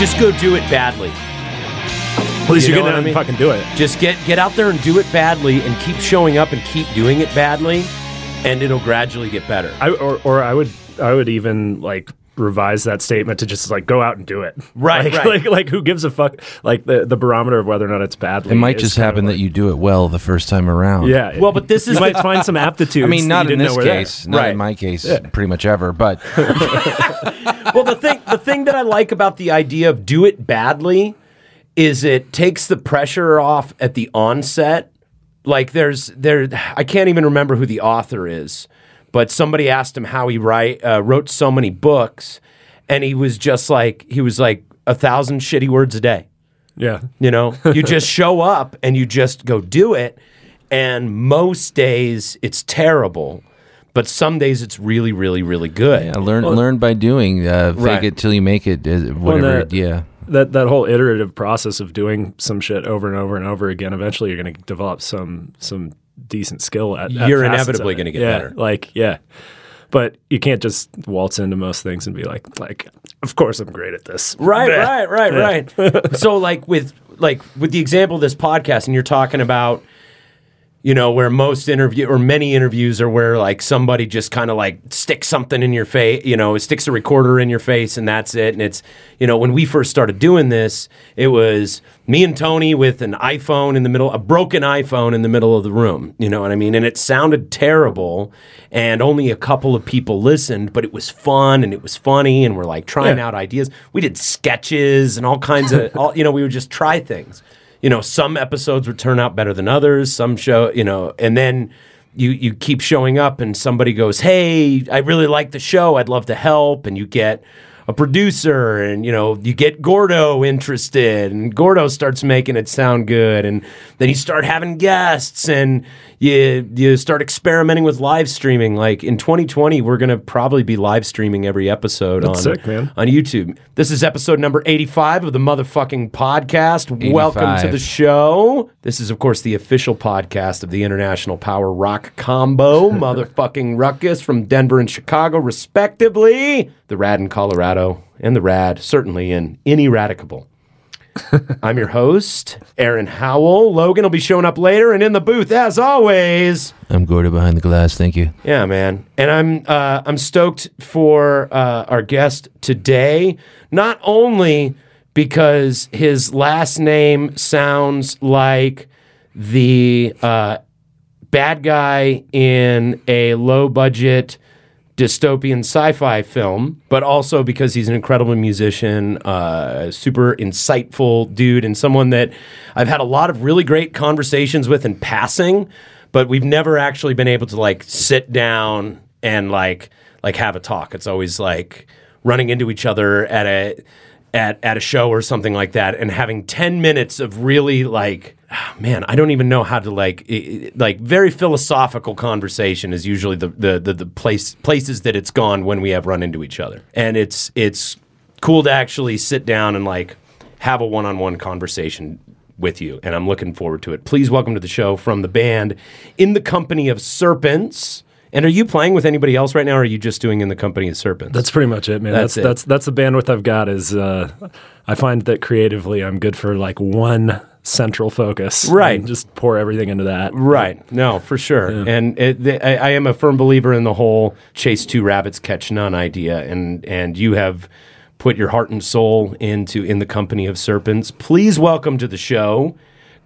Just go do it badly. At least you are know what I mean? fucking do it. Just get get out there and do it badly, and keep showing up and keep doing it badly, and it'll gradually get better. I or, or I would I would even like revise that statement to just like go out and do it. Right, Like, right. like like who gives a fuck? Like the the barometer of whether or not it's badly. It might just happen like- that you do it well the first time around. Yeah. Well, but this is you might find some aptitude. I mean, not in this know there. case, not Right. in my case, pretty much ever. But well, the thing the thing that I like about the idea of do it badly is it takes the pressure off at the onset. Like there's there I can't even remember who the author is, but somebody asked him how he write uh, wrote so many books, and he was just like he was like a thousand shitty words a day. Yeah. You know, you just show up and you just go do it. And most days it's terrible, but some days it's really, really, really good. yeah, learn learn by doing. Uh, fake Right. it till you make it. uh, Well, Whatever. that- yeah. That that whole iterative process of doing some shit over and over and over again. Eventually, you're going to develop some some decent skill at. at You're inevitably gonna get Yeah, better. Like yeah. But you can't just waltz into most things and be like, like, of course I'm great at this. Right, right, right, right. so like with like with the example of this podcast, and you're talking about, you know, where most interview or many interviews are where like somebody just kind of like sticks something in your face, you know, sticks a recorder in your face and that's it. And it's, you know, when we first started doing this, it was me and Tony with an iPhone in the middle, a broken iPhone in the middle of the room. You know what I mean? And it sounded terrible, and only a couple of people listened, but it was fun and it was funny, and we're like trying Yeah. out ideas. We did sketches and all kinds of, all, you know, we would just try things. You know, some episodes would turn out better than others. Some show, you know, and then you you keep showing up, and somebody goes, "Hey, I really like the show. I'd love to help," and you get a producer and you know you get Gordo interested and Gordo starts making it sound good and then you start having guests and you you start experimenting with live streaming like in 2020 we're going to probably be live streaming every episode That's on sick, man. on YouTube. This is episode number 85 of the motherfucking podcast. Welcome to the show. This is of course the official podcast of the International Power Rock Combo, motherfucking Ruckus from Denver and Chicago respectively. The Rad in Colorado and the Rad certainly in Ineradicable. I'm your host, Aaron Howell. Logan will be showing up later and in the booth as always. I'm Gordo behind the glass. Thank you. Yeah, man, and I'm uh, I'm stoked for uh, our guest today. Not only because his last name sounds like the uh, bad guy in a low budget dystopian sci-fi film, but also because he's an incredible musician, uh, super insightful dude, and someone that I've had a lot of really great conversations with in passing, but we've never actually been able to like sit down and like like have a talk. It's always like running into each other at a at at a show or something like that and having 10 minutes of really like man i don't even know how to like like very philosophical conversation is usually the the the, the place places that it's gone when we have run into each other and it's it's cool to actually sit down and like have a one-on-one conversation with you and i'm looking forward to it please welcome to the show from the band in the company of serpents and are you playing with anybody else right now or are you just doing in the company of serpents That's pretty much it, man. That's That's it. that's that's the bandwidth I've got. Is uh, I find that creatively, I'm good for like one central focus. Right. and just pour everything into that. Right. No, for sure. And it, the, I, I am a firm believer in the whole chase two rabbits, catch none idea. And and you have put your heart and soul into in the company of serpents. Please welcome to the show,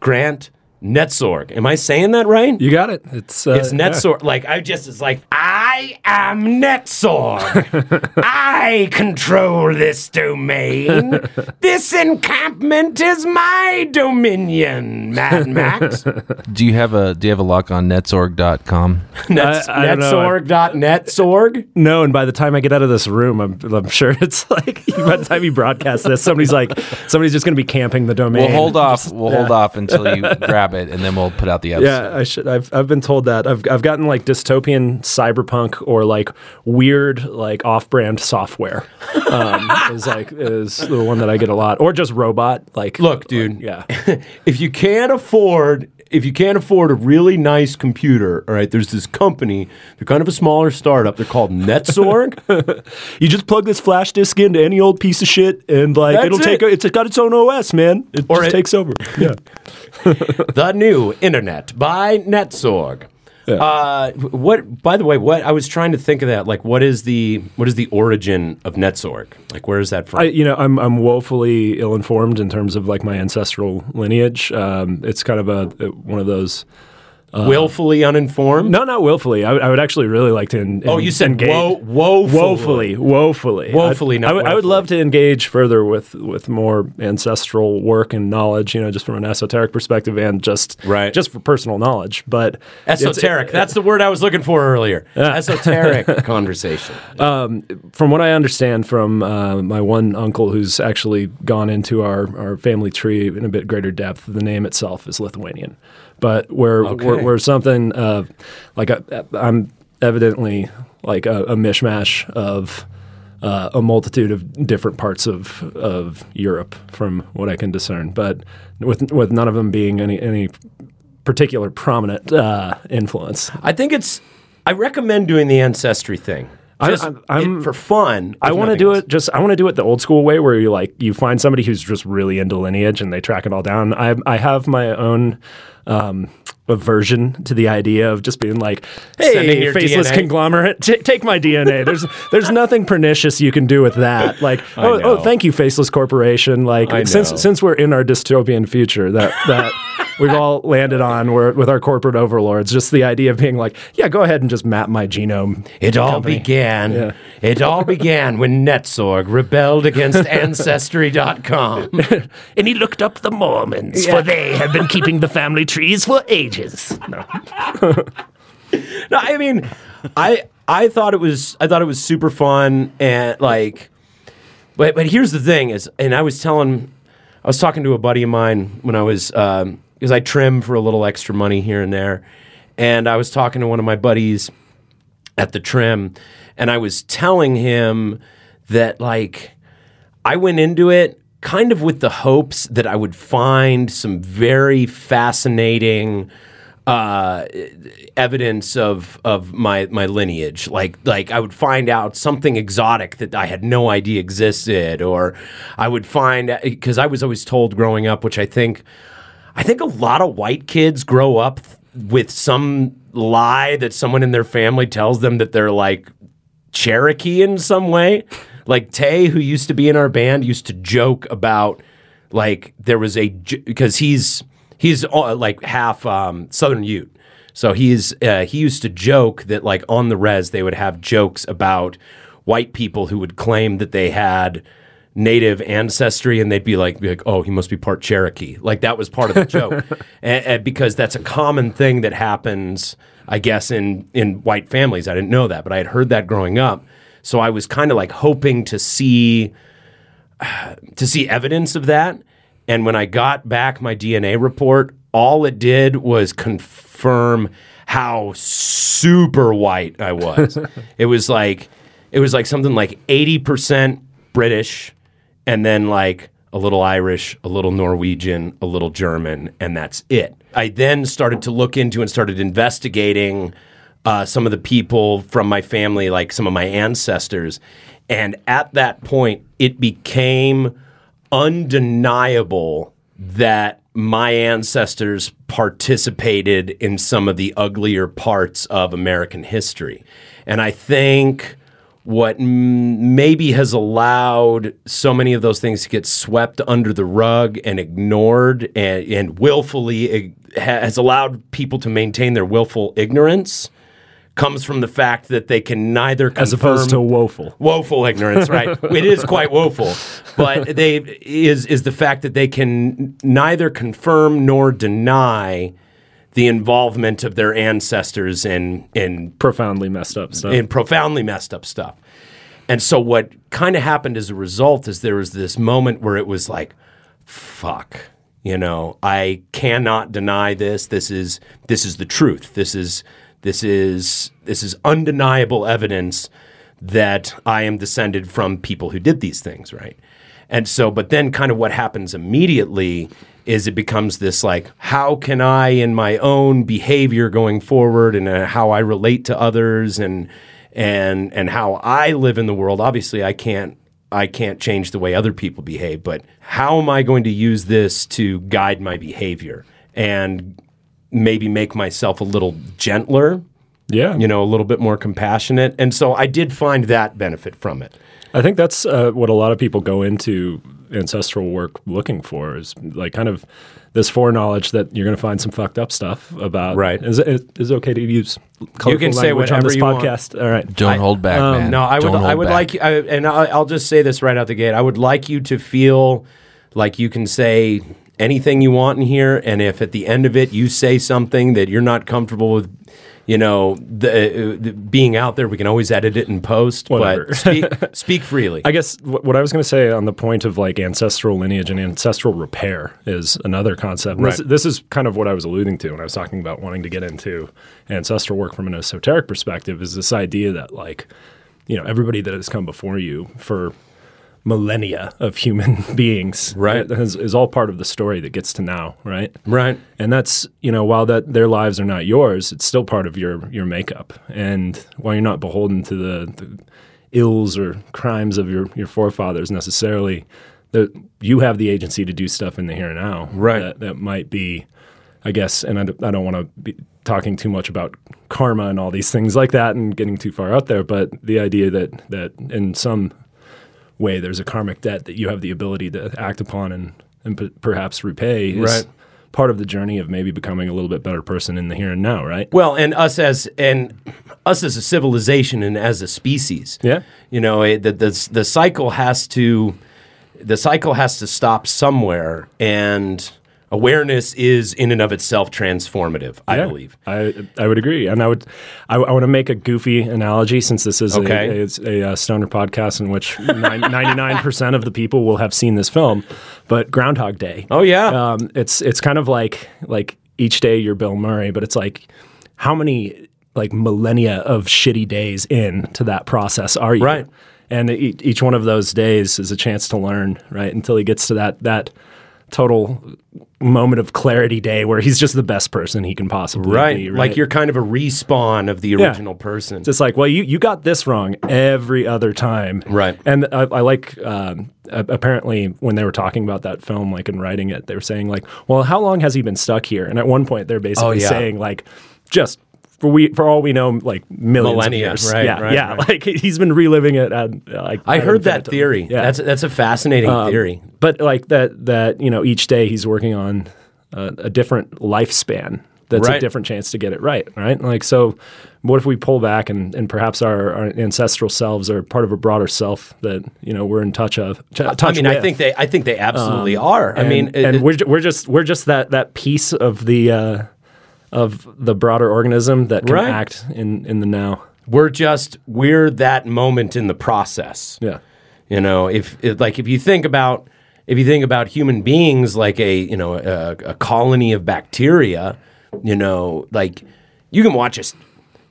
Grant Netzorg. Am I saying that right? You got it. It's uh, it's yeah. Netzorg. Like I just it's like I I am Netzorg. I control this domain. This encampment is my dominion, Mad Max. Do you have a Do you have a lock on netzorg.com? Nets, I don't know. No, and by the time I get out of this room, I'm, I'm sure it's like by the time you broadcast this, somebody's like, somebody's just going to be camping the domain. We'll hold off. Just- We'll yeah. hold off until you grab it, and then we'll put out the episode. Yeah, I should. I've I've been told that. I've I've gotten like dystopian cyberpunk or like weird like off-brand software. Um, is like is the one that I get a lot, or just robot. Like Look, dude. yeah. if you can't afford if you can't afford a really nice computer, all right, there's this company, they're kind of a smaller startup, they're called Netzorg. You just plug this flash disk into any old piece of shit, and like That's it'll take. it. It's got its own OS, man. It Or just it- takes over. Yeah. the new internet by Netzorg. Uh, what? By the way, what I was trying to think of that. Like, what is the what is the origin of Netzorg? Like, where is that from? I, you know, I'm I'm woefully ill-informed in terms of like my ancestral lineage. Um, it's kind of a one of those. Willfully uninformed. No, not willfully. I would, actually really like to. En- Oh, you said engage- wo- woefully. woefully, woefully, Woefully, I, not I would, I would love to engage further with with more ancestral work and knowledge. You know, just from an esoteric perspective and just Right. just for personal knowledge. But Esoteric. That's the word I was looking for earlier. Esoteric conversation. from what I understand from uh, my one uncle who's actually gone into our, our family tree in a bit greater depth, the name itself is Lithuanian. But where Okay. where, where something uh, like I, I'm evidently like a, a mishmash of uh, a multitude of different parts of of Europe, from what I can discern. But with with none of them being any any particular prominent uh, influence. I think it's. I recommend doing the ancestry thing. I- Just I'm- I'm- it- for fun. I want to do else. it just I want to do it the old school way where you like you find somebody who's just really into lineage and they track it all down. I I have my own um, aversion to the idea of just being like, Sending "Hey, your faceless DNA. conglomerate, t- take my DNA." There's there's nothing pernicious you can do with that. Like, oh, oh, thank you, faceless corporation. Like, since since we're in our dystopian future that that we've all landed on, where with our corporate overlords, just the idea of being like, yeah, go ahead and just map my genome. It all company. began. Yeah. It all began when Netzorg rebelled against Ancestry.com. And he looked up the Mormons, for they have been keeping the family trees for ages. No. no, I mean, I I thought it was I thought it was super fun and like, but but here's the thing is, and I was telling, I was talking to a buddy of mine when I was um, because I trim for a little extra money here and there, and I was talking to one of my buddies at the trim, and I was telling him that like I went into it kind of with the hopes that I would find some very fascinating uh, evidence of of my my lineage. Like like I would find out something exotic that I had no idea existed, or I would find because I was always told growing up, which I think I think a lot of white kids grow up with some lie that someone in their family tells them that they're like Cherokee in some way. Like Tay, who used to be in our band, used to joke about like there was a because he's he's uh, like half um, Southern Ute, so he's uh, he used to joke that like on the res they would have jokes about white people who would claim that they had native ancestry and they'd be like, be like oh he must be part cherokee. Like that was part of the joke. And, and because that's a common thing that happens i guess in in white families. I didn't know that but i had heard that growing up. So i was kind of like hoping to see to see evidence of that. And when i got back my dna report all it did was confirm how super white i was. It was like it was like something like 80% british and then like a little Irish, a little Norwegian, a little German, and that's it. I then started to look into and started investigating uh, some of the people from my family, like some of my ancestors. And at that point, it became undeniable that my ancestors participated in some of the uglier parts of American history. And I think what m- maybe has allowed so many of those things to get swept under the rug and ignored and, and willfully ig- has allowed people to maintain their willful ignorance comes from the fact that they can neither confirm As opposed to woeful. woeful ignorance, right? it is quite woeful, but they is is the fact that they can neither confirm nor deny the involvement of their ancestors in in Profoundly messed up stuff. in profoundly messed up stuff. And so what kind of happened as a result is there was this moment where it was like, fuck, you know, I cannot deny this. This is this is the truth. This is this is this is undeniable evidence that I am descended from people who did these things, right? And so, but then kind of what happens immediately is it becomes this like, how can I, in my own behavior going forward, and uh, how I relate to others, and and and how I live in the world. Obviously, I can't I can't change the way other people behave, but how am I going to use this to guide my behavior and maybe make myself a little gentler? Yeah. You know, a little bit more compassionate. And so I did find that benefit from it. I think that's uh, what a lot of people go into ancestral work looking for is like kind of this foreknowledge that you're going to find some fucked up stuff about. Right. Is it is it okay to use colorful can say language on whatever this you want. podcast? All right. Don't hold back, man. No, I would. Don't I would back. like, I, and I, I'll just say this right out the gate. I would like you to feel like you can say anything you want in here, and if at the end of it you say something that you're not comfortable with, you know, the, uh, the being out there, we can always edit it in post. Whatever. But speak, speak freely. I guess what I was going to say on the point of like ancestral lineage and ancestral repair is another concept. And This, this is kind of what I was alluding to when I was talking about wanting to get into ancestral work from an esoteric perspective is this idea that like, you know, everybody that has come before you for millennia of human beings Right. is, is all part of the story that gets to now, right? right. And that's you know while that their lives are not yours, it's still part of your your makeup. And while you're not beholden to the, the ills or crimes of your your forefathers necessarily, that you have the agency to do stuff in the here and now. Right. That, that might be, I guess. And I don't want to be talking too much about karma and all these things like that and getting too far out there. But the idea that that in some way there's a karmic debt that you have the ability to act upon and, and p- perhaps repay is Right. part of the journey of maybe becoming a little bit better person in the here and now, right? Well, and us as and us as a civilization and as a species. Yeah. You know, it, the, the the cycle has to the cycle has to stop somewhere, and awareness is in and of itself transformative. I Yeah, believe. I I would agree, and I would I, I want to make a goofy analogy since this is Okay. a, it's a, uh stoner podcast in which ninety nine percent of the people will have seen this film, but Groundhog Day. Oh yeah. um, it's it's kind of like like each day you're Bill Murray, but it's like how many like millennia of shitty days into that process are you? Right. And each one of those days is a chance to learn, right? Until he gets to that that total moment of clarity day where he's just the best person he can possibly right. be. Right. Like you're kind of a respawn of the Yeah. original person. It's like, well, you, you got this wrong every other time. Right. And I, I like, um, apparently, when they were talking about that film, like in writing it, they were saying, like, well, how long has he been stuck here? And at one point, they're basically Oh, yeah. saying, like, just. For we, for all we know, like millions Millennia, of years. right, yeah, right, yeah. right. Like he's been reliving it. At, like I heard that theory. Yeah, That's that's a fascinating Um, theory. but like that that you know each day he's working on uh, a different lifespan that's Right. a different chance to get it right right like so what if we pull back and, and perhaps our, our ancestral selves are part of a broader self that you know we're in touch of t- touch I mean, I think they I think they absolutely Um, are. I and, mean, it- and it- we're, we're just we're just that that piece of the uh, of the broader organism that can Right. act in in the now we're just we're that moment in the process. yeah You know, if it, like if you think about if you think about human beings like a you know a, a colony of bacteria, you know, like you can watch a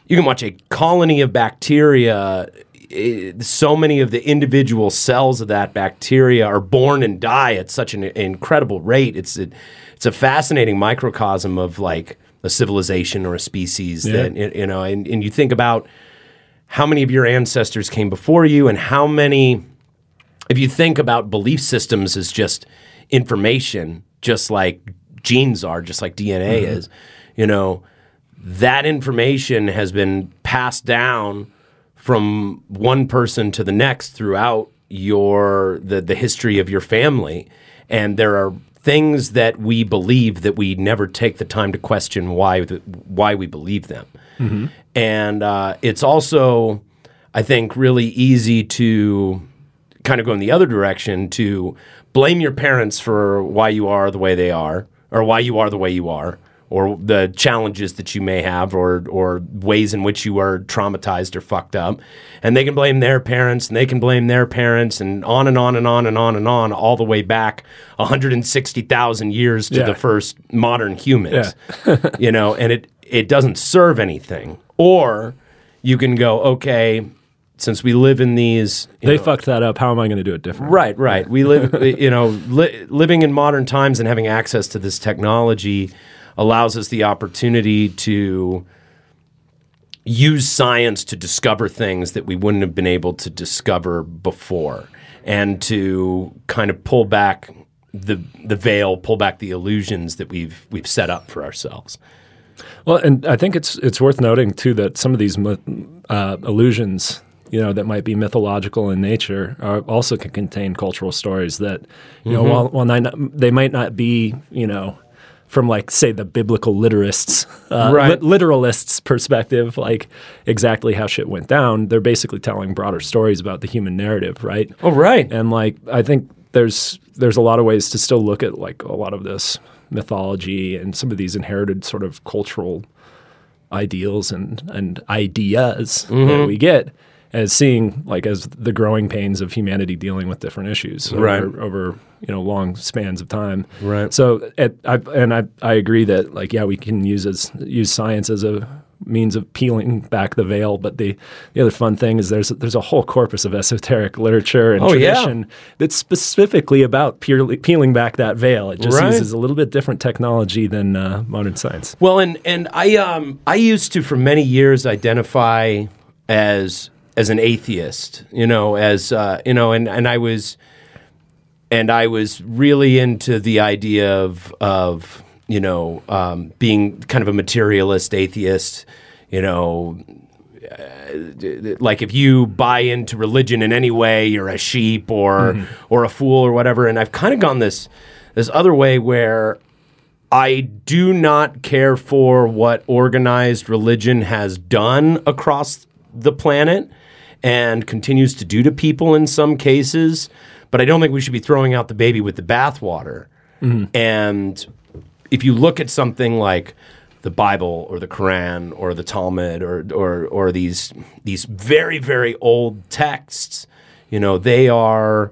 you can watch a colony of bacteria. eh, So many of the individual cells of that bacteria are born and die at such an incredible rate. It's a, it's a fascinating microcosm of like a civilization or a species that you know, and, and you think about how many of your ancestors came before you and how many if you think about belief systems as just information just like genes are just like DNA mm-hmm. is you know that information has been passed down from one person to the next throughout your the, the history of your family. And there are things that we believe that we never take the time to question why why we believe them. And uh, it's also, I think, really easy to kind of go in the other direction to blame your parents for why you are the way they are, or why you are the way you are, or the challenges that you may have, or or ways in which you are traumatized or fucked up, and they can blame their parents, and they can blame their parents, and on and on and on and on and on, all the way back 160,000 years to Yeah. the first modern humans, you know, and it it doesn't serve anything, or you can go, okay, since we live in these, They know, fucked that up. How am I going to do it different? Right, right. We live, you know, li- living in modern times and having access to this technology allows us the opportunity to use science to discover things that we wouldn't have been able to discover before and to kind of pull back the the veil, pull back the illusions that we've we've set up for ourselves. Well, and I think it's it's worth noting too that some of these uh, illusions, you know, that might be mythological in nature, are, also can contain cultural stories that, you know, while while not, they might not be, you know, from like say the biblical literists, uh, Right. lit- literalists perspective, like exactly how shit went down. They're basically telling broader stories about the human narrative, right? Oh, right. And like I think there's there's a lot of ways to still look at like a lot of this mythology and some of these inherited sort of cultural ideals and and ideas that we get as seeing like as the growing pains of humanity dealing with different issues Right. over, over you know long spans of time. Right. So at, I, and I I agree that like yeah we can use as use science as a means of peeling back the veil, but the the other fun thing is there's there's a whole corpus of esoteric literature and Oh, yeah. tradition that's specifically about purely peeling back that veil. It just Right. uses a little bit different technology than uh, modern science. Well, and and I um I used to for many years identify as as an atheist, you know, as uh, you know, and and I was and I was really into the idea of of you know um, being kind of a materialist atheist, you know. uh, Like if you buy into religion in any way, you're a sheep or or a fool or whatever. And I've kind of gone this this other way where I do not care for what organized religion has done across the planet and continues to do to people in some cases, but I don't think we should be throwing out the baby with the bathwater. Mm-hmm. And if you look at something like the Bible or the Quran or the Talmud or or or these these very very old texts, you know, they are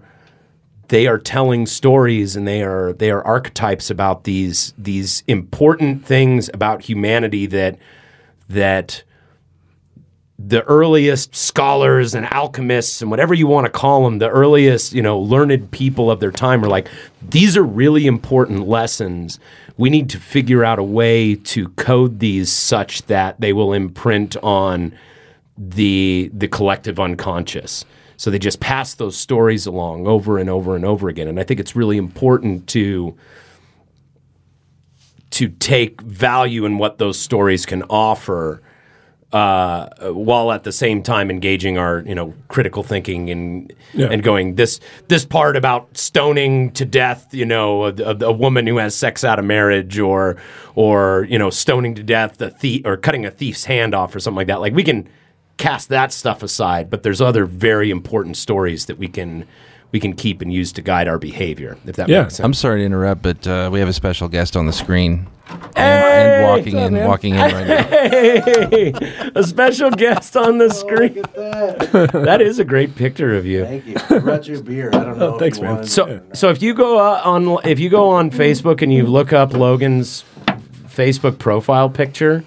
they are telling stories and they are they are archetypes about these these important things about humanity that that the earliest scholars and alchemists and whatever you want to call them, the earliest, you know, learned people of their time are like, these are really important lessons. We need to figure out a way to code these such that they will imprint on the the collective unconscious. So they just pass those stories along over and over and over again. And I think it's really important to to take value in what those stories can offer uh, while at the same time engaging our you know critical thinking and Yeah. and going this this part about stoning to death you know a, a, a woman who has sex out of marriage or or you know stoning to death a thief or cutting a thief's hand off or something like that like we can cast that stuff aside but there's other very important stories that we can we can keep and use to guide our behavior if that Yeah. makes sense I'm sorry to interrupt, but uh, we have a special guest on the screen. And, and walking in, walking in right now. Hey, a special guest on the screen. that is a great picture of you. Thank you. I brought you a beer. I don't know. if thanks, you man. So, so if you go uh, on if you go on Facebook and you look up Logan's Facebook profile picture,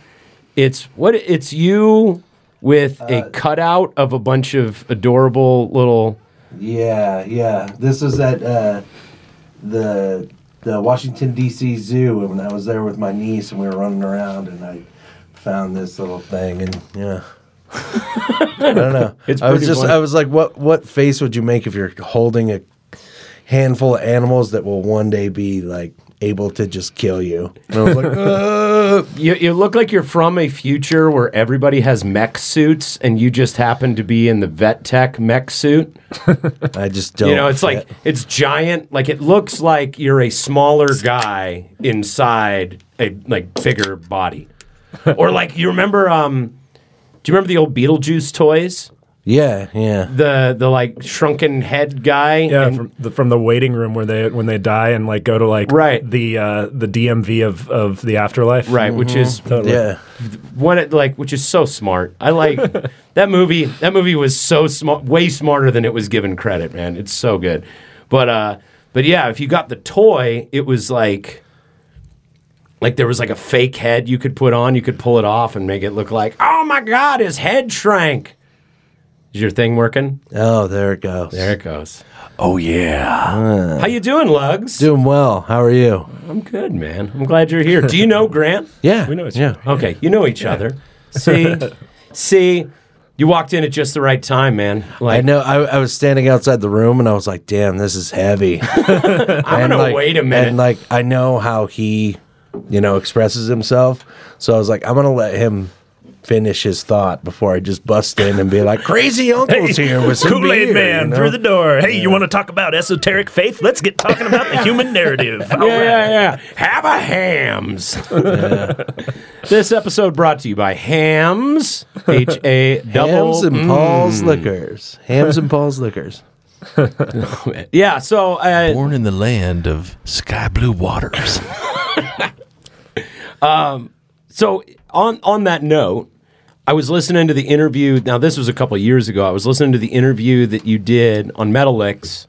it's what it's you with a cutout of a bunch of adorable little. Yeah, yeah. This was at uh, the the Washington D.C. Zoo and when I was there with my niece and we were running around and I found this little thing and yeah. I don't know. It's I was just funny. I was like, what what face would you make if you're holding a handful of animals that will one day be like able to just kill you? And I was like, uh, You, you look like you're from a future where everybody has mech suits and you just happen to be in the vet tech mech suit. I just don't. You know, it's fit. like it's giant. Like it looks like you're a smaller guy inside a like bigger body, or like you remember. Um, Do you remember the old Beetlejuice toys? Yeah, yeah. The the like shrunken head guy. Yeah, and- from the, from the waiting room where they when they die and like go to like Right. the uh, the DMV of, of the afterlife. right, which is Totally. Yeah. one it like which is so smart. I like that movie. That movie was so smart, way smarter than it was given credit. Man, it's so good. But uh, but yeah, if you got the toy, it was like. Like there was like a fake head you could put on, you could pull it off and make it look like, oh my god, his head shrank. Is your thing working? Oh, there it goes. There it goes. Oh yeah. How you doing, Lugs? Doing well. How are you? I'm good, man. I'm glad you're here. Do you know Grant? Yeah. We know each yeah. other. Okay, you know each other. See, see, you walked in at just the right time, man. I know. I, I was standing outside the room and I was like, "Damn, this is heavy." I'm gonna like, wait a minute. And like, I know how he, you know, expresses himself. So I was like, I'm gonna let him finish his thought before I just bust in and be like, "Crazy uncle's here with some Kool Aid beer," Man you know? through the door. Hey, you want to talk about esoteric faith? Let's get talking about the human narrative. All yeah, right. yeah, yeah. Have a Hamm's. this episode brought to you by Hamm's. H A. Hamm's and Paul's Liquors. Hamm's and Paul's Liquors. Yeah. So, uh, Born in the land of sky blue waters. um. so on on that note, I was listening to the interview. Now, this was a couple years ago. I was listening to the interview that you did on Metalix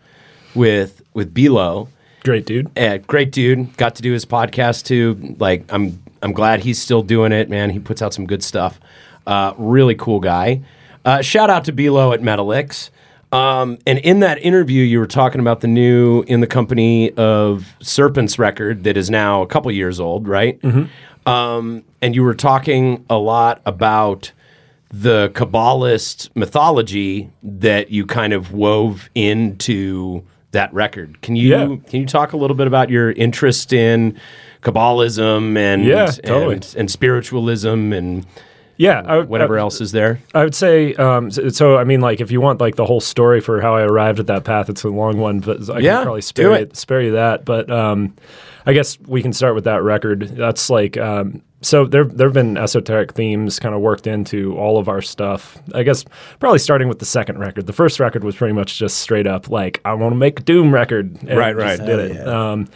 with with Bilo. Great dude. Yeah, great dude. Got to do his podcast too. Like, I'm I'm glad he's still doing it, man. He puts out some good stuff. Uh, really cool guy. Uh, shout out to Bilo at Metalix. Um, and in that interview, you were talking about the new in the company of Serpents record that is now a couple years old, right? Um, and you were talking a lot about the Kabbalist mythology that you kind of wove into that record. Can you Yeah. can you talk a little bit about your interest in Kabbalism and Yeah, totally. and, and spiritualism and Yeah. I, whatever I, else is there? I would say, um, so, so, I mean, like, if you want like the whole story for how I arrived at that path, it's a long one, but I Yeah, can probably spare you, spare you that. But um, I guess we can start with that record. That's like, um, so there there have been esoteric themes kind of worked into all of our stuff. I guess probably starting with the second record. The first record was pretty much just straight up like, I want to make a Doom record. and Right, right. Did it. Um,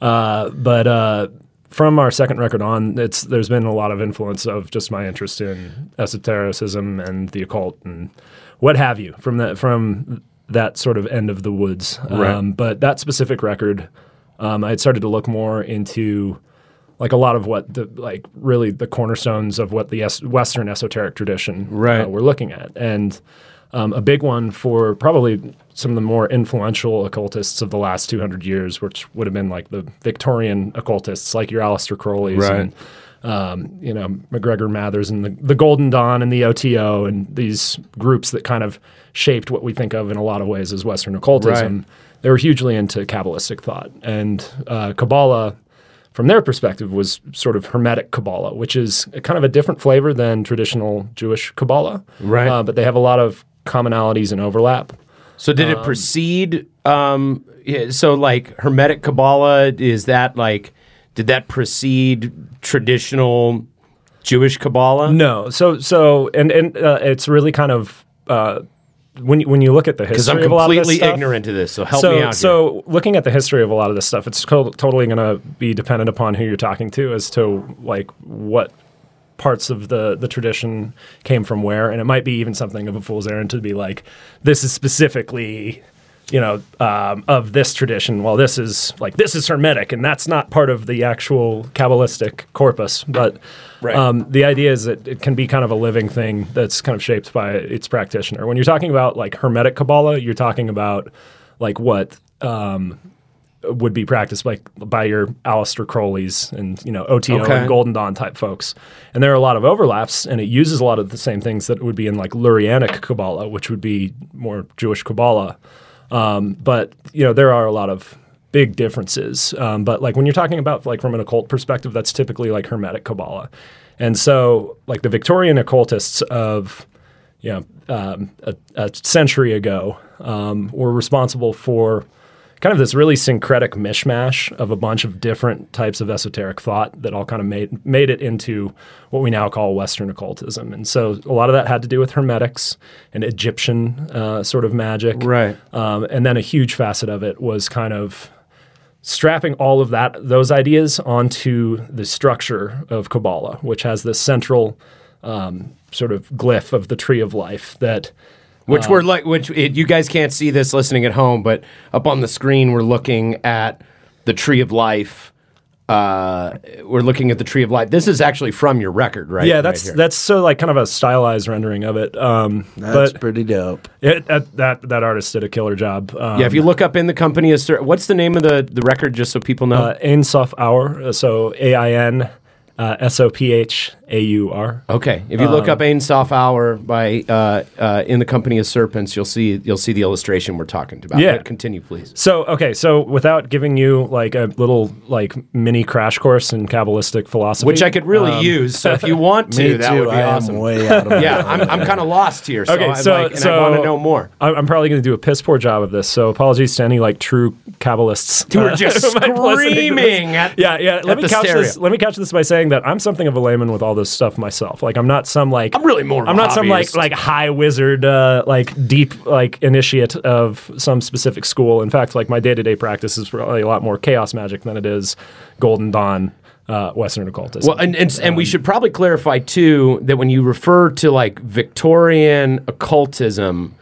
uh, but uh, from our second record on, it's there's been a lot of influence of just my interest in esotericism and the occult and what have you from that from that sort of end of the woods. Right. Um, but that specific record, um, I had started to look more into like a lot of what the like really the cornerstones of what the es- Western esoteric tradition Right. uh, we're looking at, and um, a big one for probably some of the more influential occultists of the last 200 years, which would have been like the Victorian occultists, like your Aleister Crowley's Right. and um, you know MacGregor Mathers and the, the Golden Dawn and the OTO and these groups that kind of shaped what we think of in a lot of ways as Western occultism. Right. They were hugely into Kabbalistic thought and uh, Kabbalah from their perspective was sort of Hermetic Kabbalah, which is a kind of a different flavor than traditional Jewish Kabbalah. Right. Uh, but they have a lot of commonalities and overlap. So did it precede? Um, so like Hermetic Kabbalah is that like did that precede traditional Jewish Kabbalah? No, so so and and uh, it's really kind of uh, when you, when you look at the history because I'm of a lot of this completely stuff, ignorant to this. So help so, me out. So, looking at the history of a lot of this stuff, it's co- totally going to be dependent upon who you're talking to as to like what parts of the the tradition came from where, and it might be even something of a fool's errand to be like, this is specifically. You know, um, of this tradition. Well, this is like this is hermetic, and that's not part of the actual kabbalistic corpus. But Right. um, the idea is that it can be kind of a living thing that's kind of shaped by its practitioner. When you're talking about like hermetic kabbalah, you're talking about like what um, would be practiced like by your Aleister Crowleys and you know OTO Okay. and Golden Dawn type folks. And there are a lot of overlaps, and it uses a lot of the same things that would be in like Lurianic Kabbalah, which would be more Jewish Kabbalah. Um, but you know there are a lot of big differences. Um, but like when you're talking about like from an occult perspective, that's typically like Hermetic Kabbalah. And so like the Victorian occultists of you know um, a, a century ago um, were responsible for kind of this really syncretic mishmash of a bunch of different types of esoteric thought that all kind of made made it into what we now call Western occultism. And so a lot of that had to do with Hermetics and Egyptian uh, sort of magic, Right. Um, and then a huge facet of it was kind of strapping all of that those ideas onto the structure of Kabbalah, which has this central um, sort of glyph of the tree of life that Which we're like, which it, you guys can't see this listening at home, but up on the screen we're looking at the tree of life. Uh, we're looking at the tree of life. This is actually from your record, right? yeah, that's here. that's so like kind of a stylized rendering of it. Um, That's but pretty dope. it, that, that that artist did a killer job. Um, yeah. If you look up in the company, of Sir- what's the name of the the record, just so people know? uh, Ain Soph Aur, uh, so A I N uh, S O P H A U R. Okay, if you look up Ain Soph Aur by uh, uh, in the company of serpents, you'll see you'll see the illustration we're talking about. Yeah. But continue, please. So okay, so without giving you like a little like mini crash course in Kabbalistic philosophy, Which I could really um, use. So if you want to, that too. would be I awesome. am way out of my yeah, I'm, I'm kind of lost here. So, Okay, I'm so- like, and so- I want to know more. I- I'm probably going to do a piss poor job of this, so apologies to any like true Kabbalists Who are just who might be listening to this. screaming at Yeah, yeah. Let me the couch this. Let me couch this by saying that I'm something of a layman with all this stuff myself. Like I'm not some like I'm really more I'm not some like like high wizard, uh, like deep like initiate of some specific school. In fact, like my day to day practice is probably a lot more chaos magic than it is Golden Dawn, uh, Western occultism. Well, and and, and we should probably clarify too that when you refer to like Victorian occultism,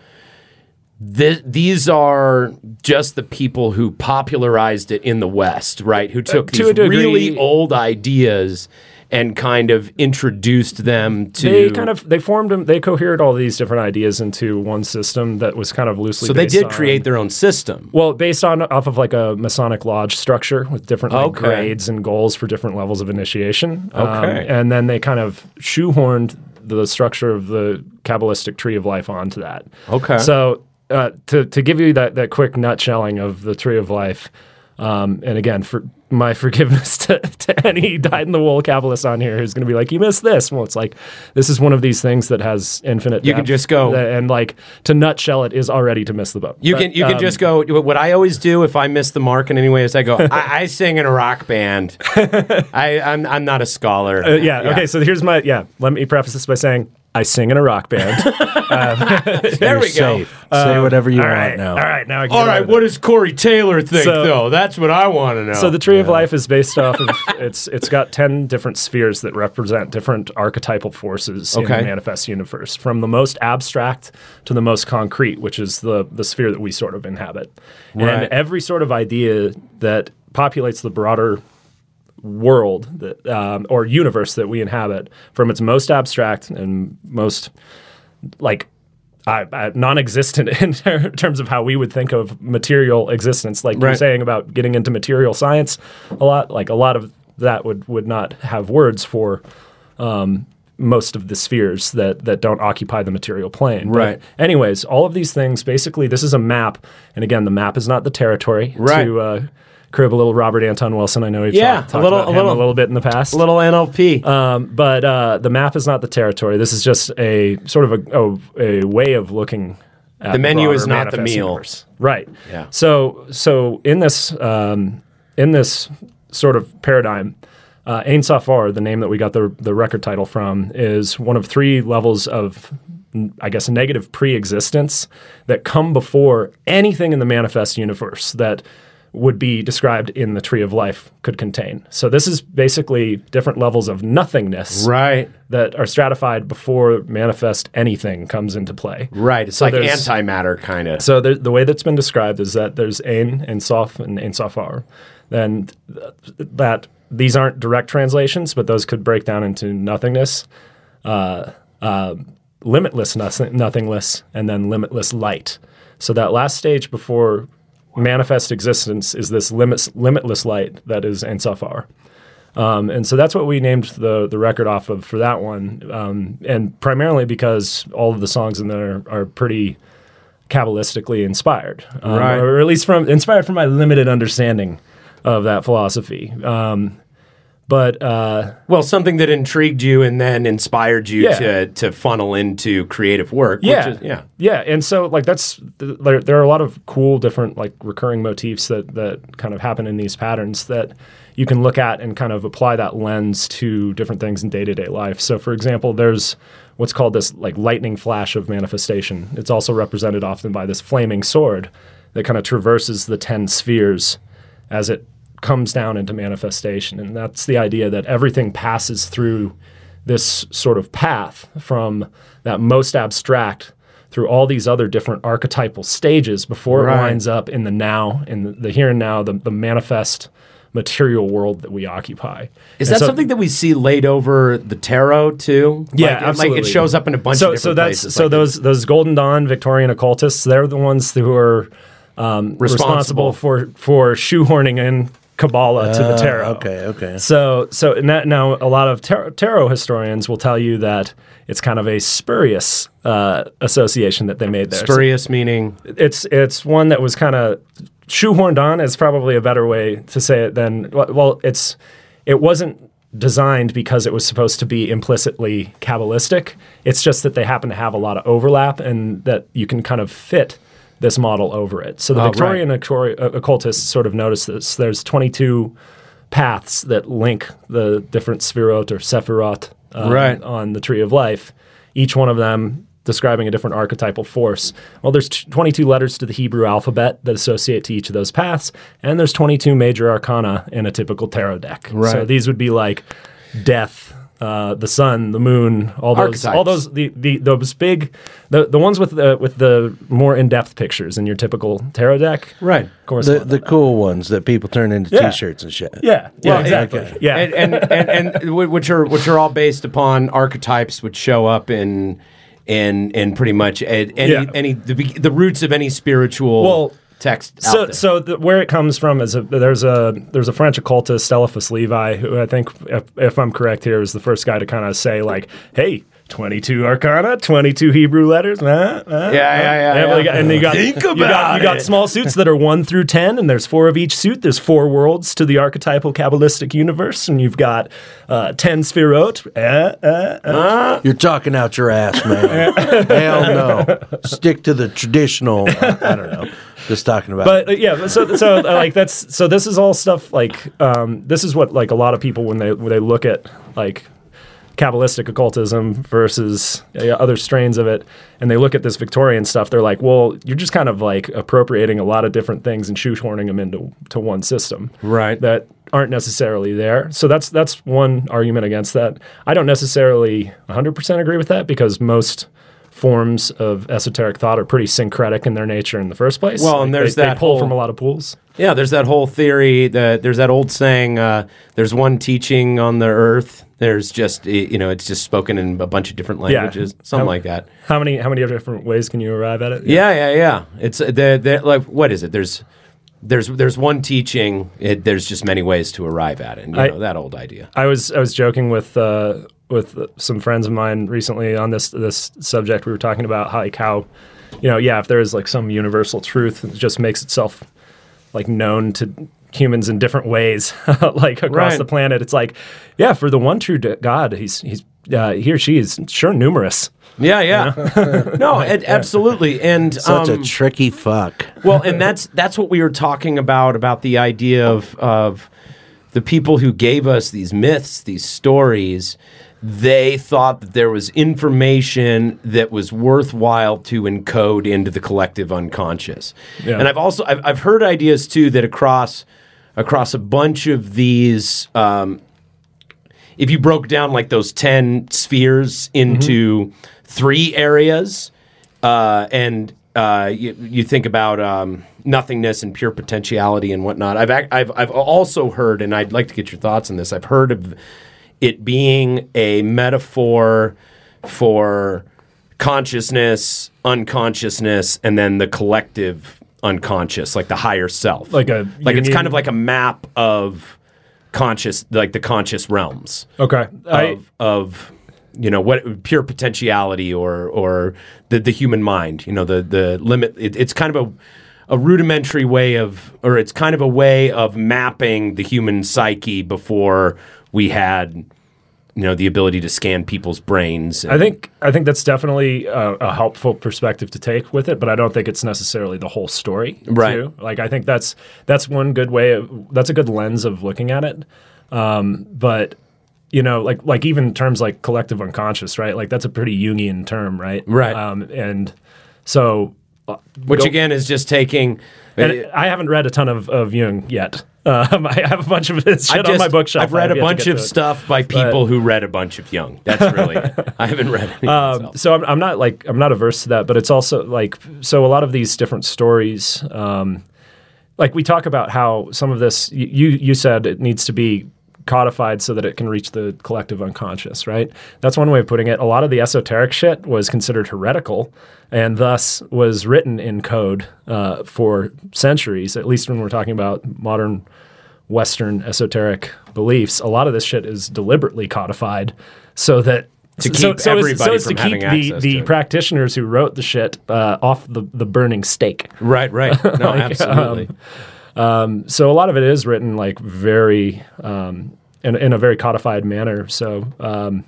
th- these are just the people who popularized it in the West, right? Who took Uh, these really old ideas and kind of introduced them to. they kind of they formed them. They cohered all these different ideas into one system that was kind of loosely. so they did on- create their own system. Well, based on off of like a Masonic lodge structure with different like, Okay. grades and goals for different levels of initiation. Um, Okay. and then they kind of shoehorned the structure of the Kabbalistic tree of life onto that. Okay. So uh, to to give you that that quick nutshelling of the tree of life, um, and again for my forgiveness to, to any dyed in the wool Kabbalist on here who's going to be like, you missed this. Well, it's like this is one of these things that has infinite. You can just go- and like to nutshell it is already to miss the boat. You But, can you can um, just go. What I always do if I miss the mark in any way is I go. I, I sing in a rock band. I I'm I'm not a scholar. Uh, yeah, Okay. So here's my yeah. Let me preface this by saying I sing in a rock band. Um, there we go. Safe. Say um, whatever you all want right. now. All right. Now I can All get out right, what it. does Corey Taylor think So- though? That's what I want to know. So the tree of life is based off of it's it's got ten different spheres that represent different archetypal forces in the manifest universe, from the most abstract to the most concrete, which is the the sphere that we sort of inhabit. Right. And every sort of idea that populates the broader world that um, or universe that we inhabit, from its most abstract and most like uh, uh, non-existent in ter- terms of how we would think of material existence. Like you're saying about getting into material science, a lot like a lot of that would would not have words for. Um, most of the spheres that that don't occupy the material plane. But Right. anyways, all of these things basically this is a map, and again, the map is not the territory. Right. To uh, crib a little Robert Anton Wilson, I know we've Yeah, talked, a little- about a him little- a little bit in the past. A little NLP. Um, but uh, the map is not the territory. This is just a sort of a, a, a way of looking at The menu is not the meal. universe. Right. Yeah. So so in this um, in this sort of paradigm, uh, Ain Soph Aur, the name that we got the the record title from, is one of three levels of I guess negative pre-existence that come before anything in the manifest universe that would be described in the tree of life could contain. So this is basically different levels of nothingness right, that are stratified before manifest anything comes into play. right. It's like antimatter kind of. So the, the way that's been described is that there's Ain and Sof and Ain Soph Aur. Then that these aren't direct translations, but those could break down into nothingness, uh, uh, limitless nothing, nothingness, and then limitless light. So that last stage before manifest existence is this limits, limitless light that is Ain Soph Aur. Um, and so that's what we named the the record off of for that one, um, and primarily because all of the songs in there are pretty kabbalistically inspired, um, Right. or at least from inspired from my limited understanding of that philosophy. Um, But uh, Well, something that intrigued you and then inspired you Yeah. to to funnel into creative work. yeah, Which is, yeah. yeah. And so like that's there, there are a lot of cool different like recurring motifs that that kind of happen in these patterns that you can look at and kind of apply that lens to different things in day to day life. So, for example, there's what's called this like lightning flash of manifestation. It's also represented often by this flaming sword that kind of traverses the ten spheres as it comes down into manifestation. And that's the idea that everything passes through this sort of path from that most abstract through all these other different archetypal stages before Right. it winds up in the now, in the, the here and now, the, the manifest material world that we occupy. Is And that so- something that we see laid over the tarot too? Yeah, like, absolutely. Like it shows up in a bunch so, of so different that's places. so like those those Golden Dawn Victorian occultists. They're the ones who are um, Responsible. responsible for for shoehorning in Kabbalah to the tarot. Uh, Okay, okay. So, so that, now a lot of tar- tarot historians will tell you that it's kind of a spurious uh, association that they made there. So spurious meaning. it's it's one that was kind of shoehorned on. Is probably a better way to say it than well, it's it wasn't designed because it was supposed to be implicitly kabbalistic. It's just that they happen to have a lot of overlap, and that you can kind of fit this model over it. So the Oh. Victorian occulti- uh, occultists sort of noticed this. There's 22 paths that link the different sphirot or sephirot um, Right. on the tree of life. Each one of them describing a different archetypal force. Well, there's t- 22 letters to the Hebrew alphabet that associate to each of those paths, and there's 22 major arcana in a typical tarot deck. So these would be like death, uh, the sun, the moon, all those, all those, the, the those big, the the ones with the with the more in depth pictures in your typical tarot deck. Right. Of course. The the cool ones that people turn into Yeah. T-shirts and shit. yeah. Yeah. Well, exactly. okay. Yeah. and, and, and, and which are which are all based upon archetypes which show up in in in pretty much any Yeah. any the, the roots of any spiritual Well, text. so out there. so the, where it comes from is a, there's a there's a French occultist Eliphas Levi who I think if, if I'm correct here is the first guy to kind of say like hey 22 arcana 22 Hebrew letters uh, uh, Yeah, yeah, yeah, well, yeah. and you got Think you got, about you got small suits that are 1 through 10 and there's four of each suit there's four worlds to the archetypal kabbalistic universe and you've got uh, 10 sphirot uh, uh, uh. You're talking out your ass, man. Hell no. Stick to the traditional. uh, I don't know. Just talking about. but uh, yeah so so uh, like that's so this is all stuff like um, this is what like a lot of people when they when they look at like kabbalistic occultism versus uh, other strains of it and they look at this victorian stuff they're like well you're just kind of like appropriating a lot of different things and shoehorning them into to one system Right. that aren't necessarily there so that's that's one argument against that i don't necessarily 100% agree with that because most forms of esoteric thought are pretty syncretic in their nature in the first place Well, and there's they, that they pull whole- from a lot of pools yeah, there's that whole theory that there's that old saying. Uh, there's one teaching on the earth. There's just you know it's just spoken in a bunch of different Yeah. languages, something How- like that. how many how many different ways can you arrive at it Yeah, yeah, yeah. It's uh, the the like what is it? There's there's there's one teaching. It, there's just many ways to arrive at it. And, you I- know that old idea. I was I was joking with uh, with some friends of mine recently on this this subject. We were talking about how like how you know yeah if there is like some universal truth that just makes itself like known to humans in different ways like across Right. the planet. It's like yeah for the one true God he's he's uh, he or she is sure numerous. Yeah, yeah. no, it, absolutely. And such um, a tricky fuck. well, and that's that's what we were talking about about the idea of of the people who gave us these myths, these stories. They thought that there was information that was worthwhile to encode into the collective unconscious. Yeah. And I've also I've, I've heard ideas too that across across a bunch of these um, if you broke down like those 10 spheres into three areas uh, and uh, you, you think about um, nothingness and pure potentiality and whatnot I've, ac- I've, I've also heard and i'd like to get your thoughts on this i've heard of it being a metaphor for consciousness unconsciousness and then the collective unconscious like the higher self. Like a like it's kind of like a map of conscious like the conscious realms. Okay, I, of of you know what pure potentiality or or the the human mind you know the the limit it, it's kind of a a rudimentary way of or it's kind of a way of mapping the human psyche before we had, you know, the ability to scan people's brains. I think I think that's definitely a, a helpful perspective to take with it, but I don't think it's necessarily the whole story. Right. Too. Like I think that's that's one good way of that's a good lens of looking at it. Um, but you know, like like even terms like collective unconscious, right? Like that's a pretty Jungian term, right? Right. Um, and so, uh, which go- again is just taking. and I haven't read a ton of, of Jung yet. Um, I have a bunch of his shit I've on my bookshelf. I've read a bunch of stuff by people who read a bunch of Jung. That's really. I haven't read any. Um, so I'm, I'm not like I'm not averse to that, but it's also like so a lot of these different stories. Um, like we talk about how some of this y- you you said it needs to be codified so that it can reach the collective unconscious, right? That's one way of putting it. A lot of the esoteric shit was considered heretical and thus was written in code uh, for centuries, at least when we're talking about modern Western esoteric beliefs. A lot of this shit is deliberately codified so that To so- keep so as- everybody so from to having keep the, access the to it. practitioners who wrote the shit uh, off the, the burning stake. right, right. No, absolutely. So a lot of it is written like very um, in, in a very codified manner. So, um,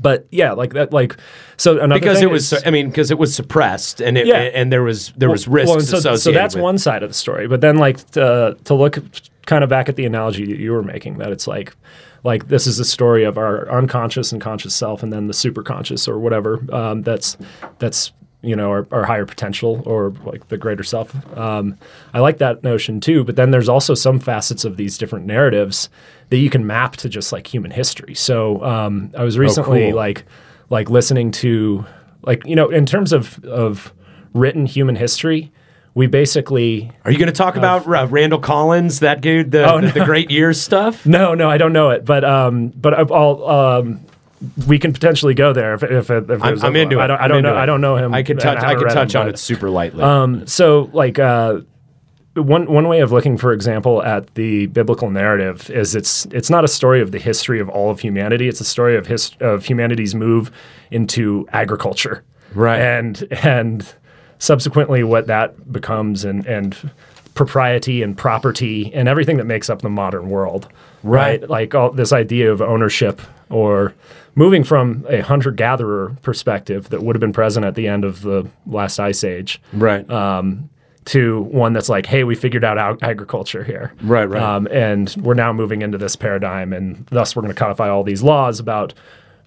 but yeah, like that, like so another because it was. is- I mean, because it was suppressed, and it, Yeah. and there was there was risks well, so, associated. so that's with one side of the story. But then, like to, to look kind of back at the analogy that you were making, that it's like, like this is the story of our unconscious and conscious self, and then the superconscious or whatever. Um, that's that's you know our, our higher potential or like the greater self. Um, I like that notion too. But then there's also some facets of these different narratives that you can map to just like human history. So um, I was recently cool. like like listening to like you know in terms of of written human history we basically Are you going to talk about uh, Randall Collins, that dude, the, Oh, the, no. the Great Years stuff? no no i don't know it but um but i'll um we can potentially go there if, if, if I'm, I'm into it. I don't, I don't know it. I don't know him. I can touch. I haven't can touch him, on but- it super lightly. Um, so like uh, one one way of looking, for example, at the biblical narrative is it's it's not a story of the history of all of humanity. It's a story of his, of humanity's move into agriculture, Right. And and subsequently what that becomes and and propriety and property and everything that makes up the modern world, Right. Like all this idea of ownership or moving from a hunter gatherer perspective that would have been present at the end of the last ice age right. um, to one that's like, hey, we figured out ag- agriculture here. Right, right. Um, and we're now moving into this paradigm, and thus we're going to codify all these laws about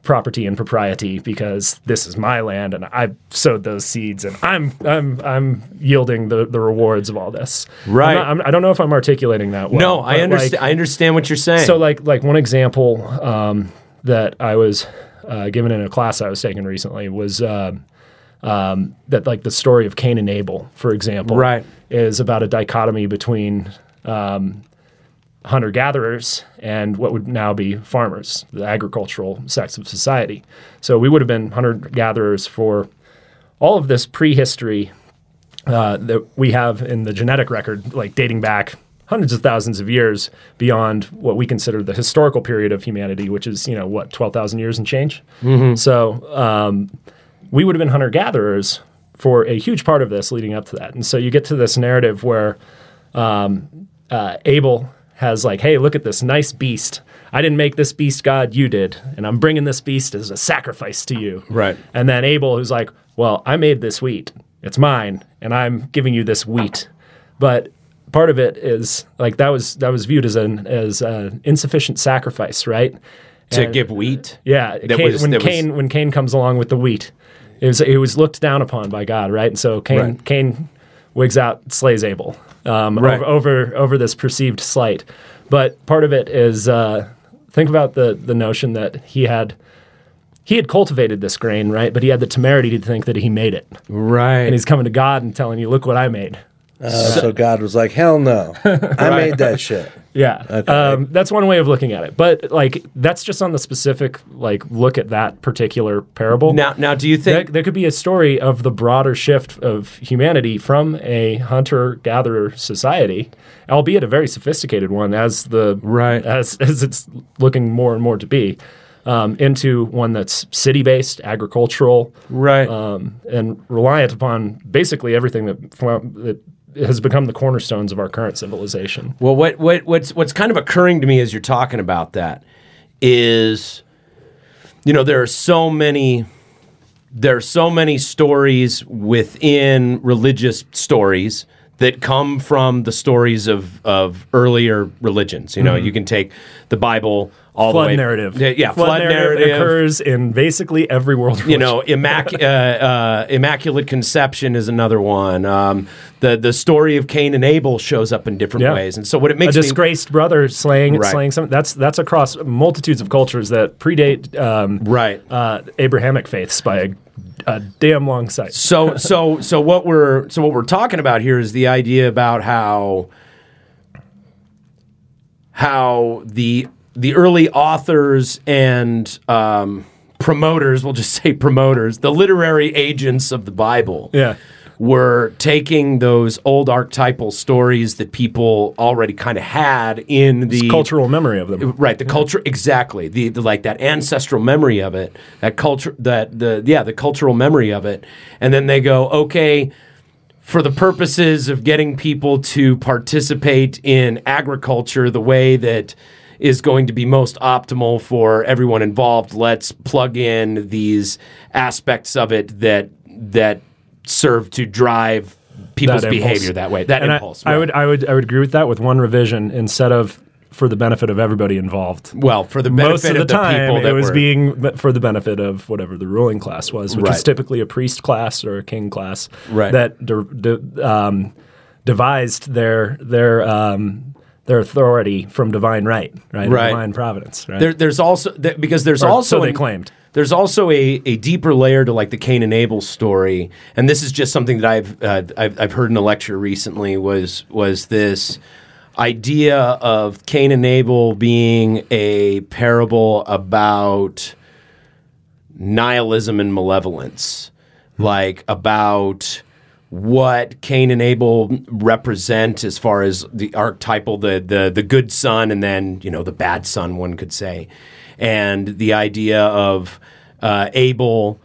property and propriety because this is my land and I've sowed those seeds and I'm I'm I'm yielding the, the rewards of all this. Right. I'm not, I'm, I don't know if I'm articulating that well. no, I understand. like, I understand what you're saying. so like like one example um, that I was uh, given in a class I was taking recently was um, um, that like the story of Cain and Abel, for example, Right. is about a dichotomy between um, hunter gatherers and what would now be farmers, the agricultural sects of society. So we would have been hunter gatherers for all of this prehistory uh, that we have in the genetic record, like dating back hundreds of thousands of years beyond what we consider the historical period of humanity, which is you know what twelve thousand years and change. So um, we would have been hunter gatherers for a huge part of this leading up to that, and so you get to this narrative where um, uh, Abel has like, hey, look at this nice beast. I didn't make this beast, God, you did, and I'm bringing this beast as a sacrifice to you. Right. And then Abel, who's like, well, I made this wheat. It's mine, and I'm giving you this wheat. But part of it is like that was that was viewed as an as an insufficient sacrifice, right? to And- give wheat. yeah, That Cain, was- when that was- Cain when Cain comes along with the wheat, it was it was looked down upon by God, right? And so Cain Right. Cain wigs out, slays Abel um, Right. over, over over this perceived slight. But part of it is uh, think about the the notion that he had he had cultivated this grain, right? But he had the temerity to think that he made it, Right. and he's coming to God and telling you, "Look what I made." Uh, so God was like, hell no. I made that shit. Yeah, Okay. um, that's one way of looking at it. But like, that's just on the specific like look at that particular parable. now, now, do you There, think? there could be a story of the broader shift of humanity from a hunter-gatherer society, albeit a very sophisticated one, as the Right. as as it's looking more and more to be, um, into one that's city-based, agricultural, right. um, and reliant upon basically everything that, that has become the cornerstones of our current civilization. Well, what what what's what's kind of occurring to me as you're talking about that is you know there are so many there are so many stories within religious stories that come from the stories of, of earlier religions. You know, you can take the Bible all flood the way. narrative. Yeah, yeah flood, narrative. occurs in basically every world. you know, immac- uh, uh, immaculate conception is another one. Um, the the story of Cain and Abel shows up in different Yeah. ways, and so what it a makes me disgraced brother slaying Right. slaying some that's that's across multitudes of cultures that predate um, right. uh, Abrahamic faiths by a, a damn long sight. so so so what we're so what we're talking about here is the idea about how how the the early authors and um, promoters we'll just say promoters the literary agents of the bible Yeah. Were taking those old archetypal stories that people already kind of had in the Cultural memory of them. right the culture exactly. The, the like that ancestral memory of it that culture that the yeah the cultural memory of it. And then they go okay for the purposes of getting people to participate in agriculture the way that is going to be most optimal for everyone involved let's plug in these aspects of it that that serve to drive people's That behavior that way that and impulse I, right. would I would I would agree with that with one revision instead of for the benefit of everybody involved. well for the benefit Most of the the time, people that it was were, being for the benefit of whatever the ruling class was, which Right. is typically a priest class or a king class Right. that de- de- um, devised their their um, their authority from divine right, right, Right. divine providence, right. There, there's also because there's Or also so they claimed. There's also a, a deeper layer to like the Cain and Abel story, and this is just something that I've uh, I've, I've heard in a lecture recently. Was was this idea of Cain and Abel being a parable about nihilism and malevolence, like about what Cain and Abel represent as far as the archetypal, the the the good son, and then you know the bad son, one could say, and the idea of uh, Abel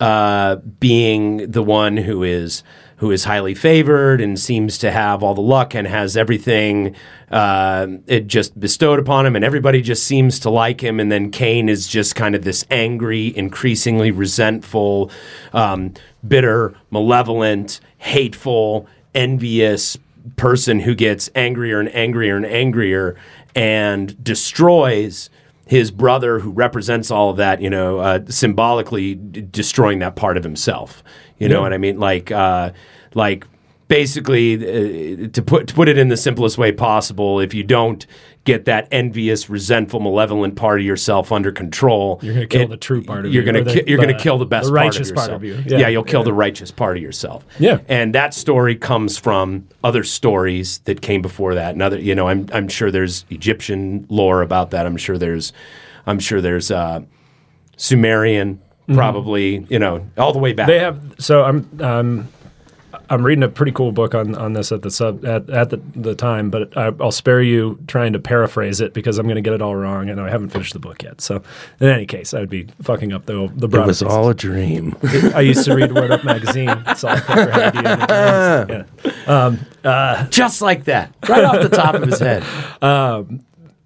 uh, being the one who is who is highly favored and seems to have all the luck and has everything uh, it just bestowed upon him, and everybody just seems to like him. And then Cain is just kind of this angry, increasingly resentful, um, bitter, malevolent, hateful, envious person who gets angrier and angrier and angrier and destroys his brother who represents all of that, you know, uh, symbolically d- destroying that part of himself. You know what I mean? Like, uh, like basically, uh, to put to put it in the simplest way possible, if you don't get that envious, resentful, malevolent part of yourself under control, You're gonna kill the true part of you're you, Gonna or the- ki- you're going to kill the best the righteous part part of of you. Yeah, Yeah, you'll kill yeah. the righteous part of yourself. Yeah. and that story comes from other stories that came before that. And other, you know, I'm I'm sure there's Egyptian lore about that. I'm sure there's, I'm sure there's uh, Sumerian, probably. You know, all the way back. Mm-hmm. They have so I'm um, I'm reading a pretty cool book on, on this at the sub at, at the, the time, but I, I'll spare you trying to paraphrase it because I'm going to get it all wrong, and I haven't finished the book yet. So, in any case, I would be fucking up the the It broad. was all a dream. I used to read Word Up magazine. Saw a picture had you in the times. Yeah. just like that, right off the top of his head.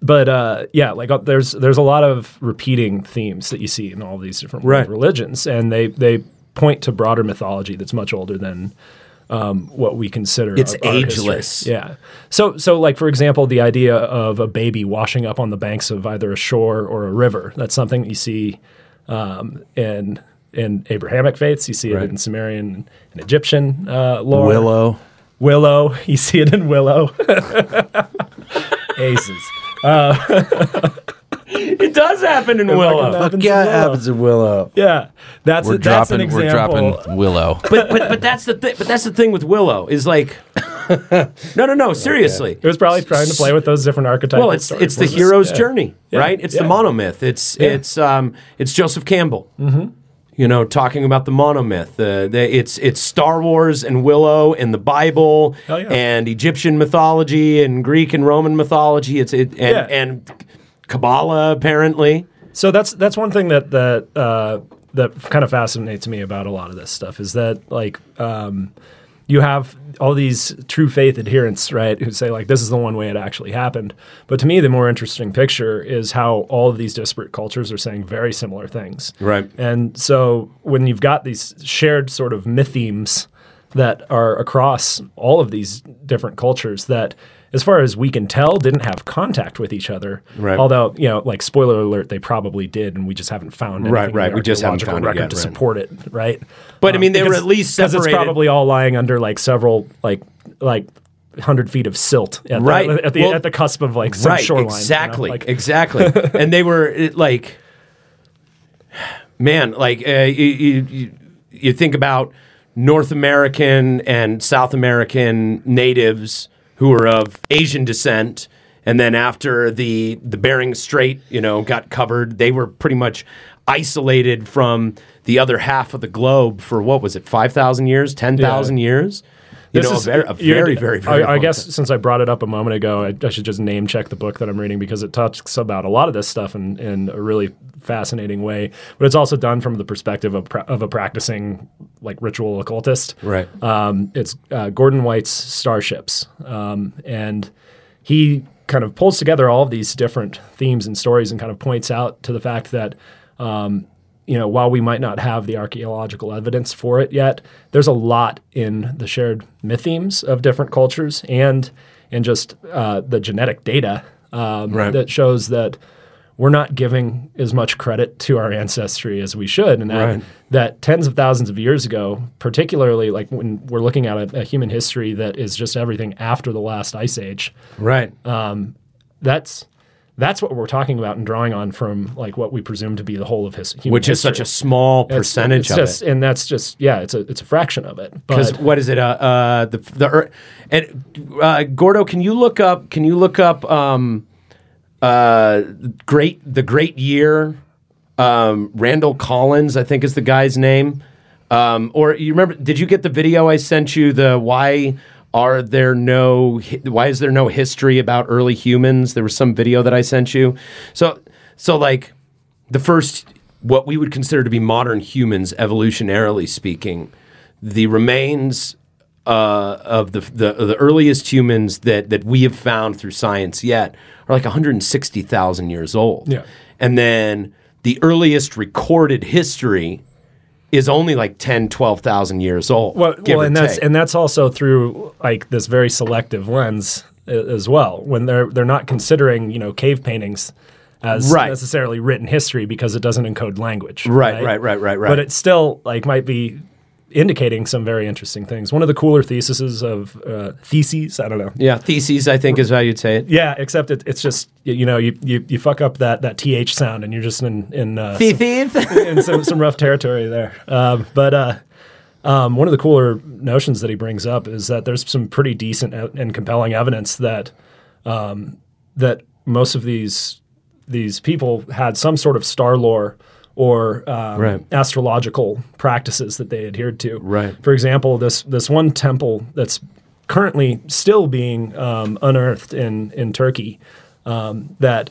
but uh, yeah, like uh, there's there's a lot of repeating themes that you see in all these different Right. religions, and they they point to broader mythology that's much older than um, what we consider. It's our- ageless. Yeah. So so like for example, the idea of a baby washing up on the banks of either a shore or a river. That's something you see um, in in Abrahamic faiths. You see it Right. in Sumerian and Egyptian uh, lore. Willow. Willow. You see it in Willow. Aces. It does happen in Willow. Fuck Fuck yeah, it happens in Willow. Yeah, that's We're a, that's an dropping. We're dropping Willow. but but but that's the thing. But that's the thing with Willow is like, no no no seriously. It was probably trying to play with those different archetypes. Well, it's it's the hero's journey, right? It's the Yeah. monomyth. It's it's um it's Joseph Campbell. Mm-hmm. You know, talking about the monomyth. Uh, the, it's it's Star Wars and Willow and the Bible yeah. and Egyptian mythology and Greek and Roman mythology. It's it and, Yeah. and Kabbalah apparently. So that's that's one thing that that uh, that kind of fascinates me about a lot of this stuff is that like um, you have all these true faith adherents, right, who say like this is the one way it actually happened. But to me, the more interesting picture is how all of these disparate cultures are saying very similar things. Right. And so when you've got these shared sort of mythemes that are across all of these different cultures that as far as we can tell didn't have contact with each other Right. although you know like spoiler alert they probably did and we just haven't found Right, right. We just haven't found it record yet, to right. support it right But, I mean, they were at least because it's probably all lying under like several like like 100 feet of silt at Right. the, at the Well, at the cusp of like some right, shoreline you know? exactly, Like, exactly. and they were it, like, man, like uh, you, you- you think about North American and South American natives who are of Asian descent, and then after the the Bering Strait, you know, got covered, they were pretty much isolated from the other half of the globe for what was it, five thousand years, ten thousand years. You This know, is- a very, a very, very, very. I, I guess time. since I brought it up a moment ago, I, I should just name check the book that I'm reading because it talks about a lot of this stuff in, in a really fascinating way. But it's also done from the perspective of, pra- of a practicing like ritual occultist. Right. Um, it's uh, Gordon White's Starships, um, and he kind of pulls together all of these different themes and stories and kind of points out to the fact that um, you know while we might not have the archaeological evidence for it yet, there's a lot in the shared mythemes of different cultures and in just uh, the genetic data um, Right. that shows that we're not giving as much credit to our ancestry as we should, and that Right. that tens of thousands of years ago, particularly like when we're looking at a, a human history that is just everything after the last ice age, right. that's that's what we're talking about and drawing on from like what we presume to be the whole of his human which is such a small percentage it's of just, it. and that's just yeah, it's a it's a fraction of it. Because what is it? Uh, uh, the the and uh, Gordo, can you look up? Can you look up? Um, uh, great the Great Year. Um, Randall Collins, I think is the guy's name. Um, or you remember? Did you get the video I sent you? The why are there no why is there no history about early humans? There was some video that I sent you. So so like the first what we would consider to be modern humans evolutionarily speaking the remains uh, of the, the the earliest humans that that we have found through science yet are like 160,000 years old. Yeah. And then the earliest recorded history is only like 10 12,000 years old. well, well and that's take. and that's also through like this very selective lens as well. When they're they're not considering you know cave paintings as Right. necessarily written history because it doesn't encode language. Right, right, right, right, right. But it still like might be indicating some very interesting things. One of the cooler theses of uh, theses, I don't know. yeah, theses I think is how you'd say it. Yeah, except it, it's just you know you, you you fuck up that that th sound and you're just in in uh, some, in some, some rough territory there. Um, but uh, um, one of the cooler notions that he brings up is that there's some pretty decent and compelling evidence that um, that most of these these people had some sort of star lore or um, Right. astrological practices that they adhered to. Right. For example, this this one temple that's currently still being um, unearthed in in Turkey um, that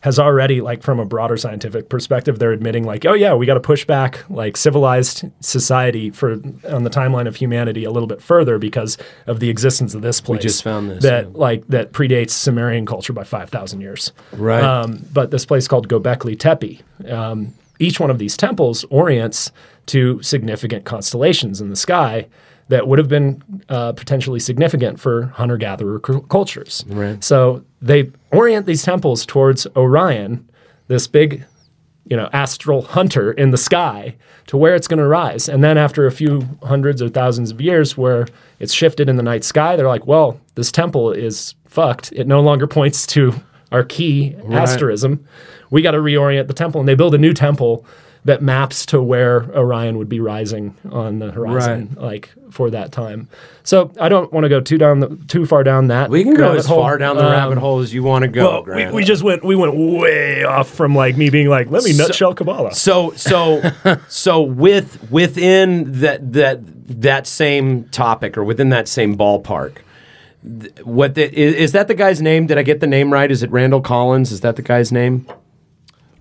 has already like from a broader scientific perspective they're admitting like oh yeah we got to push back like civilized society for on the timeline of humanity a little bit further because of the existence of this place we just found this, that yeah. like that predates Sumerian culture by 5000 years Right. um, but this place called Gobekli Tepe. Um, each one of these temples orients to significant constellations in the sky that would have been uh, potentially significant for hunter-gatherer cu- cultures. Right. So they orient these temples towards Orion, this big, you know, astral hunter in the sky, to where it's going to rise. And then after a few hundreds or thousands of years, where it's shifted in the night sky, they're like, well, this temple is fucked. It no longer points to our key asterism. We got to reorient the temple, and they build a new temple that maps to where Orion would be rising on the horizon, like for that time. So I don't want to go too down the, too far down that. We can go as hole. far down the Um, rabbit hole as you want to go. well, we, we just went we went way off from like me being like, let me nutshell Kabbalah. So so so with within that that that same topic or within that same ballpark. Th- What the, is, is that the guy's name? Did I get the name right? Is it Randall Collins? Is that the guy's name?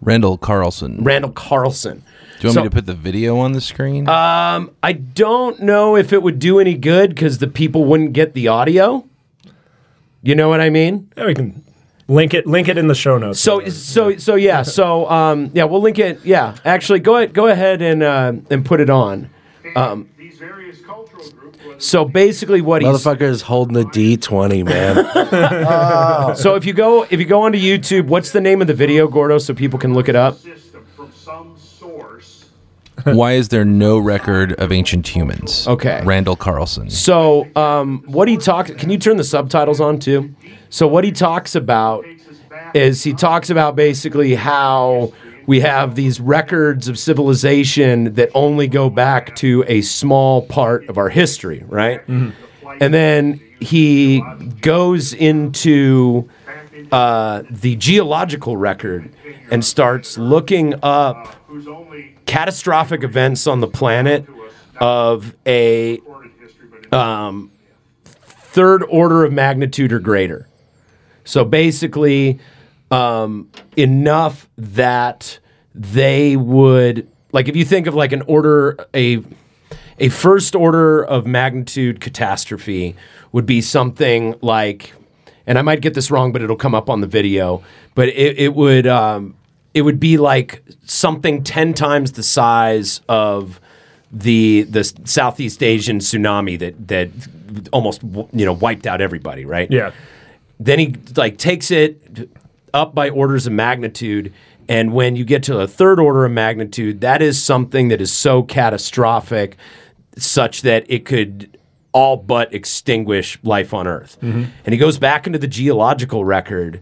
Randall Carlson. Randall Carlson. Do you want So- me to put the video on the screen? Um, I don't know if it would do any good because the people wouldn't get the audio. You know what I mean? Yeah, we can link it. Link it in the show notes. So so so yeah. So um, yeah, we'll link it. Yeah, actually, go ahead go ahead and uh, and put it on. Um, These various cultural groups, whether so basically, what he's Motherfucker's holding the D20, man. so if you go if you go onto YouTube, what's the name of the video, Gordo, so people can look it up? system from some source Why is there no record of ancient humans? Okay. Randall Carlson. So, um, what he talks, can you turn the subtitles on too? So, what he talks about is he talks about basically how we have these records of civilization that only go back to a small part of our history, right? And then he goes into uh, the geological record and starts looking up catastrophic events on the planet of a recorded history, but um, third order of magnitude or greater. So basically, um, enough that they would like if you think of like an order a a first order of magnitude catastrophe would be something like and I might get this wrong but it'll come up on the video but it, it would um, it would be like something 10 times the size of the the Southeast Asian tsunami that that almost you know wiped out everybody right? Yeah, then he like takes it up by orders of magnitude and when you get to a third order of magnitude that is something that is so catastrophic such that it could all but extinguish life on earth. Mm-hmm. And he goes back into the geological record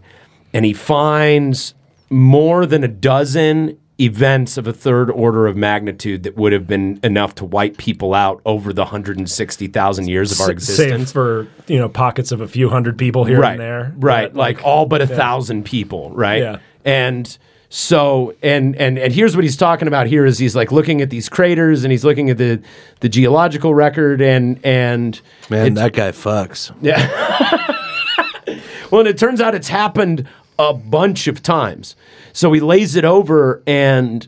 and he finds more than a dozen events of a third order of magnitude that would have been enough to wipe people out over the 160,000 years of our existence save for you know pockets of a few hundred people here right, and there. Right, But, like, all but a thousand people, right? Yeah. And so and and and here's what he's talking about here is he's like looking at these craters and he's looking at the the geological record and and Man, that guy fucks. Yeah. well, and it turns out it's happened a bunch of times. So he lays it over and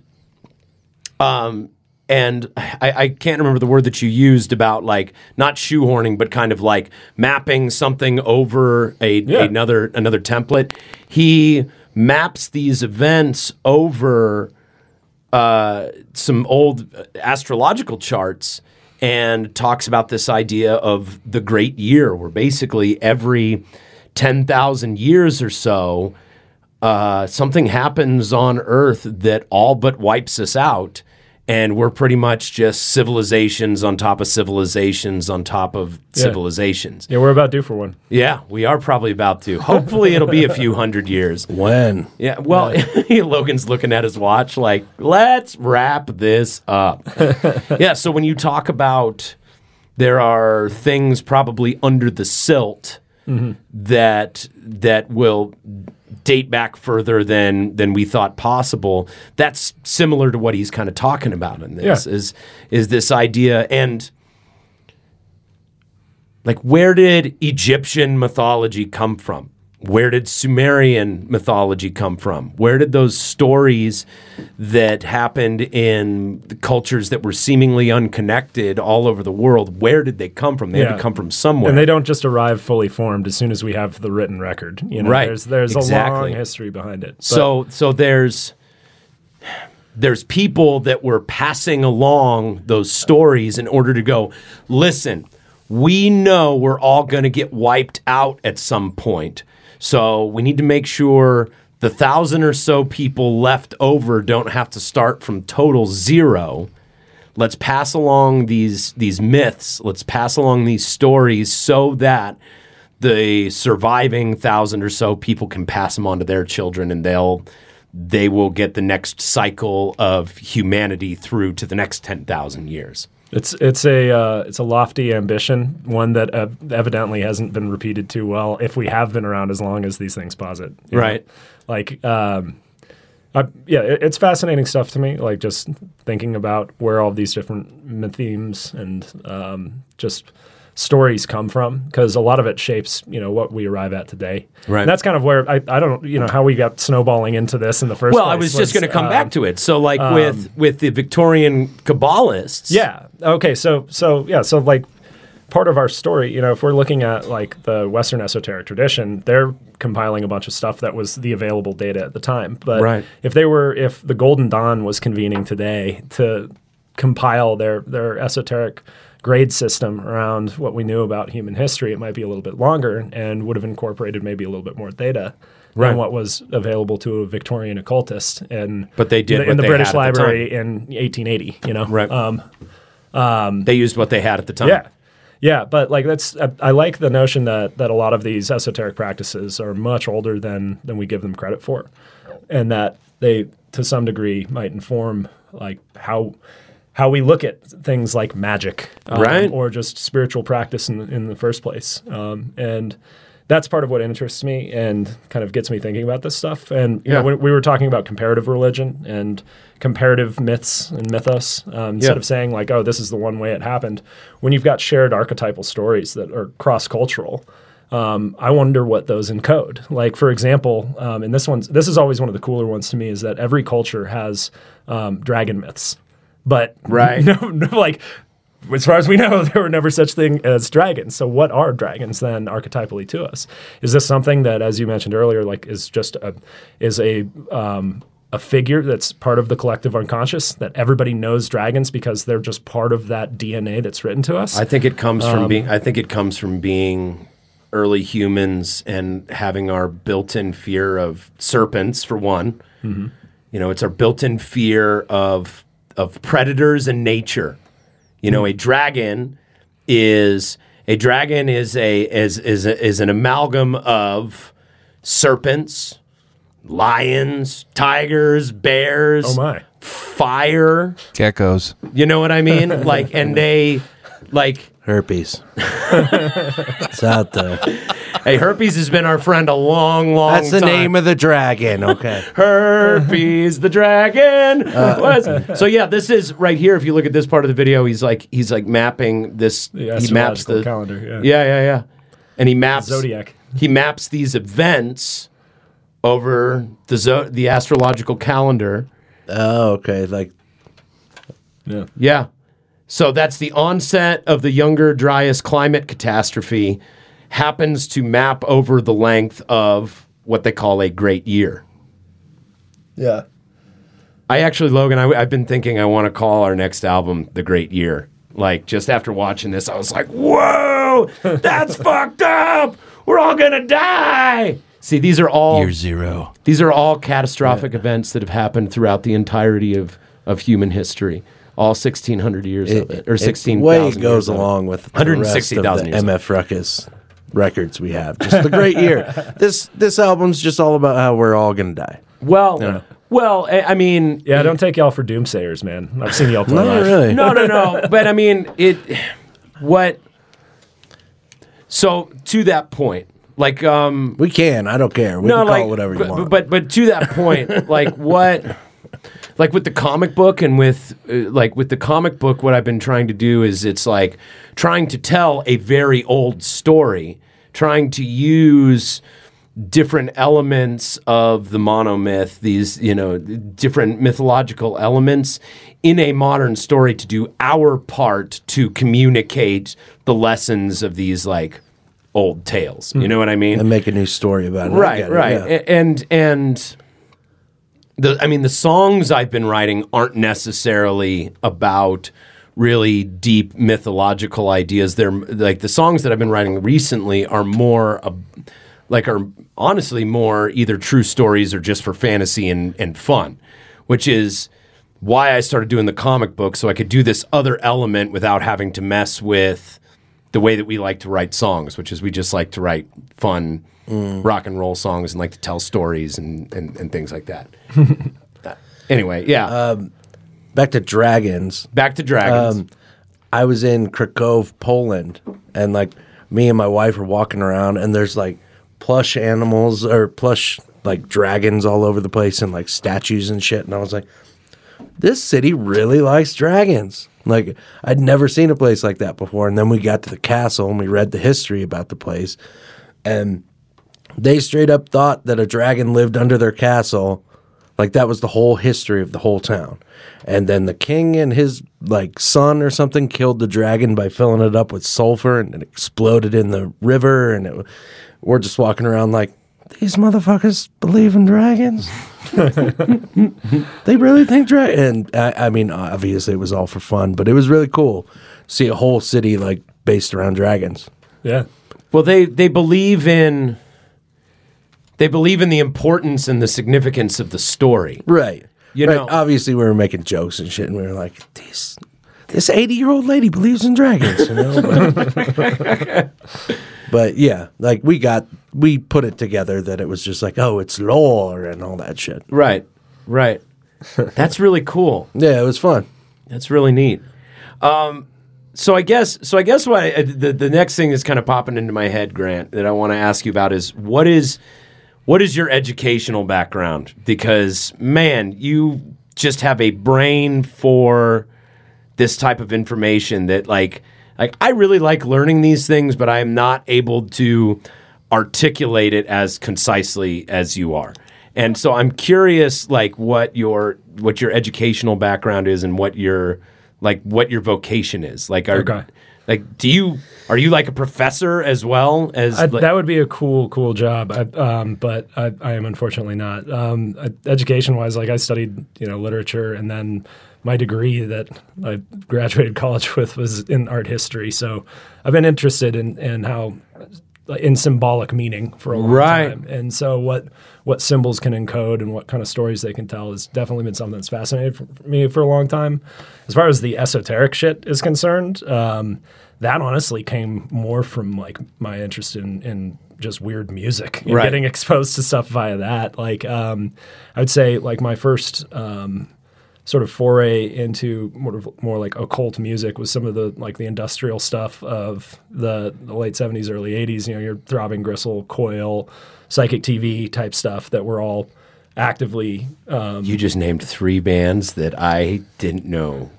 um and I, I can't remember the word that you used about like not shoehorning, but kind of like mapping something over a Yeah. another another template. He maps these events over uh, some old astrological charts and talks about this idea of the great year, where basically every 10,000 years or so, uh, something happens on Earth that all but wipes us out. And we're pretty much just civilizations on top of civilizations on top of civilizations. yeah, we're about due for one. Yeah, we are probably about to. Hopefully, it'll be a few hundred years. When? Yeah, well, Logan's looking at his watch like, let's wrap this up. yeah, so when you talk about there are things probably under the silt Mm-hmm. that that will date back further than than we thought possible. That's similar to what he's kind of talking about in this Yeah. is is this idea and like where did Egyptian mythology come from? Where did Sumerian mythology come from? Where did those stories that happened in the cultures that were seemingly unconnected all over the world, where did they come from? They had to come from somewhere. And they don't just arrive fully formed as soon as we have the written record. You know, Right. there's there's a long history behind it. But- So so there's there's people that were passing along those stories in order to go, listen, we know we're all going to get wiped out at some point. So we need to make sure the thousand or so people left over don't have to start from total zero. Let's pass along these these myths. Let's pass along these stories so that the surviving thousand or so people can pass them on to their children and they'll they will get the next cycle of humanity through to the next 10,000 years. It's it's a uh, it's a lofty ambition, one that uh, evidently hasn't been repeated too well. If we have been around as long as these things posit, you know? Right. Like, um, I, yeah, it, it's fascinating stuff to me. Like just thinking about where all these different themes and um, just stories come from because a lot of it shapes you know what we arrive at today. Right. And that's kind of where I, I don't you know how we got snowballing into this in the first. Well, place I was just going to come um, back to it. So, like with with the Victorian Kabbalists, Yeah. Okay. So so yeah. So like part of our story, you know, if we're looking at like the Western esoteric tradition, they're compiling a bunch of stuff that was the available data at the time. But Right. if they were, if the Golden Dawn was convening today to compile their their esoteric grade system around what we knew about human history, it might be a little bit longer and would have incorporated maybe a little bit more data. Right. Than what was available to a Victorian occultist, and But they did in the, in British at the Library in 1880. You know, right. Um, they used what they had at the time. yeah. Yeah, but like that's I, I like the notion that that a lot of these esoteric practices are much older than than we give them credit for, and that they to some degree might inform like how how we look at things like magic, um, Right. or just spiritual practice in in the first place, um, and. That's part of what interests me and kind of gets me thinking about this stuff. And you Yeah. know, we were talking about comparative religion and comparative myths and mythos, um, instead Yeah. of saying like, "Oh, this is the one way it happened," when you've got shared archetypal stories that are cross-cultural, um, I wonder what those encode. Like, for example, um, and this one's this is always one of the cooler ones to me is that every culture has um, dragon myths, but Right. no, no, like. As far as we know, there were never such thing as dragons. So, what are dragons then, archetypally to us? Is this something that, as you mentioned earlier, like is just a is a um, a figure that's part of the collective unconscious that everybody knows dragons because they're just part of that DNA that's written to us? I think it comes Um, from being. I think it comes from being early humans and having our built-in fear of serpents, for one. Mm-hmm. You know, it's our built-in fear of of predators and nature. You know, a hmm. dragon is a dragon is a is is a, is an amalgam of serpents, lions, tigers, bears, oh my! fire. Geckos. You know what I mean? like, and they like. Herpes. it's out there. Hey, herpes has been our friend a long, long time. That's the time. name of the dragon. Okay. Herpes the dragon. Uh. Was- so yeah, this is right here. If you look at this part of the video, he's like he's like mapping this. The he maps the calendar, yeah. Yeah, yeah, yeah. And he maps Zodiac. He maps these events over the zo- the astrological calendar. Oh, okay. Like Yeah. Yeah. So that's the onset of the younger Dryas climate catastrophe happens to map over the length of what they call a great year. Yeah. I actually, Logan, I, have been thinking I want to call our next album The Great Year. Like, just after watching this, I was like, whoa, that's fucked up. We're all going to die. See, these are all Year zero. these are all catastrophic events that have happened throughout the entirety of, of human history. All 1600 years of it, or it 16,000 way years goes of it. along with the 160,000. MF Ruckus records we have. Just the great year. This this album's just all about how we're all gonna die. Well, well, I I mean, Yeah, don't take y'all for doomsayers, man. I've seen y'all play Not really. no, no, no. But I mean, it. What? So to that point, like, um, We can. I don't care. We no, can call like, it whatever you but, want. But but to that point, like what? Like with the comic book and with uh, like with the comic book, what I've been trying to do is it's like trying to tell a very old story, trying to use different elements of the monomyth, these, you know, different mythological elements in a modern story to do our part to communicate the lessons of these like old tales. You know what I mean? and make a new story about it. I right get it, right yeah. A- and and the i mean the songs i've been writing aren't necessarily about really deep mythological ideas. They're like the songs that i've been writing recently are more uh, like are honestly more either true stories or just for fantasy and, and fun which is why i started doing the comic book so i could do this other element without having to mess with the way that we like to write songs, which is we just like to write fun rock and roll songs and like to tell stories and, and, and things like that. Uh, anyway, yeah. Back to dragons. Back to dragons. Um, I was in Krakow, Poland, and like me and my wife were walking around, and there's like plush animals or plush like dragons all over the place, and like statues and shit. And I was like, this city really likes dragons. Like I'd never seen a place like that before. And then we got to the castle and we read the history about the place, and they straight up thought that a dragon lived under their castle. Like that was the whole history of the whole town. And then the king and his like son or something killed the dragon by filling it up with sulfur and it exploded in the river and it, we're just walking around like these motherfuckers believe in dragons. they really think dragon. And I, I mean, obviously it was all for fun, but it was really cool. to See a whole city like based around dragons. Yeah. Well, they they believe in they believe in the importance and the significance of the story. Right. You Right. know- obviously we were making jokes and shit, and we were like, "This, this eighty-year-old lady believes in dragons," you know. But, but yeah, like we got, we put it together that it was just like, oh, it's lore and all that shit. Right. Right. That's really cool. Yeah, it was fun. That's really neat. Um, so I guess so I guess what I, the the next thing that's kind of popping into my head, Grant, that I want to ask you about is what is what is your educational background? Because man, you just have a brain for this type of information that like like I really like learning these things, but I am not able to articulate it as concisely as you are. And so I'm curious like what your what your educational background is and what your like what your vocation is. Like are Okay. Like do you are you like a professor as well as I, like, that would be a cool, cool job. I, um, but I, I am unfortunately not. Um, education wise, like I studied, you know, literature, and then my degree that I graduated college with was in art history. So I've been interested in in how in symbolic meaning for a long Right. time, and so what what symbols can encode and what kind of stories they can tell has definitely been something that's fascinated for me for a long time. As far as the esoteric shit is concerned, um, that honestly came more from like my interest in, in just weird music and Right. getting exposed to stuff via that. Like, um, I would say like my first um, sort of foray into more, of- more like occult music was some of the like the industrial stuff of the, the late 70s, early 80s. You know, your throbbing gristle, coil, psychic TV type stuff that were all actively um, you just named three bands that I didn't know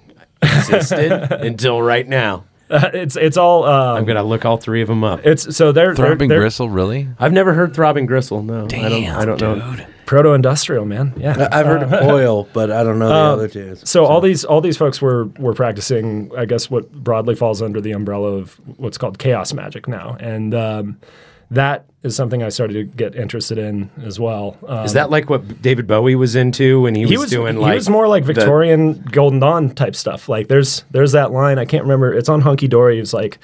existed until right now. it's it's all um, I'm gonna look all three of them up. it's so they're they're, Throbbing they're Gristle, really? I've never heard Throbbing Gristle. No, I don't. I don't know. Proto industrial man. Yeah, I've heard of Coil, but I don't know the other two. So all these all these folks were were practicing, I guess, what broadly falls under the umbrella of what's called chaos magic now, and um, that is something I started to get interested in as well. Um, Is that like what David Bowie was into when he, he was, was doing he like was more like the- Victorian Golden Dawn type stuff. Like there's there's that line I can't remember. It's on Hunky Dory. It's like.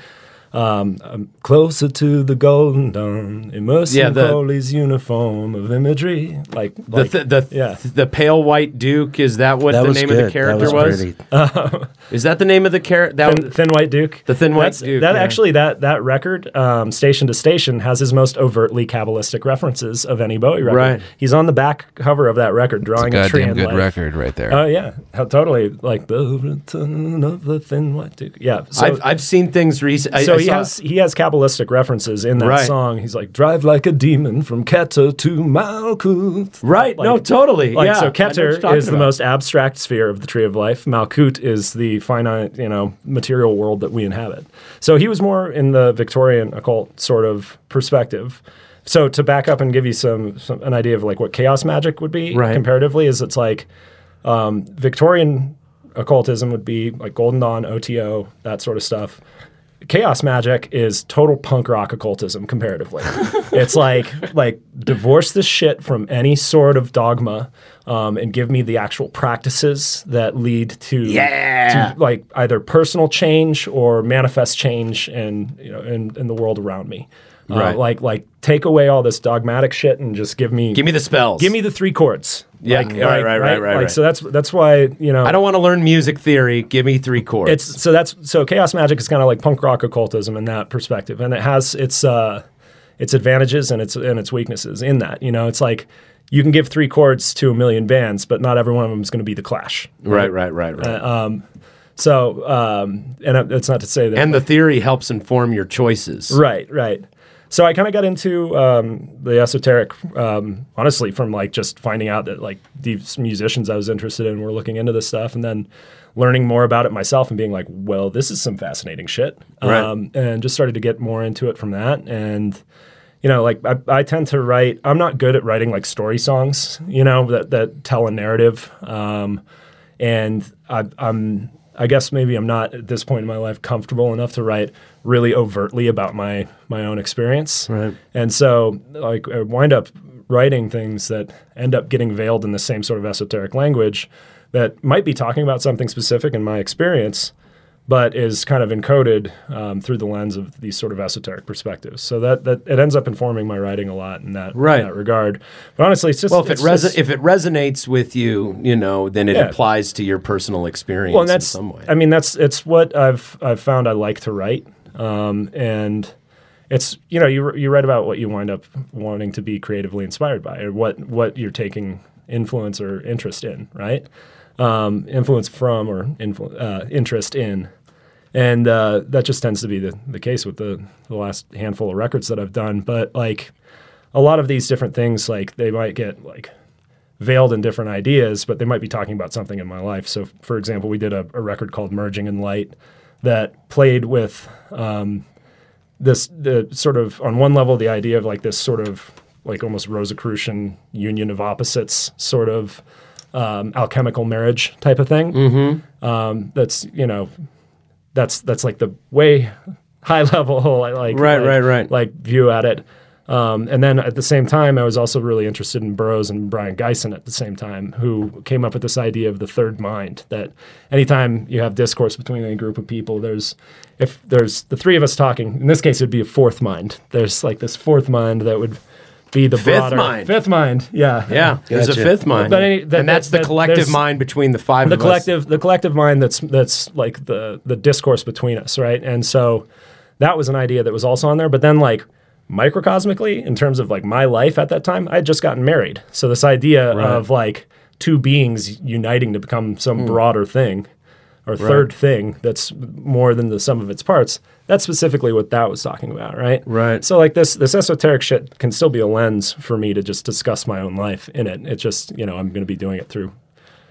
Um, I'm closer to the golden dawn, immersed Yeah, in the- Crowley's uniform of imagery. Like, the like th- the yeah. the pale white Duke. Is that what That the name good. of the character that was? pretty. Is that the name of the character? That Thin, Thin White Duke. The Thin White That's- Duke, That yeah. actually that that record, um, Station to Station, has his most overtly cabalistic references of any Bowie record. Right. He's on the back cover of that record, It's a drawing a, tree goddamn good life. record right there. Oh yeah, How- totally. Like the return of the Thin White Duke. Yeah. So, I've I've seen things recently. so he has he has kabbalistic references in that Right. song. He's like, "Drive like a demon from Keter to Malkut." right. no, totally. Like yeah, so, I know what you're Keter is the most abstract sphere of the tree of life. Malkut is the finite, you know, material world that we inhabit. So he was more in the Victorian occult sort of perspective. So to back up and give you some, some an idea of like what chaos magic would be Right. comparatively is it's like um, Victorian occultism would be like Golden Dawn, OTO, that sort of stuff. Chaos magic is total punk rock occultism comparatively. it's like like divorce this shit from any sort of dogma um, and give me the actual practices that lead to, Yeah. to like either personal change or manifest change in you know in, in the world around me. Uh, Right. like like take away all this dogmatic shit and just give me Give me the spells. give me the three chords. Yeah, Like- right, like- right, right, right, Like right. so that's that's why you know I don't want to learn music theory. Give me three chords. it's so that's so chaos magic is kind of like punk rock occultism in that perspective, and it has its uh, its advantages and its and its weaknesses in that. You know, it's like you can give three chords to a million bands, but not every one of them is going to be the Clash. right, right, right, right. So, um, and that's not to say that and the theory helps inform your choices. Right, right. So I kind of got into um, the esoteric, um, honestly, from like just finding out that like these musicians I was interested in were looking into this stuff, and then learning more about it myself and being like, well, this is some fascinating shit, Right. um, and just started to get more into it from that, and you know, like I, I tend to write. I'm not good at writing like story songs, you know, that that tell a narrative. Um, and I, I'm, I guess maybe I'm not at this point in my life comfortable enough to write really overtly about my my own experience. Right. And so, like, I wind up writing things that end up getting veiled in the same sort of esoteric language that might be talking about something specific in my experience, but is kind of encoded um, through the lens of these sort of esoteric perspectives. So that that it ends up informing my writing a lot in that, Right. in that regard. But honestly, it's just Well, if it just- if it resonates with you, you know, then it Yeah. applies to your personal experience well, that's in some way. I mean, that's it's what I've I've found I like to write, um, and it's you know you you write about what you wind up wanting to be creatively inspired by, or what what you're taking influence or interest in, right? Um, influence from or influ- uh, interest in. And uh, that just tends to be the, the case with the, the last handful of records that I've done. But like a lot of these different things, like they might get like veiled in different ideas, but they might be talking about something in my life. So, for example, we did a, a record called Merging in Light that played with um, this the sort of on one level the idea of like this sort of like almost Rosicrucian union of opposites sort of um, alchemical marriage type of thing. Mm-hmm. Um, that's you know that's that's like the way high level like like Right, like- right, right. like view at it. Um, and then at the same time, I was also really interested in Burroughs and Brion Gysin at the same time, who came up with this idea of the third mind. That anytime you have discourse between a group of people, there's if there's the three of us talking. In this case, it'd be a fourth mind. There's like this fourth mind that would be the Fifth broader mind. Fifth mind, yeah, yeah, there's a fifth mind, But any- that- and that's that- the that- collective there's- mind between the five the of collective the collective mind that's that's like the the discourse between us right? And so that was an idea that was also on there. But then like microcosmically in terms of like my life at that time i had just gotten married. So this idea of like two beings uniting to become some Hmm. broader thing or third thing that's more than the sum of its parts that's specifically what that was talking about right Right. so like this this esoteric shit can still be a lens for me to just discuss my own life in it it's just you know i'm going to be doing it through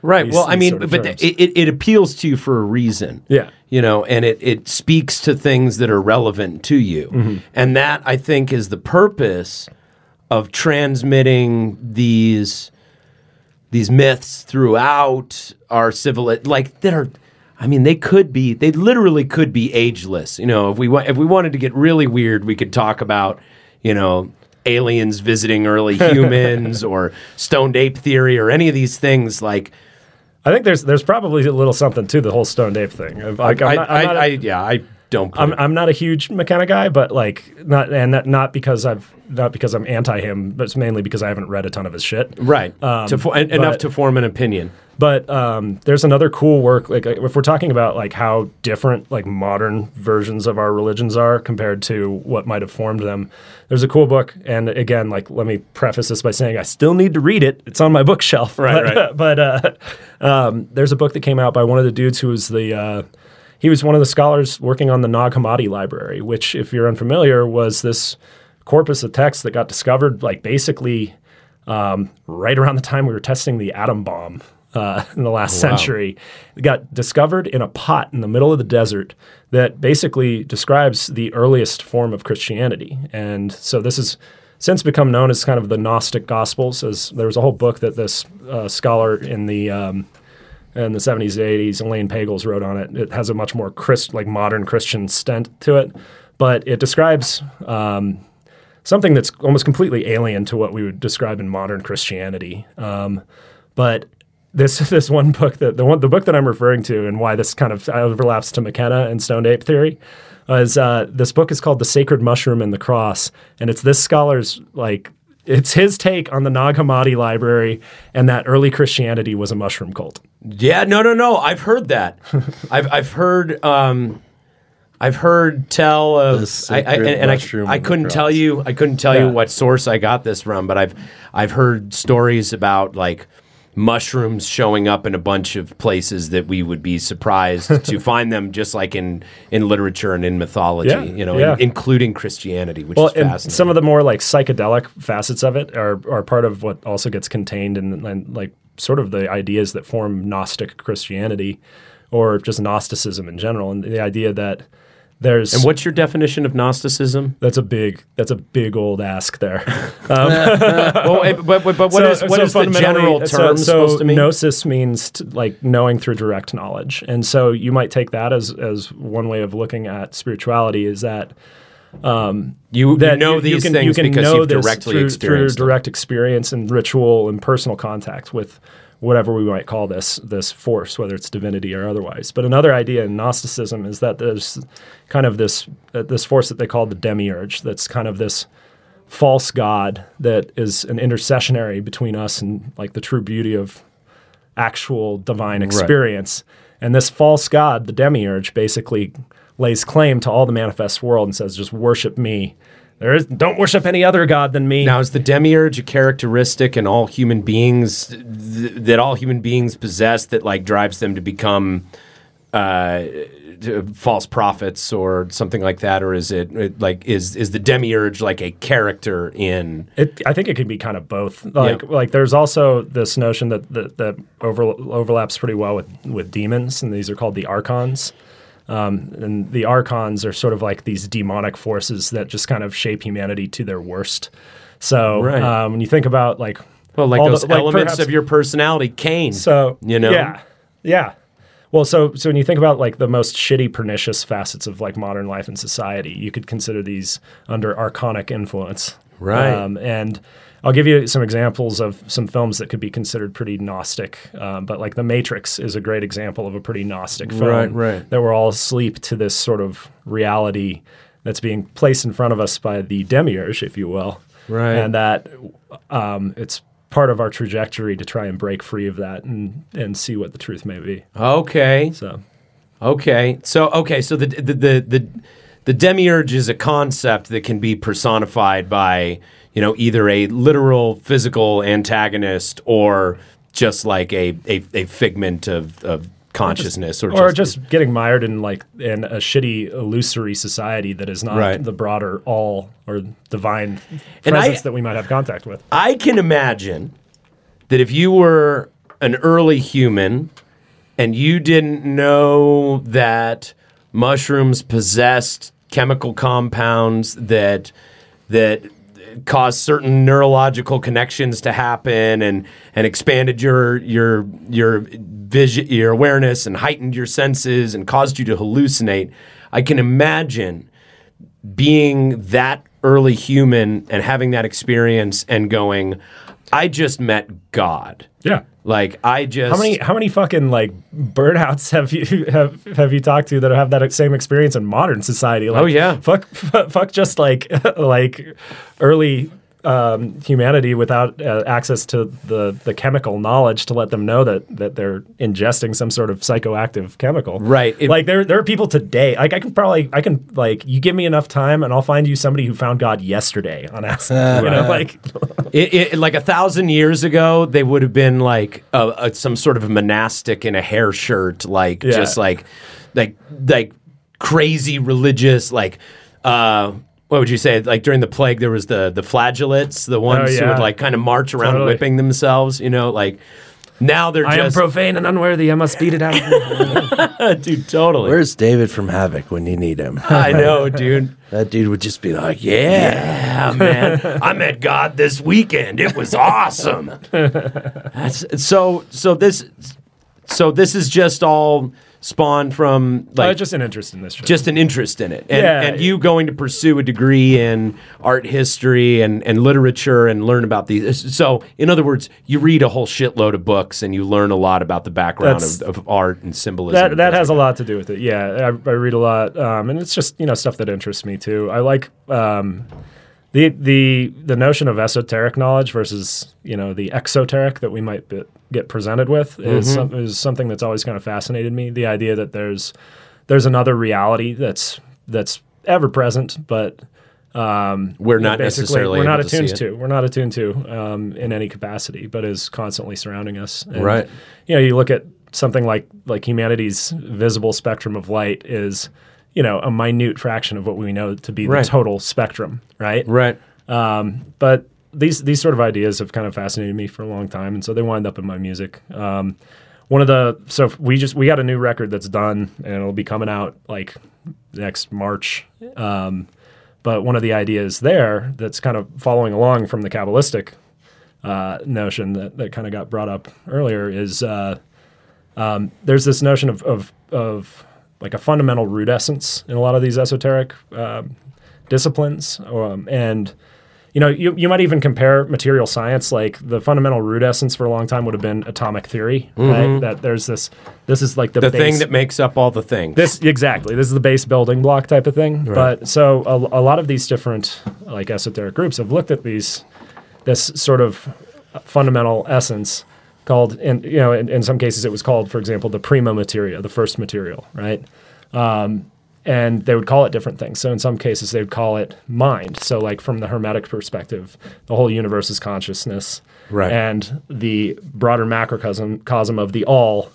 Right. these- well, I mean, sort of but it, it, it appeals to you for a reason. Yeah. You know, and it, it speaks to things that are relevant to you. Mm-hmm. And that, I think, is the purpose of transmitting these these myths throughout our civil like that are I mean they could be they literally could be ageless. You know, if we if we wanted to get really weird, we could talk about, you know, aliens visiting early humans or stoned ape theory or any of these things like I think there's there's probably a little something to the whole stoned ape thing. Like, I'm not, I'm I, not a- I, yeah, I don't. I'm, I'm not a huge McKenna guy, but like not and that, not because I've not because I'm anti him, but it's mainly because I haven't read a ton of his shit. right um, to fo- en- enough to form an opinion. But um, there's another cool work. Like if we're talking about like how different like modern versions of our religions are compared to what might have formed them, there's a cool book. And again, like let me preface this by saying I still need to read it. It's on my bookshelf. Right, but, right. but uh, um, there's a book that came out by one of the dudes who was the uh, he was one of the scholars working on the Nag Hammadi library, which, if you're unfamiliar, was this corpus of texts that got discovered like basically um, right around the time we were testing the atom bomb uh, in the last century. It got discovered in a pot in the middle of the desert that basically describes the earliest form of Christianity. And so this has since become known as kind of the Gnostic Gospels. As there was a whole book that this uh, scholar in the um, in the 70s, and 80s, Elaine Pagels wrote on it. It has a much more Christ, like modern Christian stent to it, but it describes um, something that's almost completely alien to what we would describe in modern Christianity. Um, but this this one book that the one the book that I'm referring to and why this kind of overlaps to McKenna and stoned ape theory is uh, this book is called The Sacred Mushroom and the Cross, and it's this scholar's like it's his take on the Nag Hammadi library and that early Christianity was a mushroom cult. Yeah, no, no, no. I've heard that. I've I've heard um, I've heard tell The of I, I, and, and I, mushroom I of couldn't tell you I couldn't tell you what source I got this from, but I've I've heard stories about like mushrooms showing up in a bunch of places that we would be surprised to find them, just like in in literature and in mythology. Yeah, you know, yeah. in- including Christianity, which well, is and fascinating. some of the more like psychedelic facets of it are are part of what also gets contained in, in like sort of the ideas that form Gnostic Christianity, or just Gnosticism in general, and the idea that there's and what's your definition of Gnosticism? that's a big that's a big old ask there. well, eh, but, but, but what is what so is the general term so supposed to mean? Gnosis means t like knowing through direct knowledge, and so you might take that as as one way of looking at spirituality. Is that you, you that know you- you these can- things you can because know you've directly through, experienced through direct experience and ritual and personal contact with whatever we might call this this force, whether it's divinity or otherwise. But another idea in Gnosticism is that there's kind of this uh, this force that they call the demiurge. That's kind of this false god that is an intercessionary between us and like the true beauty of actual divine experience. And this false god, the demiurge, basically lays claim to all the manifest world and says, "Just worship me. There is don't worship any other god than me." Now, is the demiurge a characteristic in all human beings th- that all human beings possess that like drives them to become uh, false prophets or something like that, or is it, it like is is the demiurge like a character in? It, I think it could be kind of both. Like, Yeah. like there's also this notion that that, that over, overlaps pretty well with with demons, and these are called the archons. Um, and the archons are sort of like these demonic forces that just kind of shape humanity to their worst. So Right. um, when you think about like Well, like those the- like elements perhaps- of your personality, Cain. So you know, yeah, yeah. Well, so so when you think about like the most shitty, pernicious facets of like modern life and society, you could consider these under archonic influence, Right. Um, and I'll give you some examples of some films that could be considered pretty gnostic. Um, but like The Matrix is a great example of a pretty gnostic film. Right, right. That we're all asleep to this sort of reality that's being placed in front of us by the demiurge, if you will. Right. And that um, it's part of our trajectory to try and break free of that and, and see what the truth may be. Okay. So Okay. So okay. So the the the the, the demiurge is a concept that can be personified by you know either a literal physical antagonist or just like a a, a figment of, of consciousness or, or just getting mired in like in a shitty illusory society that is not Right. the broader all or divine And I- presence that we might have contact with. I can imagine that if you were an early human and you didn't know that mushrooms possessed chemical compounds that that caused certain neurological connections to happen and and expanded your your your vision your awareness and heightened your senses and caused you to hallucinate i can imagine being that early human and having that experience and going i just met god Yeah. Like i just How many how many fucking like burnouts have you have have you talked to that have that same experience in modern society? Oh, like, Oh, yeah. fuck fuck just like like early um, humanity without uh, access to the the chemical knowledge to let them know that that they're ingesting some sort of psychoactive chemical. Right. It- like there there are people today. Like I can probably I can like you give me enough time and I'll find you somebody who found God yesterday on acid. you know, like It, it, like a thousand years ago, they would have been like a, a, some sort of a monastic in a hair shirt, like Yeah. just like, like, like crazy religious, like, uh, what would you say? Like during the plague, there was the the flagellates, the oh, ones who Oh, yeah. would like kind of march around Totally. whipping themselves. You know, like now they're I am just profane and unworthy. I must beat it out. dude, totally. Where's David from Havoc when you need him? I know, dude. That dude would just be like, yeah. Yeah, man. I met God this weekend. It was awesome. That's so so this so this is just all spawned from Uh, like just an interest in this shit. just an interest in it. And, Yeah. and you going to pursue a degree in art history and, and literature and learn about these. So, in other words, you read a whole shitload of books and you learn a lot about the background of, of art and symbolism. that and that has a like lot to do with it. Yeah, I, I read a lot, um, and it's just you know stuff that interests me too. I like um, the the the notion of esoteric knowledge versus you know the exoteric that we might be, get presented with is, Mm-hmm. some, is something that's always kind of fascinated me. The idea that there's there's another reality that's that's ever present, but We're not necessarily we're not to attuned see to, we're not attuned to um, in any capacity, but is constantly surrounding us. And, Right. You know, you look at something like like humanity's visible spectrum of light is, you know, a minute fraction of what we know to be Right. the total spectrum, right? Right. but these these sort of ideas have kind of fascinated me for a long time, and so they wind up in my music. Um, one of the so we just we got a new record that's done, and it'll be coming out like next March. Um, but one of the ideas there that's kind of following along from the Kabbalistic uh, notion that, that kind of got brought up earlier is uh, um, there's this notion of, of of like a fundamental root essence in a lot of these esoteric um, disciplines, um, and you know you, you might even compare material science like the fundamental root essence for a long time would have been atomic theory, right? That there's this this is like the, The base, thing that makes up all the things. this exactly. This is the base building block type of thing. But so a, a lot of these different like esoteric groups have looked at these this sort of fundamental essence called in you know in, in some cases it was called for example the prima materia the first material right? Um, and they would call it different things. So in some cases they would call it mind. So like from the hermetic perspective the whole universe is consciousness Right. and the broader macrocosm cosm of the all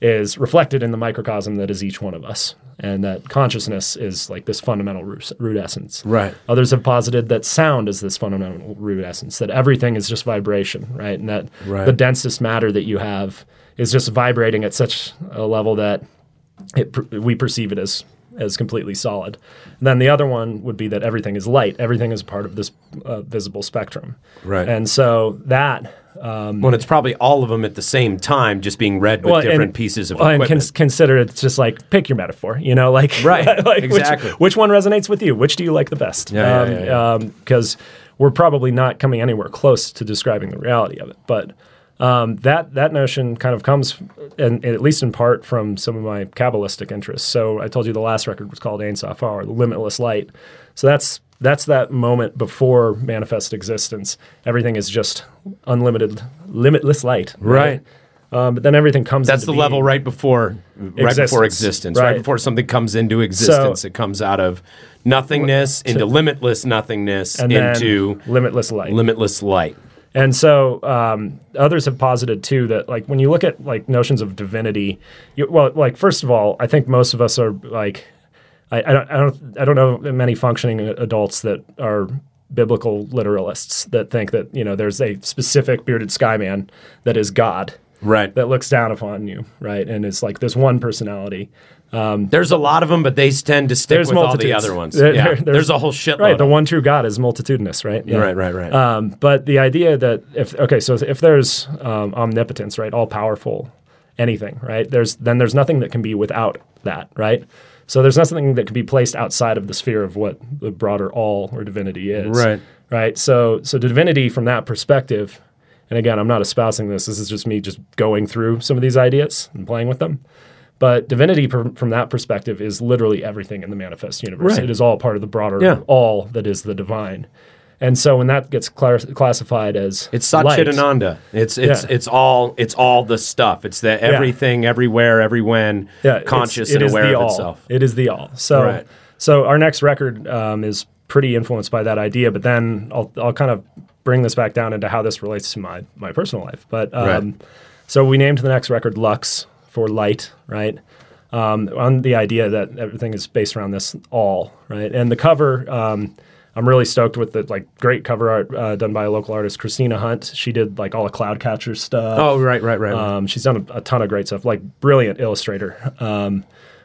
is reflected in the microcosm that is each one of us and that consciousness is like this fundamental root, root essence Right. others have posited that sound is this fundamental root essence that everything is just vibration right and that Right. the densest matter that you have is just vibrating at such a level that it, we perceive it as as completely solid. And then the other one would be that everything is light. Everything is part of this uh, visible spectrum. Right. And so that Um, when it's probably all of them at the same time, just being read with well, different and- pieces of well, and equipment. cons- consider it's just like pick your metaphor, you know, like Right, like exactly. Which, which one resonates with you? Which do you like the best? Yeah, yeah, um, yeah, yeah. Um, because we're probably not coming anywhere close to describing the reality of it, but. Um, that that notion kind of comes, and at least in part, from some of my kabbalistic interests. So I told you the last record was called Ain Soph Aur, the Limitless Light. So that's that's that moment before manifest existence. Everything is just unlimited, limitless light. Right. Um, but then everything comes. That's into the level right before right before Existence, existence, right. right. before something comes into existence. it comes out of nothingness into limitless nothingness into limitless light. limitless light. And so um, others have posited too that like when you look at like notions of divinity, you, well, like first of all, I think most of us are like, I, I don't, I don't, I don't know many functioning adults that are biblical literalists that think that you know there's a specific bearded sky man that is God Right. that looks down upon you, right, and it's like this one personality. There's a lot of them, but they tend to stick There's with all the other ones. There- yeah. there- there's, there's- a whole shitload. Right, the one true God is multitudinous, right? Yeah. Right, right, right. Um, but the idea that if okay, so if there's um, omnipotence, right, all powerful, anything, right? There's then there's nothing that can be without that, right? So there's nothing that can be placed outside of the sphere of what the broader all or divinity is, Right. Right. So so divinity from that perspective, and again, I'm not espousing this. This is just me just going through some of these ideas and playing with them. But divinity, per, from that perspective, is literally everything in the manifest universe. Right. It is all part of the broader Yeah. all that is the divine. And so when that gets classified as It's Satchitananda. It's it's Yeah. it's all it's all the stuff. It's the everything, everywhere, every when, yeah, conscious it and aware of all. itself. It is the all. So, Right. so our next record um, is pretty influenced by that idea. But then I'll I'll kind of bring this back down into how this relates to my my personal life. But um, Right. so we named the next record Lux for light, right? Um, on the idea that everything is based around this all, right? And the cover. I'm really stoked with the like great cover art uh, done by a local artist, Christina Hunt. She did like all the Cloudcatcher stuff. Oh, right, right, right. Um, she's done a, a ton of great stuff, like brilliant illustrator. Um,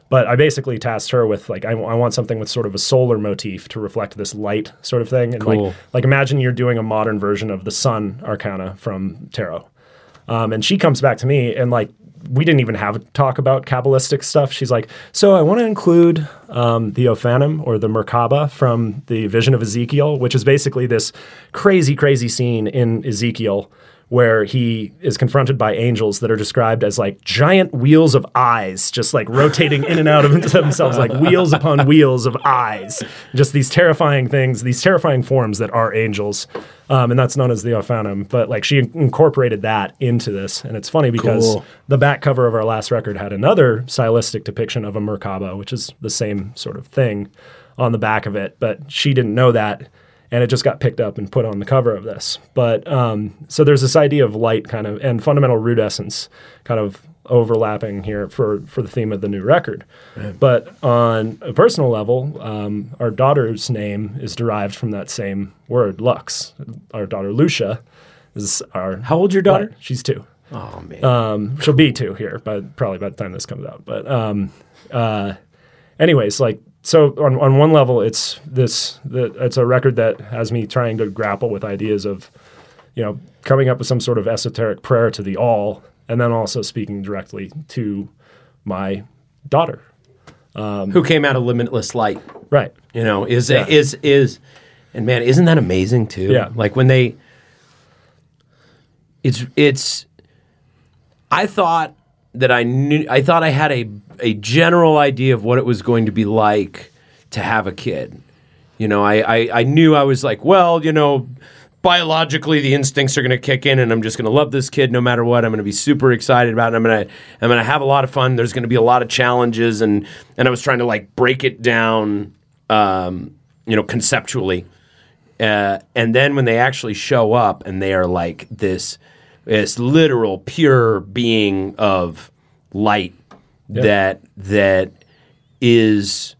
but I basically tasked her with like I, I want something with sort of a solar motif to reflect this light sort of thing. And Cool. like like imagine you're doing a modern version of the Sun Arcana from Tarot. Um, and she comes back to me and like we didn't even have a talk about Kabbalistic stuff. She's like, so I want to include um, the Ophanim or the Merkaba from the Vision of Ezekiel, which is basically this crazy, crazy scene in Ezekiel where he is confronted by angels that are described as like giant wheels of eyes, just like rotating in and out of themselves, like wheels upon wheels of eyes. Just these terrifying things, these terrifying forms that are angels. Um, and that's known as the Ophanim. But like she incorporated that into this. And it's funny because Cool. the back cover of our last record had another stylistic depiction of a Merkaba, which is the same sort of thing on the back of it, but she didn't know that, and it just got picked up and put on the cover of this. But um, so there's this idea of light kind of and fundamental root essence kind of overlapping here for for the theme of the new record. But on a personal level, um, our daughter's name is derived from that same word, lux. Our daughter Lucia is our. How old's your daughter? She's two. Oh man. Um, she'll be two here, but probably by the time this comes out. But um, uh, anyways, like so on, on one level, it's this the, it's a record that has me trying to grapple with ideas of, you know, coming up with some sort of esoteric prayer to the all, and then also speaking directly to my daughter. Um, Who came out of limitless light? Right. You know, is Yeah. is is, and man, isn't that amazing too? Yeah. Like when they, it's it's. I thought that I knew. I thought I had a a general idea of what it was going to be like to have a kid. You know, I I, I knew I was like, well, you know. Biologically, the instincts are going to kick in, and I'm just going to love this kid no matter what. I'm going to be super excited about it. I'm going to I'm going to have a lot of fun. There's going to be a lot of challenges, and and I was trying to like break it down, um, you know, conceptually. Uh, and then when they actually show up and they are like this, this literal pure being of light that that is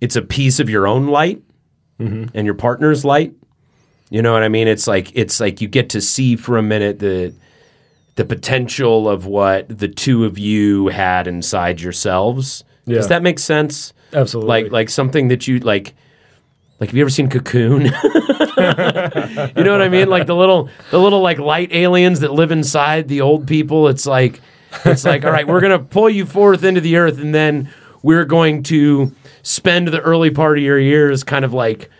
it's a piece of your own light mm-hmm. and your partner's light. You know what I mean? It's like it's like you get to see for a minute the the potential of what the two of you had inside yourselves. Yeah. Does that make sense? Absolutely. Like like something that you like like have you ever seen Cocoon? you know what I mean? Like the little the little like light aliens that live inside the old people. It's like it's like all right, we're gonna pull you forth into the earth, and then we're going to spend the early part of your years kind of like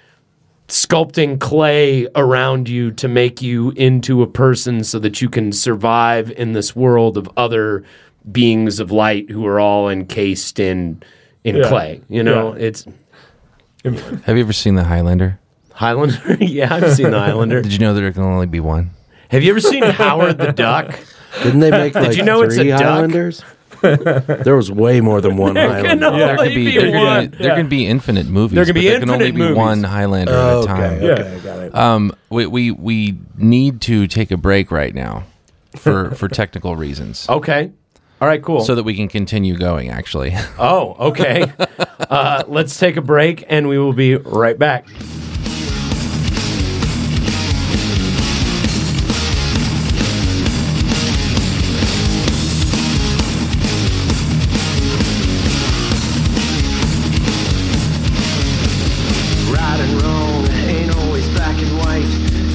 sculpting clay around you to make you into a person so that you can survive in this world of other beings of light who are all encased in in Yeah. clay. You know, Yeah. it's Have you ever seen The Highlander? Highlander. yeah, I've seen the Highlander. Did you know there can only be one? Have you ever seen Howard the Duck? Didn't they make like you know it's a three duck? Highlanders? there was way more than one Highlander. No, There only could be be there, one. can, there can be infinite movies. There can but be there can only infinite be movies. one Highlander at a time. okay, Yeah. okay, got it. Um, we, we we need to take a break right now for for technical reasons, Okay. All right, cool. so that we can continue going. Actually, oh, okay. Uh, let's take a break and we will be right back. Right and wrong ain't always black and white.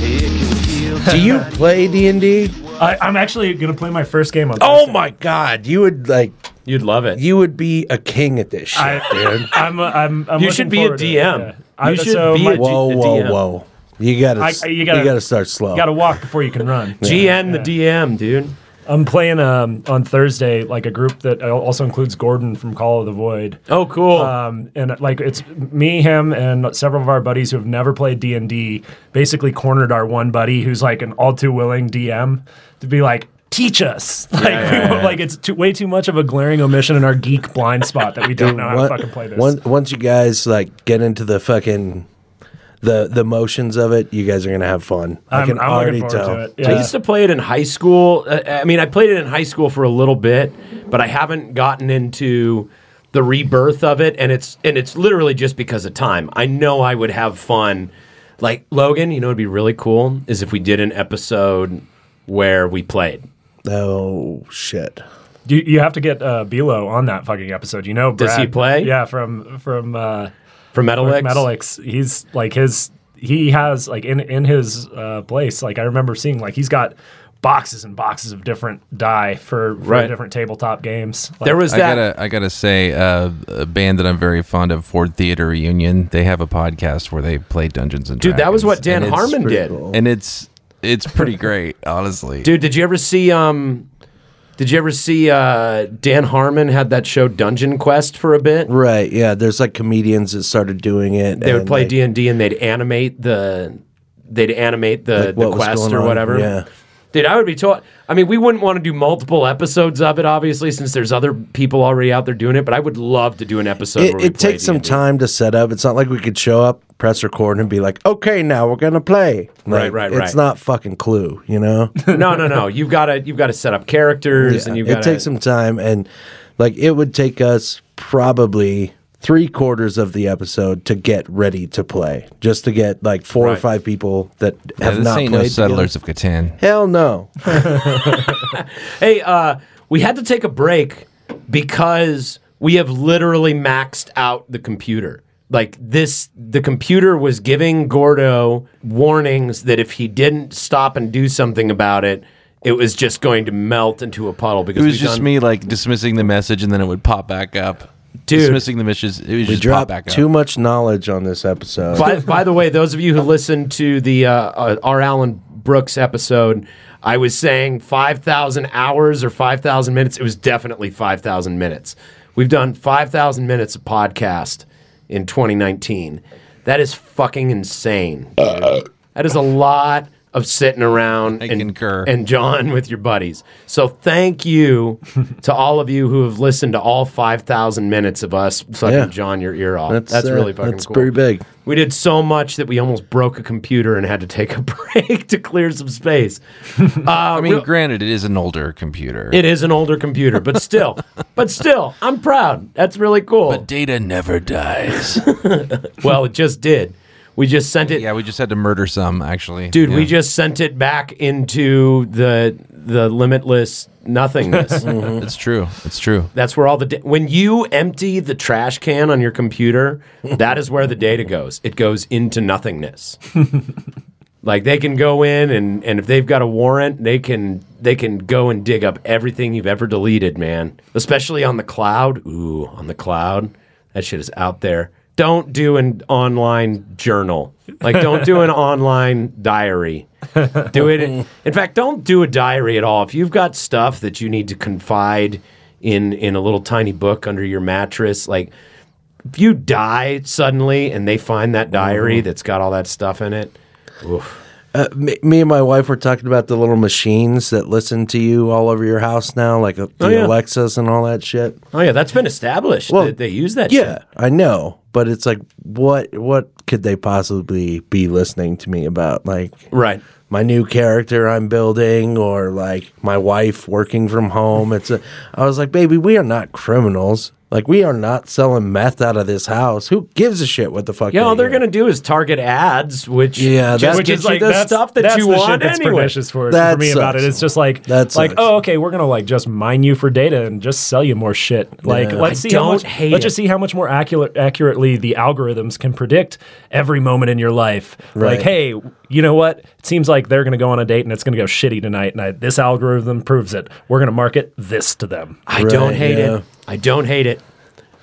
It can feel Do you play D and D? I, I'm actually gonna play my first game on. Oh my god, you would like You'd love it. you would be a king at this shit, I, dude. I'm, I'm, I'm You looking should be a forward it, DM. yeah. You should so be my- a G- Whoa, the whoa, DM. whoa! You gotta, I- s- you you gotta- gotta, start slow. You got to walk before you can run. GN the DM, dude. I'm playing um, on Thursday, like a group that also includes Gordon from Call of the Void. Oh, cool. Um, and like it's me, him, and several of our buddies who have never played D and D. Basically, cornered our one buddy who's like an all too willing DM to be like, teach us. Like, yeah, yeah. like it's too, way too much of a glaring omission in our geek blind spot that we don't know how to fucking play this. one- once you guys like get into the fucking the the motions of it, you guys are gonna have fun. I I'm, can I'm already tell. to it. I used to play it in high school. Uh, I mean, I played it in high school for a little bit, but I haven't gotten into the rebirth of it, and it's and it's literally just because of time. I know I would have fun. Like Logan, you know, it'd be really cool is if we did an episode where we played. Oh shit! You, you have to get uh, Bilo on that fucking episode. You know, Does he play? Yeah, from from uh, For Metalix? Metalix. He's like his. He has like in in his uh, place. Like I remember seeing like he's got boxes and boxes of different die for, for Right. different tabletop games. Like, There was I that. gotta I gotta say, uh, a band that I'm very fond of, Ford Theater Reunion. They have a podcast where they play Dungeons and Dude, that was what Dan Dragons, and it's- Harmon did. cool. and it's it's pretty great, honestly. Dude, did you ever see um did you ever see uh Dan Harmon had that show Dungeon Quest for a bit? Right? Yeah. There's like comedians that started doing it. They would play D and D and they'd animate the they'd animate the, like, the quest going or on. whatever. Yeah. Dude, I would be taught. I mean, we wouldn't want to do multiple episodes of it, obviously, since there's other people already out there doing it. But I would love to do an episode. It, it takes some D&D. time to set up. It's not like we could show up, press record, and be like, "Okay, now we're gonna play." Right, right, right, It's not fucking Clue, you know. No, no, no. You've got to you've got to set up characters, and you've got it takes some time, and like it would take us probably three quarters of the episode to get ready to play, just to get like four or five people that Yeah, have this not ain't played. no settlers together. of Catan. Hell no. Hey, uh, we had to take a break because we have literally maxed out the computer. Like this, the computer was giving Gordo warnings that if he didn't stop and do something about it, it was just going to melt into a puddle. Because it was just done- me like dismissing the message and then it would pop back up. Dude. Dismissing the message, it would We just pop dropped back up. too much knowledge on this episode. by, by the way, those of you who listened to the uh, uh, R. Allen Brooks episode, I was saying 5,000 hours or 5,000 minutes. It was definitely 5,000 minutes. We've done 5,000 minutes of podcast in 2019. That is fucking insane. dude. That is a lot of sitting around I and, concur. and John with your buddies. So thank you to all of you who have listened to all 5,000 minutes of us fucking Yeah. John your ear off. That's, uh, really fucking that's cool. pretty big. We did so much that we almost broke a computer and had to take a break to clear some space. I mean, granted, it is an older computer. It is an older computer, but still, but still, I'm proud. That's really cool. but data never dies. well, it just did. We just sent it. yeah, we just had to murder some, actually. Dude, we just sent it back into the the limitless nothingness. Mm-hmm. It's true. It's true. That's where all the da- when you empty the trash can on your computer, that is where the data goes. It goes into nothingness. like they can go in and and if they've got a warrant, they can they can go and dig up everything you've ever deleted, man. Especially on the cloud. Ooh, on the cloud. That shit is out there. Don't do an online journal. Like don't do an online diary. Do it. In, in fact, don't do a diary at all. If you've got stuff that you need to confide in in a little tiny book under your mattress, like if you die suddenly and they find that diary mm-hmm. that's got all that stuff in it, oof. Uh, me, me and my wife were talking about the little machines that listen to you all over your house now, like uh, the Oh, yeah. Alexas and all that shit. Oh yeah, that's been established. Well, that they use that. Yeah, shit. I know, but it's like, what what could they possibly be listening to me about? Like, right. my new character I'm building, or like my wife working from home. It's a. I was like, baby, we are not criminals. Like, we are not selling meth out of this house. Who gives a shit what the fuck? Yeah, all they they're hear? gonna do is target ads, which Yeah, that's- which is like the that's- stuff that that's you the want shit that's anyway. pernicious for, That for me about it. sucks. It's just like That like sucks. oh okay, we're gonna like just mine you for data and just sell you more shit. Like Yeah. let's I see how don't much, hate let's just see how much more accurate accurately the algorithms can predict every moment in your life. Right. Like hey, you know what? It seems like they're gonna go on a date and it's gonna go shitty tonight. And I, this algorithm proves it. We're gonna market this to them. I don't hate yeah. it. I don't hate it.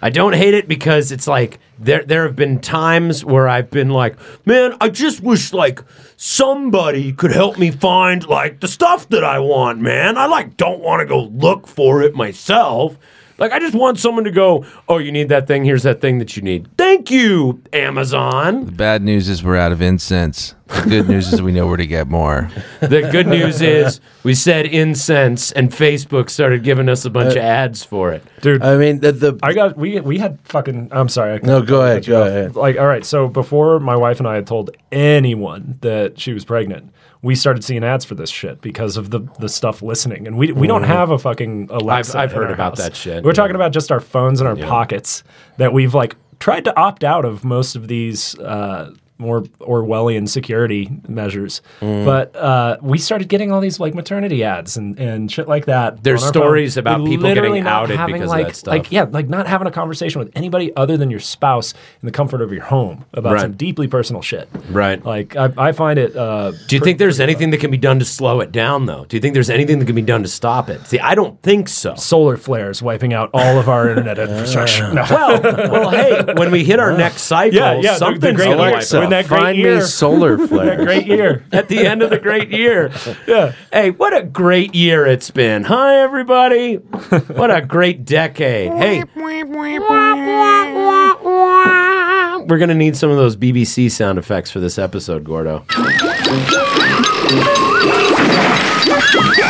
I don't hate it because it's like there there have been times where I've been like, man, I just wish like somebody could help me find like the stuff that I want, man. I like don't want to go look for it myself. Like I just want someone to go, "Oh, you need that thing. Here's that thing that you need." Thank you, Amazon. The bad news is we're out of incense. The good news is we know where to get more. The good news is we said incense and Facebook started giving us a bunch of ads for it. Dude, I mean, the, the I got we we had fucking. I'm sorry. I No, go ahead, cut you go off. ahead. Like, all right. So before my wife and I had told anyone that she was pregnant, we started seeing ads for this shit because of the the stuff listening, and we we don't have a fucking Alexa. Mm-hmm. I've in heard our about house. that shit, We're yeah. talking about just our phones in our pockets that we've like tried to opt out of most of these. Uh, more Orwellian security measures, Mm. but uh, we started getting all these like maternity ads and, and shit like that. There's on our phone. stories about We people getting literally not outed having, because of like, that stuff. Like, yeah, like not having a conversation with anybody other than your spouse in the comfort of your home about Right. some deeply personal shit. Right. Like I, I find it. Uh, Do you think there's anything that can be done to slow it down, though? Do you think there's anything that can be done to stop it? See, I don't think so. solar flares wiping out all of our internet infrastructure? No. Well, well, hey, when we hit our next cycle, Yeah, yeah, something's the, the something's great gonna wipe Alexa. out. When that great find year- me solar flares. Great year. at the end of the great year. Yeah. Hey, what a great year it's been. Hi, everybody. What a great decade. Hey. We're going to need some of those BBC sound effects for this episode, Gordo.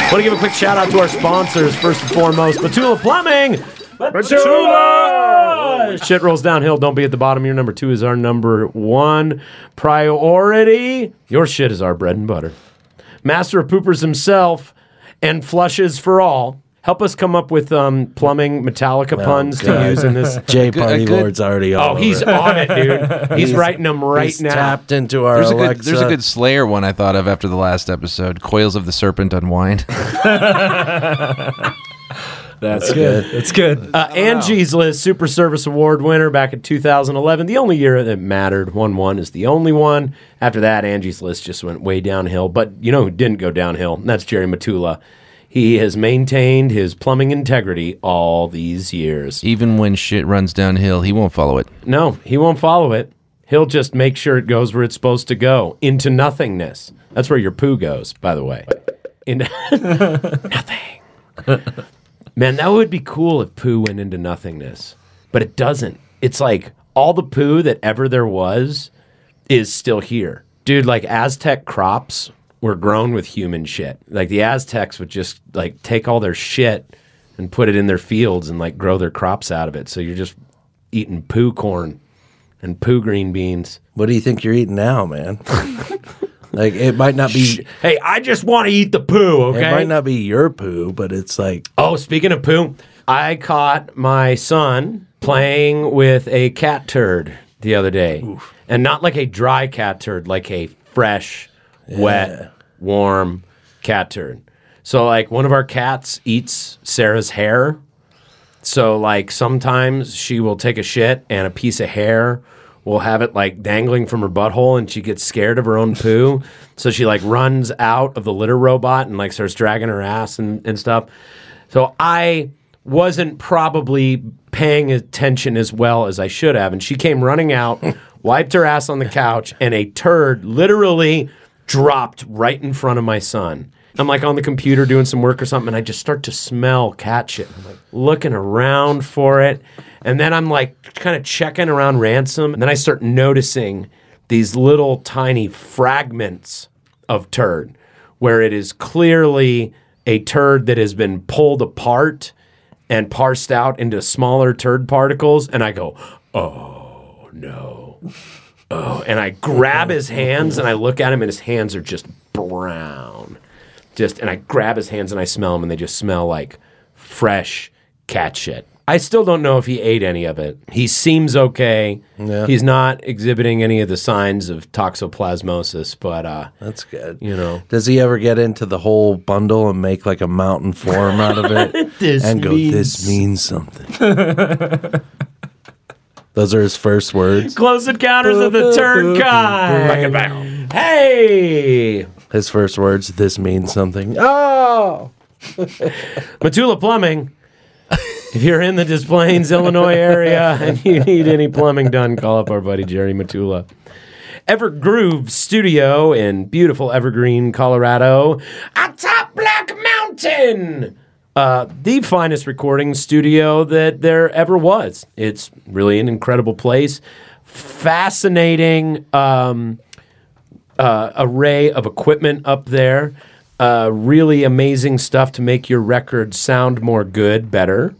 Want to give a quick shout out to our sponsors, first and foremost, Matula Plumbing. Matula! Shit rolls downhill. Don't be at the bottom. Your number two is our number one priority. Your shit is our bread and butter. Master of poopers himself and flushes for all. Help us come up with um, plumbing Metallica puns to use in this. Jay a Party good- Lord's already all Oh, he's over. on it, dude. He's writing them right He's now. tapped into our There's a good there's a good Slayer one I thought of after the last episode. Coils of the Serpent Unwind. That's good. That's good. Uh, Angie's List Super Service Award winner back in 2011. The only year that mattered. 1 1 is the only one. After that, Angie's List just went way downhill. But you know who didn't go downhill? And that's Jerry Matula. He has maintained his plumbing integrity all these years. Even when shit runs downhill, he won't follow it. No, he won't follow it. He'll just make sure it goes where it's supposed to go into nothingness. That's where your poo goes, by the way. Into nothing. Man, that would be cool if poo went into nothingness, but it doesn't. It's like all the poo that ever there was is still here. Dude, like Aztec crops were grown with human shit. Like the Aztecs would just like take all their shit and put it in their fields and like grow their crops out of it. So you're just eating poo corn and poo green beans. What do you think you're eating now, man? like it might not be. Hey, I just want to eat the poo, okay? It might not be your poo, but it's like Oh, speaking of poo, I caught my son playing with a cat turd the other day. And not like a dry cat turd, like a fresh, wet, warm cat turd. So, like, one of our cats eats Sarah's hair. So, like, sometimes she will take a shit and a piece of hair will have it like dangling from her butthole and she gets scared of her own poo. so she like runs out of the litter robot and like starts dragging her ass and, and stuff. So I wasn't probably paying attention as well as I should have. And she came running out, wiped her ass on the couch, and a turd literally dropped right in front of my son. I'm like on the computer doing some work or something, and I just start to smell cat shit. I'm like looking around for it. And then I'm like kind of checking around ransom. And then I start noticing these little tiny fragments of turd where it is clearly a turd that has been pulled apart and parsed out into smaller turd particles. And I go, oh no. Oh, and I grab his hands and I look at him and his hands are just brown. Just and I grab his hands and I smell them and they just smell like fresh cat shit. I still don't know if he ate any of it. He seems okay. Yeah. He's not exhibiting any of the signs of toxoplasmosis, but uh, that's good. you know, Does he ever get into the whole bundle and make like a mountain form out of it This and go, "This means something"? Those are his first words. Close Encounters of the Turd Kind. Hey, His first words. This means something. Oh, Matula Plumbing. If you're in the Des Plaines, Illinois area and you need any plumbing done, call up our buddy Jerry Matula. Evergroove Studio in beautiful Evergreen, Colorado, atop Black Mountain. Uh, the finest recording studio that there ever was. It's really an incredible place. Fascinating um, uh, array of equipment up there. Uh, really amazing stuff to make your record sound more good, better.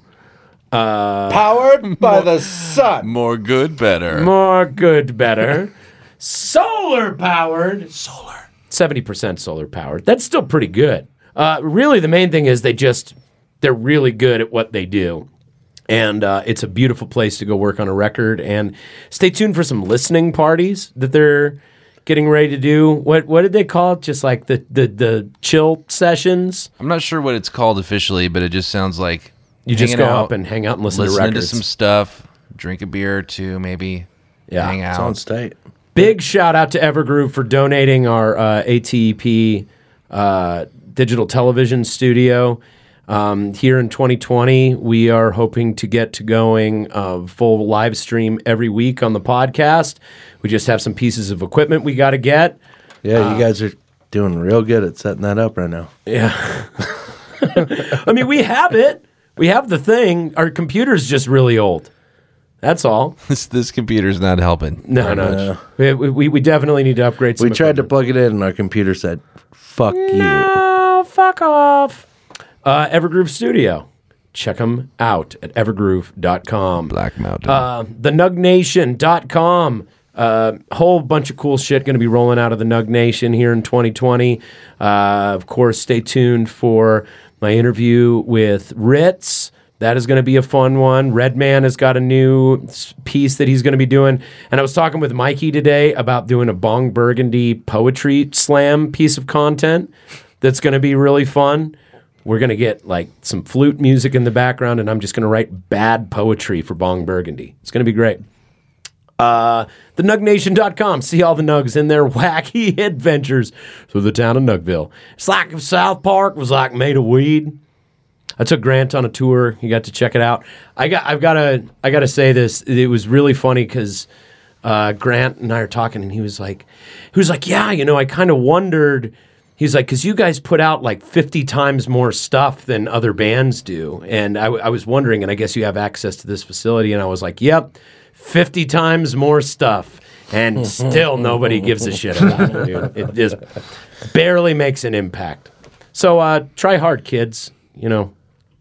powered by the sun. More good, better. More good, better. solar powered. Solar. 70% solar powered. That's still pretty good. Uh, really, the main thing is they just, they're really good at what they do. And uh, it's a beautiful place to go work on a record. And stay tuned for some listening parties that they're getting ready to do. What what did they call it? Just like the the, the chill sessions. I'm not sure what it's called officially, but it just sounds like You just go out, up and hang out and listen to listening to some stuff, drink a beer or two, maybe. Yeah, hang out. Sounds tight. Big shout out to Evergroove for donating our uh, ATEM uh, digital television studio. Um, here in 2020, we are hoping to get to going uh, full live stream every week on the podcast. We just have some pieces of equipment we got to get. Yeah, you guys are doing real good at setting that up right now. Yeah. I mean, we have it. We have the thing. Our computer's just really old. That's all. This this computer's not helping. No, no. We, we, we definitely need to upgrade some We tried to equipment. plug it in, and our computer said, "Fuck you." Oh, fuck off. Uh, Evergroove Studio. Check them out at evergroove.com. Black Mountain. Uh, thenugnation.com. Uh, whole bunch of cool shit going to be rolling out of the Nug Nation here in 2020. Uh, of course, stay tuned for my interview with Ritz. That is going to be a fun one. Redman has got a new piece that he's going to be doing. And I was talking with Mikey today about doing a Bong Burgundy poetry slam piece of content that's going to be really fun. We're going to get like some flute music in the background, and I'm just going to write bad poetry for Bong Burgundy. It's going to be great. Uh, thenugnation.com. See all the nugs in their wacky adventures through the town of Nugville. It's like if South Park was like made of weed. I took Grant on a tour. He got to check it out. I got. I've got to. I got to say this. It was really funny because uh, Grant and I are talking, and he was like, he was like, yeah, you know, I kind of wondered. He's like, because you guys put out like 50 times more stuff than other bands do. And I was wondering, and I guess you have access to this facility. And I was like, yep, 50 times more stuff. And still nobody gives a shit about it, dude. It just barely makes an impact. So uh, try hard, kids. You know,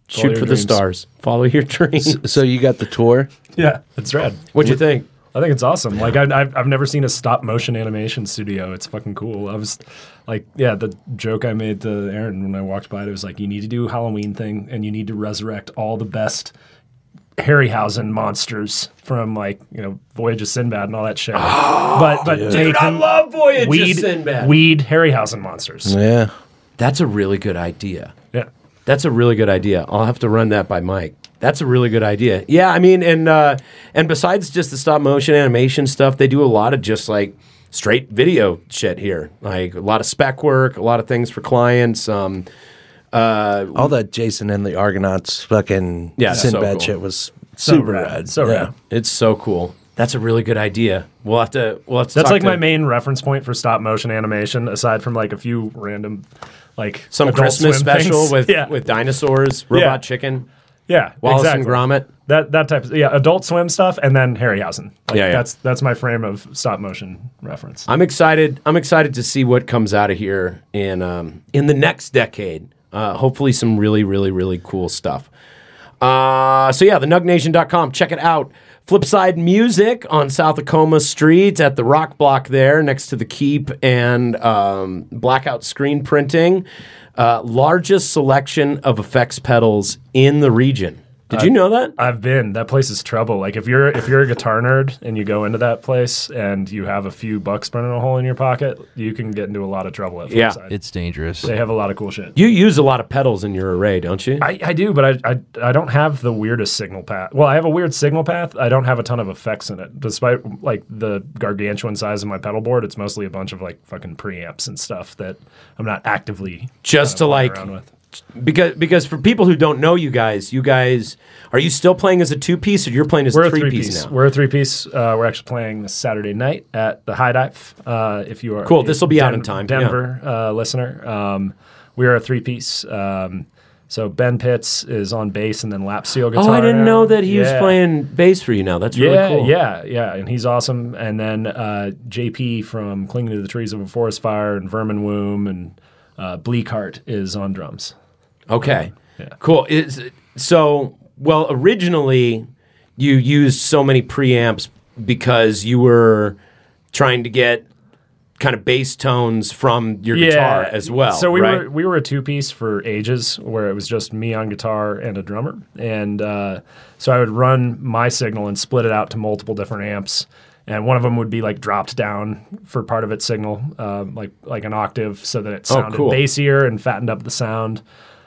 shoot your for the stars. Follow your dreams. So you got the tour? Yeah, it's rad. What'd you think? I think it's awesome. Like I, I've I've never seen a stop motion animation studio. It's fucking cool. I was like, yeah, the joke I made to Aaron when I walked by, it was like, you need to do a Halloween thing, and you need to resurrect all the best Harryhausen monsters from like you know Voyage of Sinbad and all that shit. but but Dude, make I love Voyage weed of Sinbad. weed Harryhausen monsters. Yeah. That's a really good idea. Yeah. That's a really good idea. I'll have to run that by Mike. That's a really good idea. Yeah, I mean, and uh, and besides just the stop motion animation stuff, they do a lot of just like straight video shit here. Like a lot of spec work, a lot of things for clients. Um, uh, All that Jason and the Argonauts fucking Yeah, so cool. shit was So super rad. rad. So yeah. rad. it's so cool. That's a really good idea. We'll have to. We'll have to. That's talk like to my main reference point for stop motion animation, aside from like a few random, like some Christmas special things. with yeah, with dinosaurs, robot Yeah. chicken, yeah, Wallace exactly. and Gromit. That that type of yeah, Adult Swim stuff, and then Harryhausen. Like, Yeah, yeah. that's that's my frame of stop motion reference. I'm excited. I'm excited to see what comes out of here in um, in the next decade. Uh, hopefully, some really, really, really cool stuff. Uh, so yeah, thenugnation.com. Check it out. Flipside Music on South Tacoma Street at the Rock Block there, next to the Keep and um, Blackout Screen Printing. Uh, largest selection of effects pedals in the region. Did you know that? I've been. That place is trouble. Like if you're if you're a guitar nerd and you go into that place and you have a few bucks burning a hole in your pocket, you can get into a lot of trouble at Yeah. Flipside. it's dangerous. they have a lot of cool shit. You use a lot of pedals in your array, don't you? I, I do, but I, I I don't have the weirdest signal path. Well, I have a weird signal path. I don't have a ton of effects in it, despite like the gargantuan size of my pedal board. It's mostly a bunch of like fucking preamps and stuff that I'm not actively Just to like with. Because because for people who don't know you guys, you guys are you still playing as a two piece or you're playing as We're a three piece piece. now? We're a three piece. Uh, we're actually playing this Saturday night at the High Dive. Uh, if you are Cool, this'll be out in time, yeah. Denver uh, listener, um, we are a three piece. Um, so Ben Pitts is on bass and then lap steel guitar. Oh, I didn't now. know that he was playing bass for you now. That's really Yeah, cool. yeah, yeah, and he's awesome. And then uh, JP from Clinging to the Trees of a Forest Fire and Vermin Womb and uh, Bleakheart is on drums. Okay. Yeah. Cool. Is so well originally you used so many preamps because you were trying to get kind of bass tones from your guitar as well. So we right? were we were a two piece for ages, where it was just me on guitar and a drummer, and uh, so I would run my signal and split it out to multiple different amps. And one of them would be like dropped down for part of its signal, uh, like like an octave, so that it sounded Oh, cool. bassier and fattened up the sound.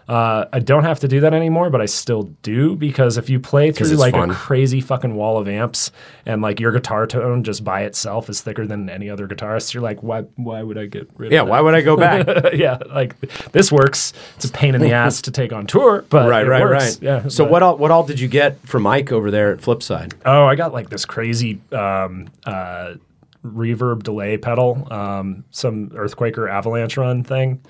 Uh, I don't have to do that anymore, but I still do because if you play through like fun. a crazy fucking wall of amps and like your guitar tone just by itself is thicker than any other guitarist, you're like, why why would I get rid yeah, of that? why would I go back? yeah, like this works. It's a pain in the ass to take on tour, but right, it right, works. right. Yeah. So but- what all what all did you get from Mike over there at Flipside? Oh, I got like this crazy um, uh, reverb delay pedal, um, some Earthquaker Avalanche Run thing.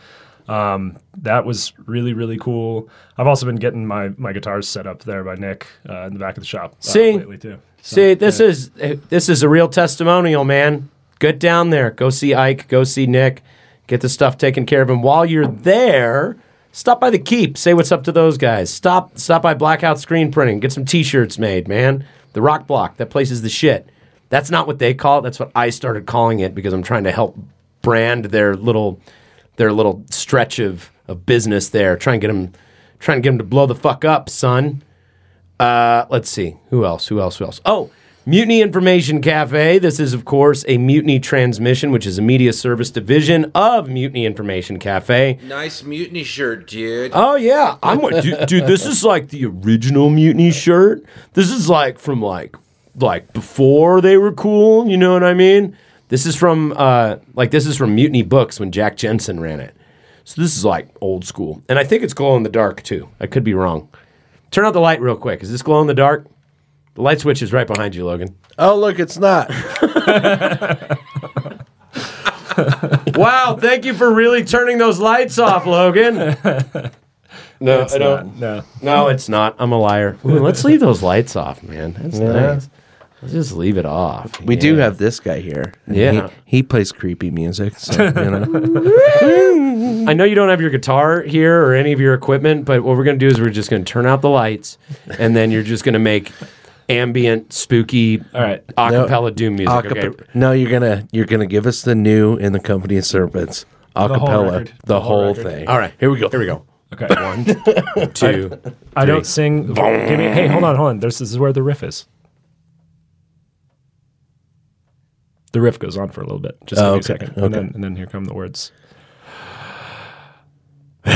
Um, that was really really cool. I've also been getting my my guitars set up there by Nick uh, in the back of the shop uh, See? lately too. So, See, this yeah. is this is a real testimonial, man. Get down there, go see Ike, go see Nick, get the stuff taken care of. And while you're there, Stop by the Keep. Say what's up to those guys. Stop stop by Blackout Screen Printing. Get some T-shirts made, man. The Rock Block. That place is the shit. That's not what they call it. That's what I started calling it because I'm trying to help brand their little their little stretch of of business there. Try and get them trying to get them to blow the fuck up, son. Uh, let's see. Who else? Who else? Who else? Oh, Mutiny Information Cafe. This is, of course, a Mutiny Transmission, which is a media service division of Mutiny Information Cafe. Nice mutiny shirt, dude. Oh yeah, I'm dude, dude. This is like the original Mutiny shirt. This is like from like like before they were cool. You know what I mean? This is from uh like this is from Mutiny Books when Jack Jensen ran it. So this is like old school, and I think it's glow in the dark too. I could be wrong. Turn out the light real quick. Is this glow in the dark? The light switch is right behind you, Logan. Oh, look, it's not. Wow, thank you for really turning those lights off, Logan. No, I don't. No. No, it's not. I'm a liar. Ooh, let's leave those lights off, man. That's nice. Let's just leave it off. We do have this guy here. Yeah. He, he plays creepy music. So, you know. I know you don't have your guitar here or any of your equipment, but what we're going to do is we're just going to turn out the lights, and then you're just going to make ambient, spooky, All right. acapella doom music. Acapella- Okay. No, you're gonna you're gonna give us the new in the company of serpents whole acapella, record. the, The whole whole thing. All right. here we go. Here we go. Okay. One, two. I don't sing. Give me, hey, hold on, hold on. This, this is where the riff is. The riff goes on for a little bit. Just Oh, give me a okay, second. And, then, and then here come the words.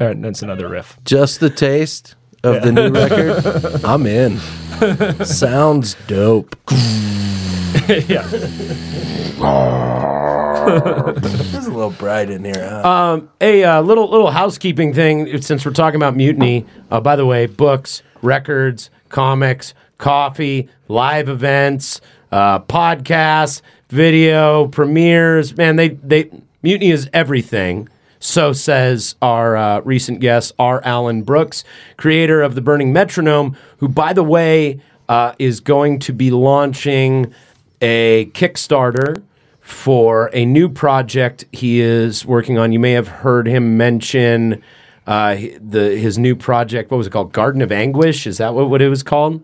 All right, that's another riff. Just the taste of the new record. I'm in. Sounds dope. yeah. It's a little bright in here. Huh? A uh, little little housekeeping thing since we're talking about mutiny. Uh, by the way, books, records, comics, coffee, live events, uh, podcasts, video premieres. Man, they they mutiny is everything. So says our uh, recent guest, R. Alan Brooks, creator of the Burning Metronome, who, by the way, uh, is going to be launching a Kickstarter for a new project he is working on. You may have heard him mention uh, the his new project. What was it called? Garden of Anguish. Is that what, what it was called?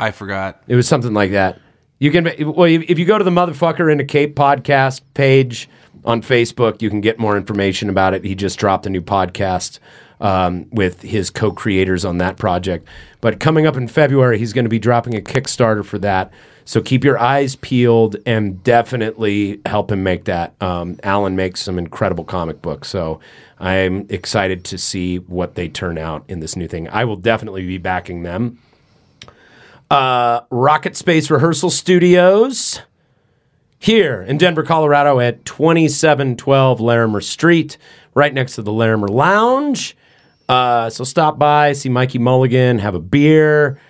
I forgot. It was something like that. You can well if you go to the motherfucker in a Cape podcast page on Facebook, you can get more information about it. He just dropped a new podcast um, with his co-creators on that project. But coming up in February, he's going to be dropping a Kickstarter for that. So keep your eyes peeled and definitely help him make that. Um, Alan makes some incredible comic books, so I'm excited to see what they turn out in this new thing. I will definitely be backing them uh, RocketSpace Rehearsal Studios here in Denver, Colorado at 2712 Larimer Street, right next to the Larimer Lounge. Uh, so stop by, see Mikey Mulligan, have a beer,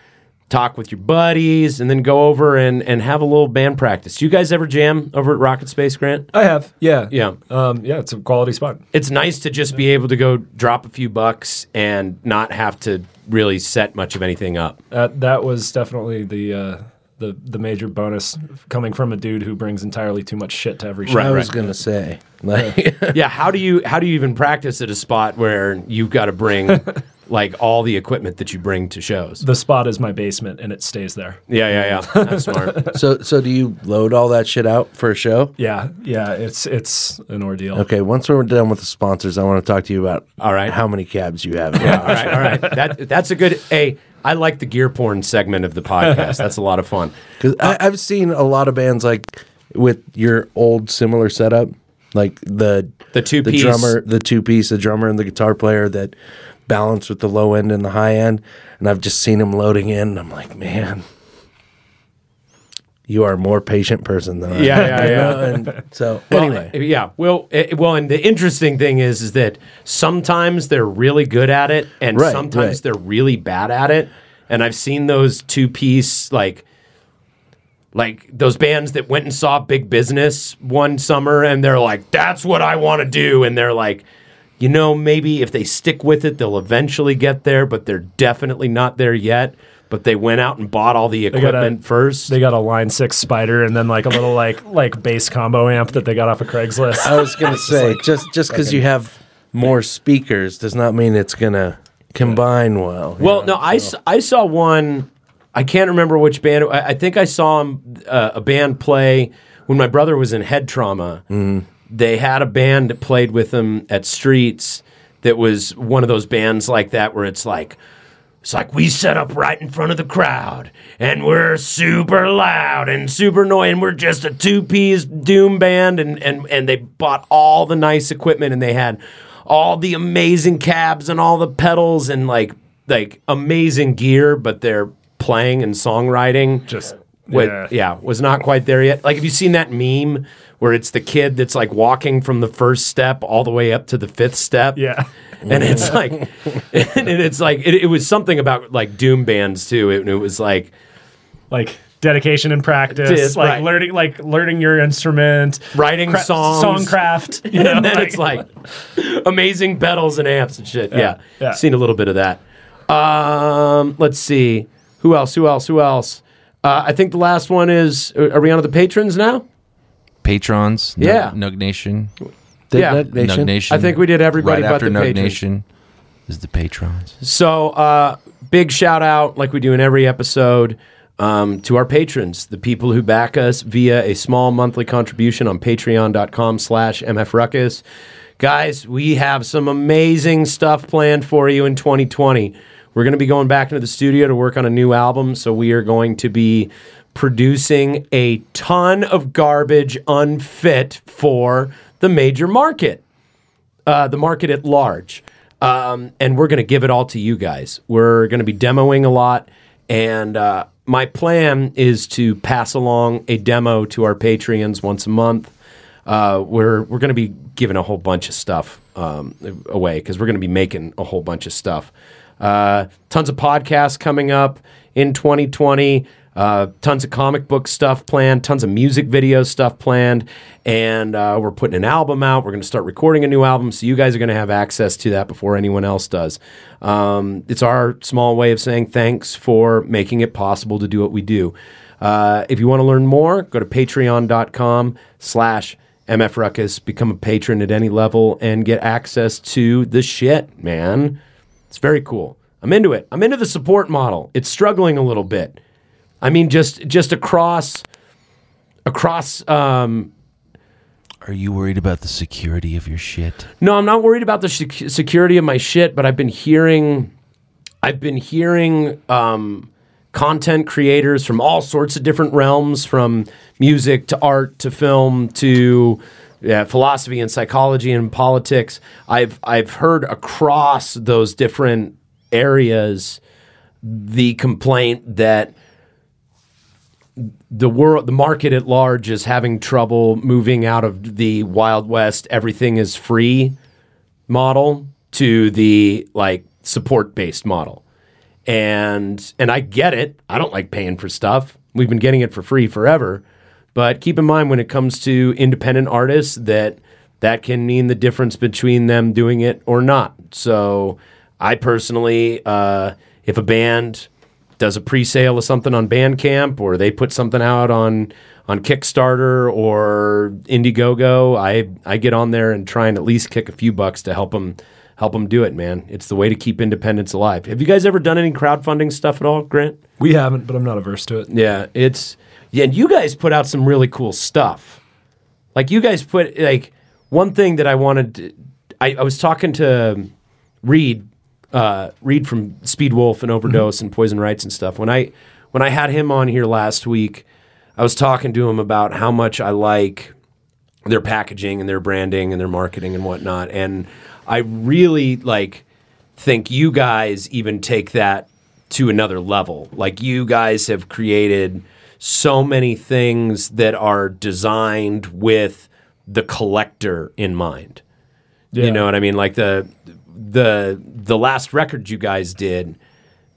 talk with your buddies, and then go over and, and have a little band practice. Do you guys ever jam over at RocketSpace, Grant? I have. Yeah. Yeah. Um, yeah, it's a quality spot. It's nice to just be able to go drop a few bucks and not have to really set much of anything up. That that was definitely the uh, the the major bonus coming from a dude who brings entirely too much shit to every show. I was gonna say, like, yeah how do you how do you even practice at a spot where you've got to bring like all the equipment that you bring to shows The spot is my basement, and it stays there. yeah yeah yeah that's smart so so do you load all that shit out for a show? Yeah, yeah, it's it's an ordeal. Okay, once we're done with the sponsors, I want to talk to you about All right. how many cabs you have. Yeah, all right all right that that's a good hey i like the gear porn segment of the podcast that's a lot of fun Because I've seen a lot of bands like with your old similar setup, like the The two the piece. drummer, the two piece, the drummer and the guitar player that balance with the low end and the high end, and I've just seen them loading in. And I'm like, man, you are a more patient person than I am. Yeah, yeah, yeah. And so Well, anyway, uh, yeah. Well, uh, well, and the interesting thing is, is that sometimes they're really good at it, and Right, sometimes right. they're really bad at it. And I've seen those two piece like, like those bands that went and saw Big Business one summer, and they're like, "That's what I want to do," and they're like. You know, maybe if they stick with it, they'll eventually get there, but they're definitely not there yet. but they went out and bought all the got a- equipment first. They got a Line Six Spider and then like a little like like bass combo amp that they got off of Craigslist. I was gonna say just just because you have more speakers does not mean it's gonna combine well. Well, know, no, I, so. s- I saw one. I can't remember which band. I, I think I saw 'em, uh, a band play when my brother was in head trauma. They had a band that played with them at Streets. That was one of those bands like that where it's like. It's like we set up right in front of the crowd, and we're super loud and super annoying. We're just a two-piece doom band, and and and they bought all the nice equipment, and they had all the amazing cabs and all the pedals and like like amazing gear, but they're playing and songwriting Just wa- yeah. yeah, was not quite there yet. Like, have you seen that meme where it's the kid that's like walking from the first step all the way up to the fifth step? Yeah. and it's like, and it's like it, it was something about like doom bands too. It, it was like like dedication and practice, Dis- like right. learning, like learning your instrument, writing cra- songs, songcraft. You know, and then it's like amazing pedals and amps and shit. Yeah, yeah. seen a little bit of that. Um, let's see, who else? Who else? Who else? Uh, I think the last one is. uh, Are we on to the patrons now? Patrons. Nug- Yeah. Nug Nation. Did yeah. that nation? Nug Nation. I think we did everybody right but after the Nug patrons. Nation is the patrons. So, uh, big shout out, like we do in every episode, um, to our patrons, the people who back us via a small monthly contribution on patreon.com slash mfruckus. Guys, we have some amazing stuff planned for you in 2020. We're going to be going back into the studio to work on a new album, so we are going to be producing a ton of garbage unfit for the major market uh, the market at large. Um, and we're going to give it all to you guys. We're going to be demoing a lot. And uh, my plan is to pass along a demo to our Patreons once a month. Uh, we're we're going to be giving a whole bunch of stuff um, away because we're going to be making a whole bunch of stuff. Uh, tons of podcasts coming up in 2020. Uh, tons of comic book stuff planned, tons of music video stuff planned, and uh, we're putting an album out. We're going to start recording a new album, so you guys are going to have access to that before anyone else does. Um, it's our small way of saying thanks for making it possible to do what we do. Uh, if you want to learn more, go to patreon.com slash mfruckus, become a patron at any level, and get access to the shit, man. It's very cool. I'm into it. I'm into the support model. It's struggling a little bit. I mean, just just across across. Um, Are you worried about the security of your shit? no, I'm not worried about the sec- security of my shit, but I've been hearing, I've been hearing um, content creators from all sorts of different realms, from music to art to film to yeah, philosophy and psychology and politics. I've I've heard across those different areas the complaint that the world the market at large is having trouble moving out of the wild west. Everything is free model to the like support based model. And and I get it. I don't like paying for stuff. We've been getting it for free forever but keep in mind when it comes to independent artists that that can mean the difference between them doing it or not so I personally uh, if a band does a pre-sale of something on Bandcamp or they put something out on on Kickstarter or Indiegogo, I I get on there and try and at least kick a few bucks to help them help them do it, man. It's the way to keep independence alive. Have you guys ever done any crowdfunding stuff at all, Grant? we haven't, but I'm not averse to it. Yeah, it's yeah, and you guys put out some really cool stuff. Like you guys put like one thing that I wanted. To, I, I was talking to Reed, uh, Reed from Speedwolf and Overdose and Poison Rites and stuff. When I when I had him on here last week, I was talking to him about how much I like their packaging and their branding and their marketing and whatnot. And I really like think you guys even take that to another level. Like you guys have created so many things that are designed with the collector in mind. You know what I mean? Like the the the last record you guys did,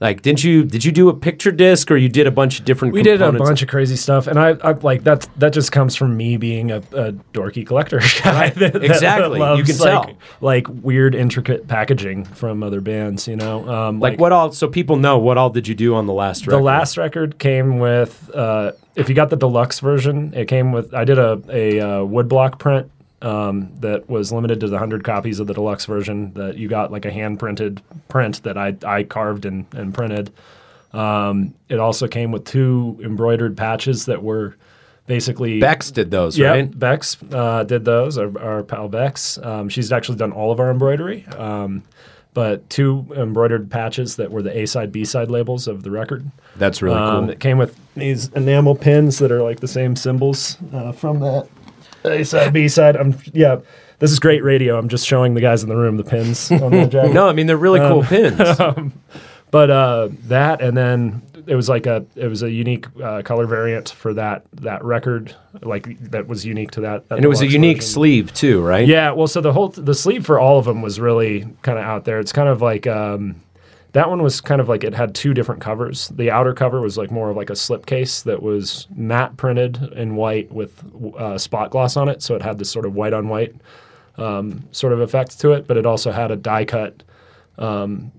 Like, didn't you did you do a picture disc or you did a bunch of different? We did a bunch of crazy stuff, and I, I like that. That just comes from me being a, a dorky collector guy. that- that Exactly. You loves, can like, tell. like weird, intricate packaging from other bands. You know, um, Like, what all? So people know what all did you do on the last record? The last record came with, uh, if you got the deluxe version, it came with. I did a a uh, woodblock print um, that was limited to the hundred copies of the deluxe version. That you got like a hand printed print that I I carved and and printed. Um, it also came with two embroidered patches that were basically Bex did those, yeah, right? Bex uh, did those. Our, our pal Bex. Um, she's actually done all of our embroidery. Um, but two embroidered patches that were the A side, B side labels of the record. That's really Um, cool. It came with these enamel pins that are like the same symbols uh, from that A side, B side. I'm yeah. This is great radio. I'm just showing the guys in the room the pins on the jacket. No, I mean they're really cool pins. But uh, that, and then it was like a it was a unique uh, color variant for that that record, like that was unique to that. that And it was a unique version. sleeve too, right? Yeah, well, so the whole the sleeve for all of them was really kind of out there. It's kind of like um, that one was kind of like it had two different covers. The outer cover was like more of like a slipcase that was matte printed in white with uh, spot gloss on it, so it had this sort of white on white um, sort of effect to it. But it also had a die cut. Um,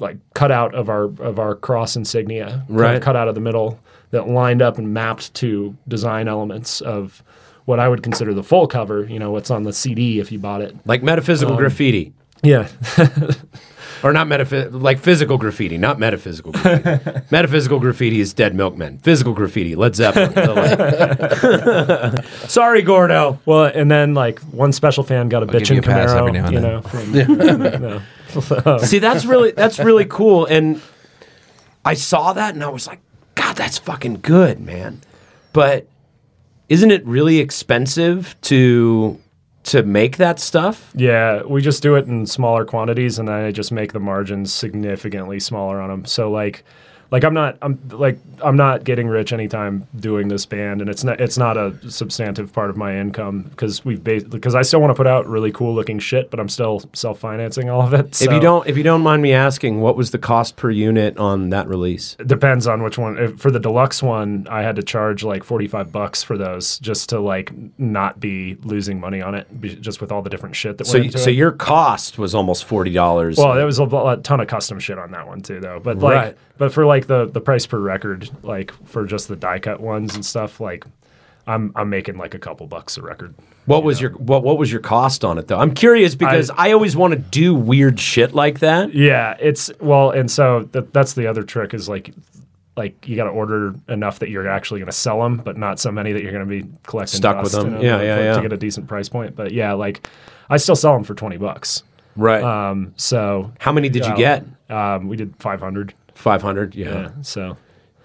like cut out of our of our cross insignia, kind of Right. cut out of the middle that lined up and mapped to design elements of what I would consider the full cover. You know, what's on the CD if you bought it. Like metaphysical graffiti. Yeah, Or not metaphysical, like physical graffiti, not metaphysical graffiti. metaphysical graffiti is Dead Milkmen. Physical graffiti, Led Zeppelin. Sorry, Gordo. well, and then like one special fan got a give bitchin' you pass Camaro. every now and you know, from, no. See, that's really that's really cool. And I saw that and I was like, God, that's fucking good, man. But isn't it really expensive to to make that stuff? Yeah, we just do it in smaller quantities, and then I just make the margins significantly smaller on them. So like, like I'm not, I'm like, I'm not getting rich anytime doing this band, and it's not, it's not a substantive part of my income because we've because I still want to put out really cool looking shit, but I'm still self financing all of it. If you don't if you don't mind me asking, what was the cost per unit on that release? it depends on which one. If, for the deluxe one, I had to charge like 45 bucks for those just to like not be losing money on it, just with all the different shit that So went into so it. your cost was almost forty dollars. Well, there was a, a ton of custom shit on that one too, though. But like, Right. But for like the the price per record, like for just the die cut ones and stuff, like I'm I'm making like a couple bucks a record. What was your what what was your cost on it though? I'm curious because I, always want to do weird shit like that. Yeah, it's well, and so that that's the other trick is like. Like you got to order enough that you're actually going to sell them, but not so many that you're going to be collecting Stuck with them. Yeah, to- yeah, to get a decent price point. But yeah, like I still sell them for twenty bucks. Right. Um, so How many did you uh, get? Um, we did five hundred. Five hundred. Yeah. Yeah. So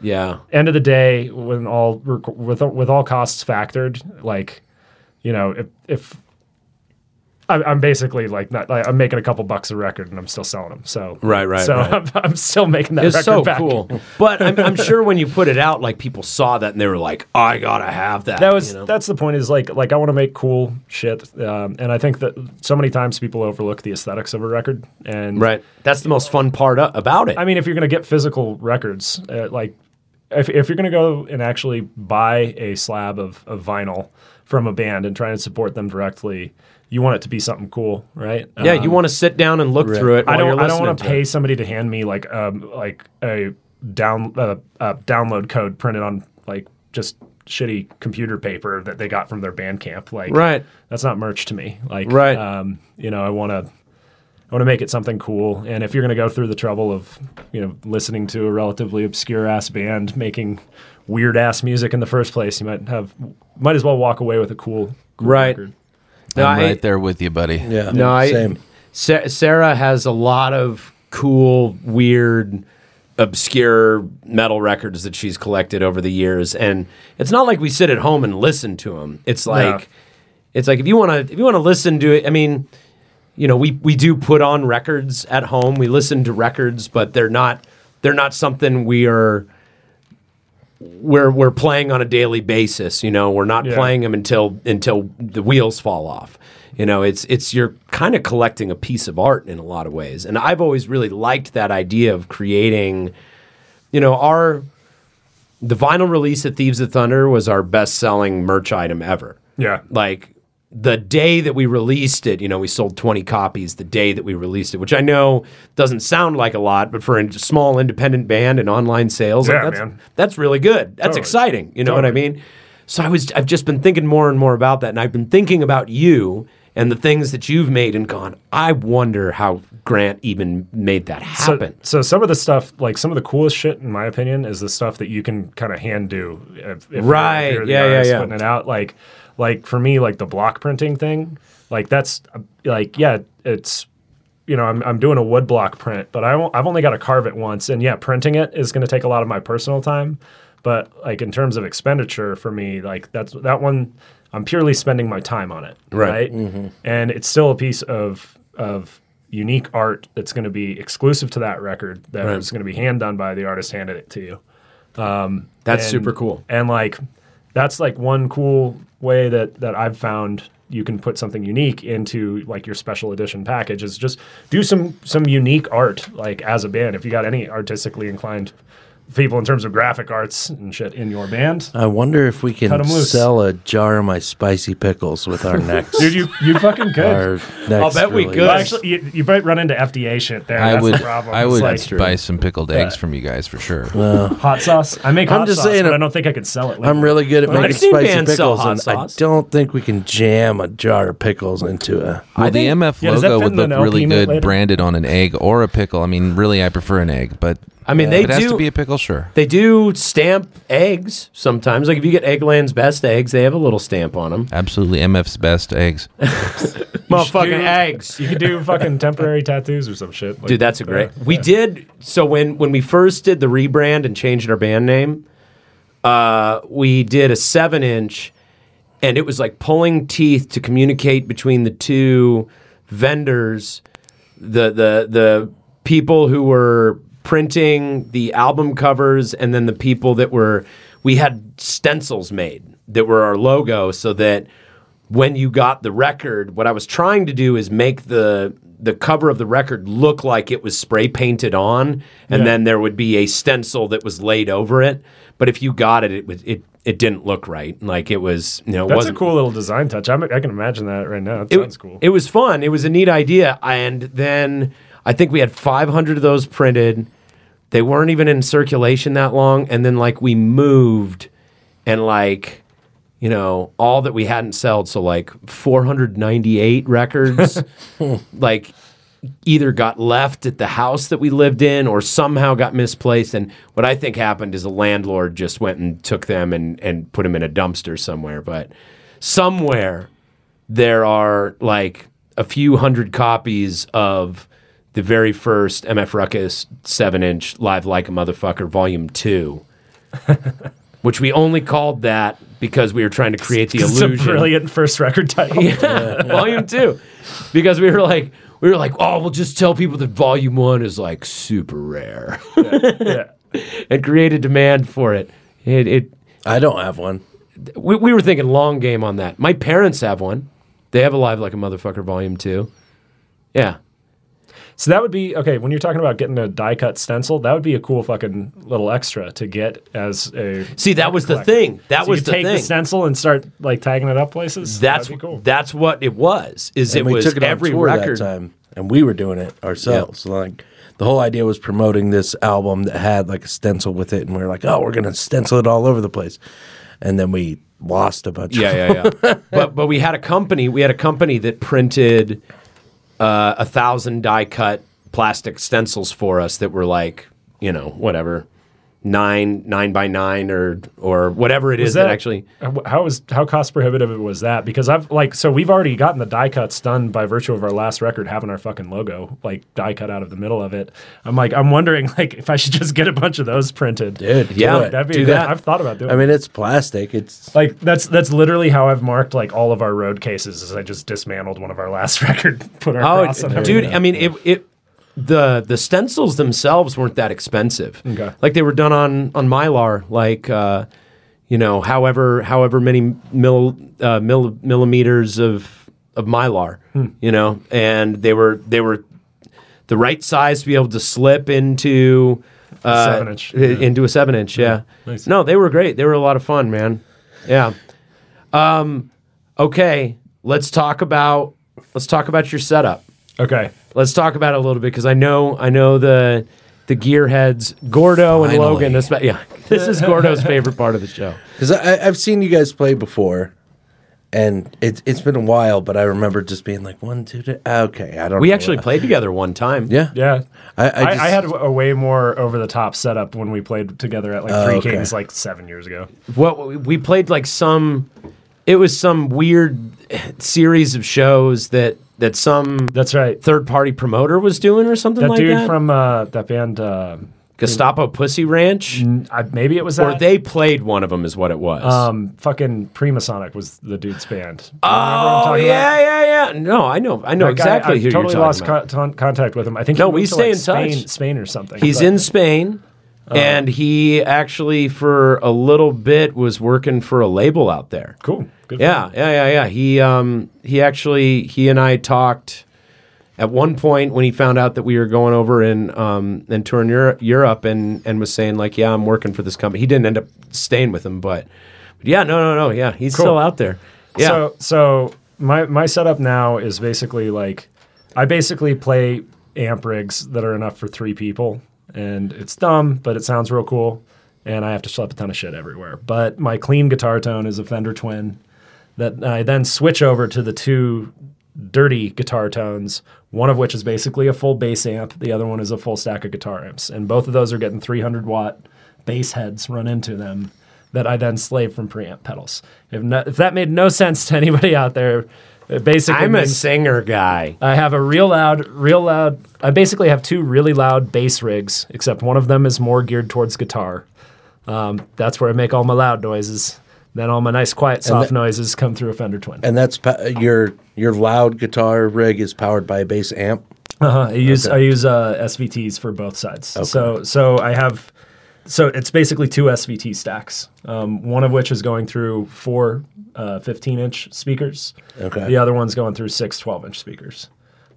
Yeah. end of the day, when all with with all costs factored, like you know, if if I'm, I'm basically like not, like, I'm making a couple bucks a record and I'm still selling them. So Right, right, So right. I'm, I'm still making that It's record so back. cool. But I'm, I'm sure when you put it out, like people saw that and they were like, I gotta have that. That was you know? that's the point. Is like like I want to make cool shit, um, and I think that so many times people overlook the aesthetics of a record. And right. That's the most fun part about it. I mean, if you're going to get physical records, uh, like if, if you're going to go and actually buy a slab of, of vinyl from a band and try and support them directly, you want it to be something cool, right? yeah, Um, you want to sit down and look through it. I don't. You're I don't want to pay it. somebody to hand me like um like a down uh, uh, download code printed on like just shitty computer paper that they got from their Bandcamp. Like Right. that's not merch to me. Like Right. Um, you know, I want to. I want to make it something cool, and if you're going to go through the trouble of, you know, listening to a relatively obscure ass band making weird ass music in the first place, you might have, might as well walk away with a cool, cool Right. record. No, I'm I- right there with you, buddy. Yeah. No, I, same. Sa- Sarah has a lot of cool, weird, obscure metal records that she's collected over the years, and it's not like we sit at home and listen to them. It's like, it's like if you want to, if you want to listen to it. I mean, you know, we we do put on records at home. We listen to records, but they're not they're not something we are we're we're playing on a daily basis. You know, we're not Yeah. playing them until until the wheels fall off. You know, it's it's you're kind of collecting a piece of art in a lot of ways, and I've always really liked that idea of creating. You know, our the vinyl release at Thieves of Thunder was our best selling merch item ever Yeah. like the day that we released it, you know, we sold 20 copies the day that we released it, which I know doesn't sound like a lot, but for a small independent band and online sales, like, Yeah, that's, man. that's really good. That's Totally. exciting. You know what I mean? So I was, I've just been thinking more and more about that. And I've been thinking about you and the things that you've made and gone, I wonder how Grant even made that happen. so some of the stuff, like some of the coolest shit, in my opinion, is the stuff that you can kind of hand do. If, if you're- Right. If you're the Yeah, yeah, yeah. Putting it out, like, like for me, like the block printing thing, like that's like, yeah, it's. You know, I'm, I'm doing a wood block print, but I won't, I've only got to carve it once, and yeah, printing it is going to take a lot of my personal time. But like in terms of expenditure for me, like that's that one, I'm purely spending my time on it, Right. right? Mm-hmm. And it's still a piece of of unique art that's going to be exclusive to that record that Right. is going to be hand done by the artist handed it to you. Um, that's And- super cool. And like that's like one cool way that that I've found you can put something unique into like your special edition package is just do some some unique art like as a band. If you got any artistically inclined people in terms of graphic arts and shit in your band. I wonder if we can Cut 'em loose. sell a jar of my spicy pickles with our next. Dude, you you fucking could. our next I'll bet we release. could. Well, actually, you, you might run into FDA shit there. I That's would the problem. I It's would like buy some pickled eggs Yeah. from you guys for sure. hot sauce. I make I'm hot just sauce, saying but I'm- I don't think I could sell it. I'm really good at I've making seen spicy bands sell pickles, hot and sauce. I don't think we can jam a jar of pickles into a. Well, the MF Yeah, does that logo fit would in look an really mint good later? branded on an egg or a pickle. I mean, really, I prefer an egg, but I mean, they if it has do. to be a pickle, sure. They do stamp eggs sometimes. Like if you get Eggland's best eggs, they have a little stamp on them. Absolutely, MF's best eggs. Motherfucking do- eggs. You could do fucking temporary tattoos or some shit. Like, Dude, that's a great. yeah, we yeah. did so when when we first did the rebrand and changed our band name. Uh, we did a seven inch, and it was like pulling teeth to communicate between the two vendors, the the the people who were printing the album covers, and then the people that were. We had stencils made that were our logo, so that when you got the record, what I was trying to do is make the the cover of the record look like it was spray painted on, and Yeah. then there would be a stencil that was laid over it. But if you got it, it was it it didn't look right. Like it was, you know, it That's a cool little design touch. I'm, I can imagine that right now. It it, sounds cool. It was fun. It was a neat idea. And then I think we had 500 of those printed. They weren't even in circulation that long. And then, like, we moved and, like, you know, all that we hadn't sold. So, like, 498 records, like, either got left at the house that we lived in or somehow got misplaced. And what I think happened is a landlord just went and took them and, and put them in a dumpster somewhere. But somewhere there are like a few hundred copies of the very first MF Ruckus 7 inch Live Like a Motherfucker Volume 2, which we only called that because we were trying to create the It's a illusion. brilliant first record title. Yeah, volume two. Because we were like, we were like, oh, we'll just tell people that volume one is like super rare, Yeah. and create a demand for it. It, it I don't have one. we, we were thinking long game on that. My parents have one. They have a live like a motherfucker volume two. Yeah, So that would be okay. When you're talking about getting a die cut stencil, that would be a cool fucking little extra to get as a. see, that was the thing. That So was you the take thing. the stencil and start like tagging it up places. that's be cool. that's what it was. Is And it we was took it every on tour record. that time, and we were doing it ourselves. Like the whole idea was promoting this album that had like a stencil with it, and we were like, "Oh, we're gonna stencil it all over the place," and then we lost a bunch. Yeah, of yeah, yeah. but but we had a company. We had a company that printed uh, a thousand die cut plastic stencils for us that were like you know whatever nine nine by nine or or whatever it is Was that, actually. Uh, how- how was how cost prohibitive was that? Because I've like so we've already gotten the die cuts done by virtue of our last record having our fucking logo like die cut out of the middle of it. I'm like I'm wondering like if I should just get a bunch of those printed. Dude, Yeah. it. That'd be do good- that. I've thought about doing. I mean, it's plastic. It's like that's that's literally how I've marked like all of our road cases. Is I just dismantled one of our last record, put our Oh, cross on dude! everything. I mean, it it the the stencils themselves weren't that expensive. Okay. Like they were done on on mylar, like uh, you know, however however many mill, uh, mill, millimeters of of mylar, Hmm. you know, and they were they were the right size to be able to slip into uh, Seven inch, yeah. into a seven inch. Yeah. nice. No, they were great. They were a lot of fun, man. Yeah. Um, okay, let's talk about let's talk about your setup. Okay. Let's talk about it a little bit because I know I know the the gearheads Gordo and Logan. This, yeah, this is Gordo's favorite part of the show. Because I've seen you guys play before, and it's it's been a while, but I remember just being like one, two, three. Okay, I don't. We know. actually played together one time. Yeah, Yeah. I, I, I, just, I had a way more over the top setup when we played together at like Oh, Three okay. Kings like seven years ago. What we- we played like some. It was some weird series of shows that that some That's right. third party promoter was doing or something That like dude that. from uh, that band, uh, Gestapo Pussy Ranch, I, maybe it was that. or they played one of them, is what it was. um, fucking Primasonic was the dude's band. Do you remember what I'm oh yeah, about? yeah, yeah. No, I know, I know That exactly I who totally you're lost talking about. con- contact with him. I think No, he we stay like, in touch. Spain, Spain or something. He's but- in Spain, and he actually for a little bit was working for a label out there. cool. Good Yeah, yeah, yeah, yeah. He um he actually he and I talked at one point when he found out that we were going over and um and touring Europe, Europe and and was saying like, yeah, I'm working for this company. He didn't end up staying with him, but, but yeah, no, no, no, yeah, he's Cool. still out there. Yeah, So so my my setup now is basically like I basically play amp rigs that are enough for three people, and it's dumb, but it sounds real cool. And I have to schlep a ton of shit everywhere. But my clean guitar tone is a Fender Twin that I then switch over to the two dirty guitar tones, one of which is basically a full bass amp, the other one is a full stack of guitar amps. And both of those are getting 300 watt bass heads run into them that I then slave from preamp pedals. If, no, if that made no sense to anybody out there, it basically I'm a means singer guy. I have a real loud, real loud. I basically have two really loud bass rigs, except one of them is more geared towards guitar. Um, that's where I make all my loud noises. Then all my nice, quiet, soft that- noises come through a Fender Twin. and that's pa- your your loud guitar rig is powered by a bass amp. Uh-huh. I use I use uh, SVTs for both sides. Okay. So so I have so it's basically two SVT stacks. Um, one of which is going through four uh, 15 inch speakers. Okay. The other one's going through six 12 inch speakers.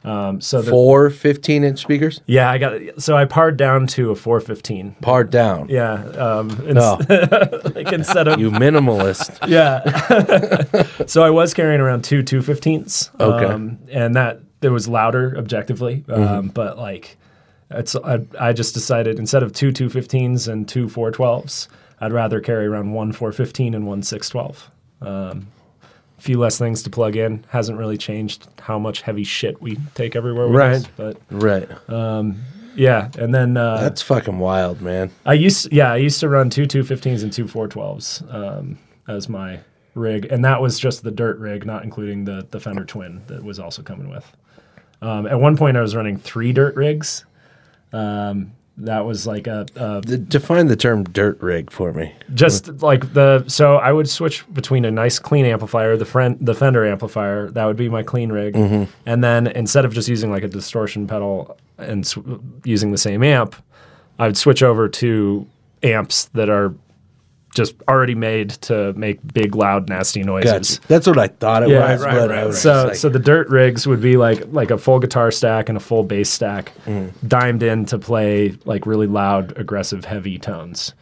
Um, so the, Four 15 inch speakers, yeah, I got it. So I pared down to a 415. pared down. Yeah. Um, ins- No, like instead of you minimalist. yeah. so I was carrying around two 215s. Okay. Um, and that it was louder objectively, um, but like it's I, I just decided instead of two 215s and two 412s, I'd rather carry around one 415 and one 612. Um, a few less things to plug in. Hasn't really changed how much heavy shit we take everywhere with Right. us, but Right. yeah. And then uh, That's fucking wild, man. I used yeah, I used to run two 215s and two 412s um, as my rig, and that was just the dirt rig, not including the the Fender Twin that was also coming with. Um, at one point, I was running three dirt rigs. Um, that was like a, a D- define the term dirt rig for me. just like the so I would switch between a nice clean amplifier, the friend the Fender amplifier, that would be my clean rig, mm-hmm. and then instead of just using like a distortion pedal and sw- using the same amp, I would switch over to amps that are just already made to make big, loud, nasty noises. Gotcha. That's what I thought it Yeah, was. right, but right, I was right. So, like, so the dirt rigs would be like like a full guitar stack and a full bass stack, Mm. dimed in to play like really loud, aggressive, heavy tones.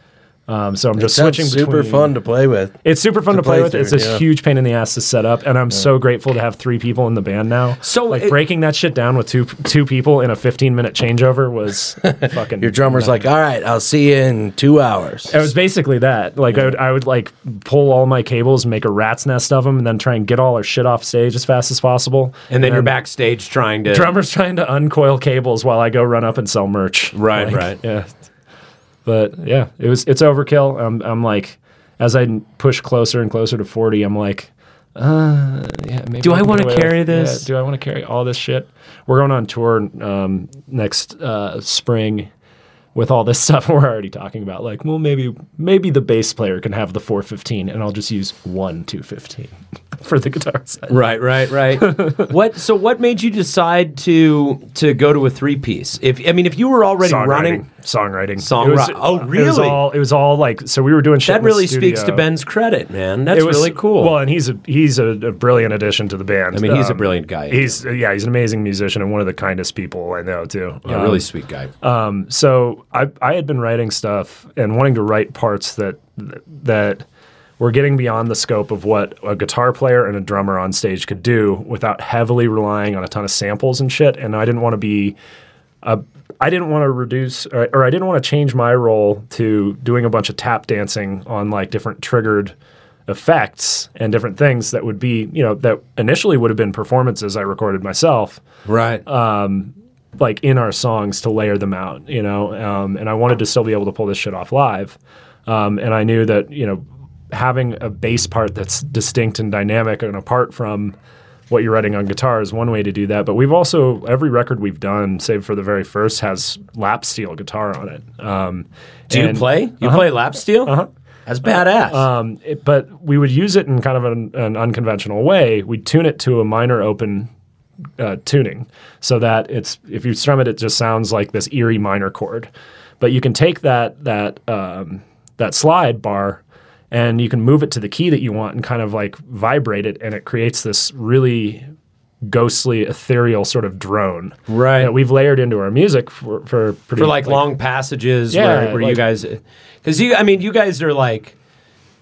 Um, so I'm it just sounds switching super between. fun to play with. It's super fun to to, play, play with. It's through, a yeah. huge pain in the ass to set up, and I'm so grateful to have three people in the band now. So like it- breaking that shit down with two two people in a 15 minute changeover was fucking. Your drummer's like, all right, I'll see you in two hours. It was basically that. Like I would, I would like pull all my cables, make a rat's nest of them, and then try and get all our shit off stage as fast as possible. And then you're backstage trying to Drummer's trying to uncoil cables while I go run up and sell merch. Right, Like, right. Yeah. But yeah, it was it's overkill. I'm I'm like, as I push closer and closer to 40, I'm like, uh, yeah. Maybe Do I wanna get away with- carry yeah, this? do I want to carry all this shit? We're going on tour um, next uh, spring with all this stuff we're already talking about. Like, well, maybe maybe the bass player can have the 415, and I'll just use one 215. For the guitar set. Right, right, right. what? So, what made you decide to to go to a three piece? If I mean, if you were already Songwriting, running, songwriting, Songwri- It was- oh, It was really? all. It was all like so. We were doing shit. that really speaks to. Ben's credit, man. That's was- really cool. Well, and he's a he's a, a brilliant addition to the band. Um, I mean, he's a brilliant guy. He's yeah, he's an amazing musician and one of the kindest people I know too. yeah, Um, really sweet guy. Um, so I I had been writing stuff and wanting to write parts that that were getting beyond the scope of what a guitar player and a drummer on stage could do without heavily relying on a ton of samples and shit. And I didn't want to be a I didn't want to reduce, or, or I didn't want to change my role to doing a bunch of tap dancing on like different triggered effects and different things that would be, you know, that initially would have been performances I recorded myself right. Um, like in our songs to layer them out, you know. Um, and I wanted to still be able to pull this shit off live. Um, and I knew that you know having a bass part that's distinct and dynamic and apart from what you're writing on guitar is one way to do that. But we've also every record we've done, save for the very first, has lap steel guitar on it. Um, Do you play? You play lap steel? Uh-huh. That's badass. Um, it- but we would use it in kind of an, an unconventional way. We'd tune it to a minor open uh, tuning so that it's if you strum it, it just sounds like this eerie minor chord. But you can take that that um, that slide bar and you can move it to the key that you want and kind of like vibrate it, and it creates this really ghostly, ethereal sort of drone. Right. That we've layered into our music for for pretty for like, long passages Yeah, where, where you guys because you i mean you guys are like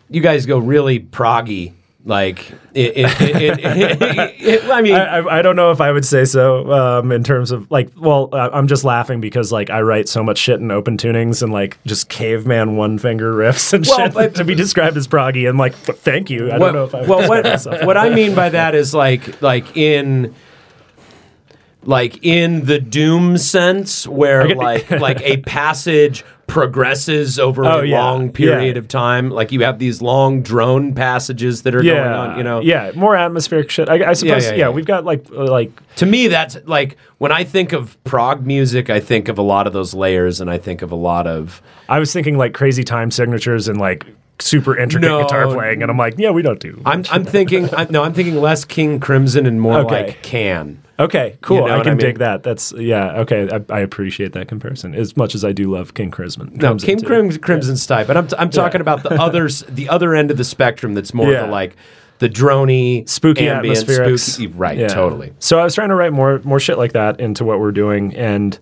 you guys go really proggy like it, it, i mean I, I, don't know if I would say so um, in terms of like, well, I- I'm just laughing because like I write so much shit in open tunings and like just caveman one finger riffs and Well, shit but- to be described as proggy. And like, thank you. I well, don't know if I would well what, what i mean by that is like like in like in the doom sense where like like a passage progresses over Oh, a yeah, long period yeah. of time like you have these long drone passages that are yeah, going on you know yeah, more atmospheric shit. I, I suppose. yeah, we've got like uh, like to me that's like when i think of prog music i think of a lot of those layers and i think of a lot of I was thinking like crazy time signatures and like super intricate No. guitar playing, and I'm like, yeah, we don't do. i'm, I'm thinking I'm, no i'm thinking less king crimson and more Okay. like can Okay, cool. You know I can I mean? dig that. That's yeah. Okay, I, I appreciate that comparison as much as I do love King Crimson. No, Crimson, King. Crim- Crimson's type, but I'm, t- I'm talking about the others, the other end of the spectrum. That's more Yeah. the like the drony, spooky ambient, spooky. Right, Yeah. totally. So I was trying to write more more shit like that into what we're doing, and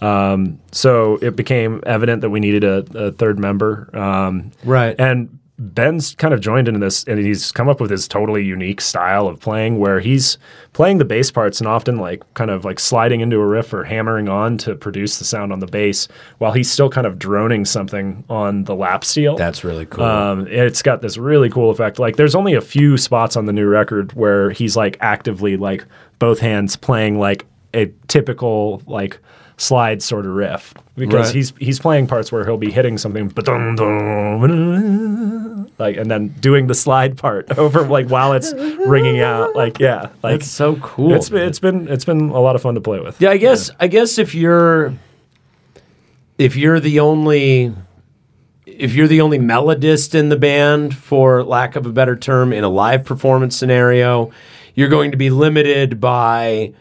um, so it became evident that we needed a, a third member. Um, Right. And Ben's kind of joined into this, and he's come up with his totally unique style of playing, where he's playing the bass parts and often like kind of like sliding into a riff or hammering on to produce the sound on the bass, while he's still kind of droning something on the lap steel. That's really cool. Um, it's got this really cool effect. Like, there's only a few spots on the new record where he's like actively like both hands playing like a typical like slide sort of riff because Right. he's he's playing parts where he'll be hitting something like and then doing the slide part over like while it's ringing out like yeah like That's so cool. it's been, it's been it's been a lot of fun to play with Yeah, I guess I guess if you're if you're the only if you're the only melodist in the band, for lack of a better term, in a live performance scenario, you're going to be limited by,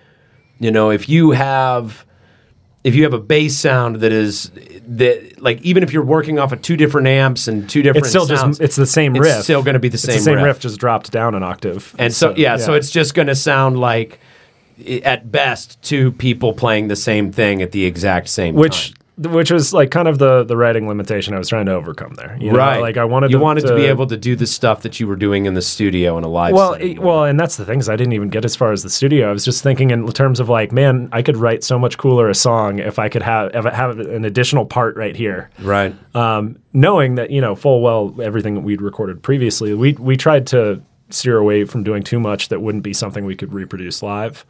you know, if you have if you have a bass sound that is that like even if you're working off of two different amps and two different it's still sounds, just it's the same riff. it's still going to be the It's same, the same riff. riff. just dropped down an octave And so, yeah, so it's just going to sound like, at best, two people playing the same thing at the exact same which time. Which was like kind of the the writing limitation I was trying to overcome there. You know? right? like I wanted you to, wanted to, be able to do the stuff that you were doing in the studio in a live. Well, it- well, and that's the thing is I didn't even get as far as the studio. I was just thinking in terms of like, man, I could write so much cooler a song if I could have if I have an additional part right here. right? Um, knowing that you know full well everything that we'd recorded previously, we we tried to steer away from doing too much that wouldn't be something we could reproduce live.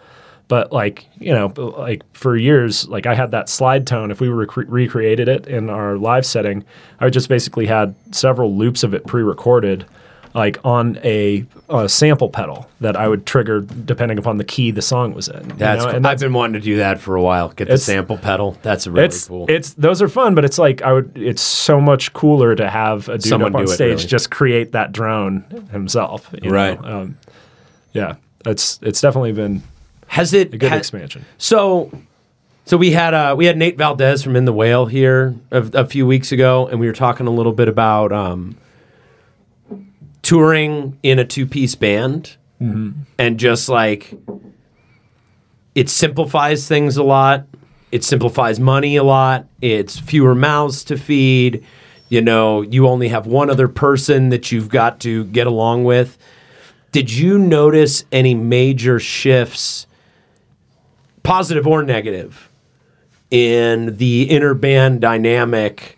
But like you know, like for years, like I had that slide tone. If we rec- recreated it in our live setting, I just basically had several loops of it pre-recorded, like on a, a sample pedal that I would trigger depending upon the key the song was in. you That's, cool. and I've been wanting to do that for a while. Get the sample pedal. That's really it's cool. it's those are fun, but it's like I would. It's so much cooler to have a dude Someone up on do it, stage really. just create that drone himself. you Right. know? Um, yeah, it's it's definitely been Has it a good expansion. So, so we had uh, we had Nate Valdez from In the Whale here a, a few weeks ago, and we were talking a little bit about um, touring in a two piece band, and just like it simplifies things a lot. It simplifies money a lot. It's fewer mouths to feed. You know, you only have one other person that you've got to get along with. Did you notice any major shifts? Positive or negative in the inner band dynamic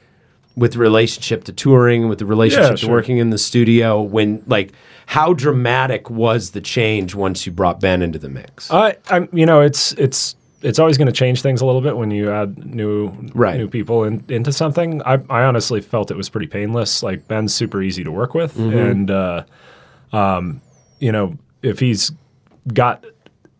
with relationship to touring with the relationship Yeah, to working in the studio when like how dramatic was the change once you brought ben into the mix I, I'm, you know, it's it's it's always going to change things a little bit when you add new Right. new people in, into something. I, I honestly felt it was pretty painless. Like Ben's super easy to work with, Mm-hmm. and uh, um, you know, if he's got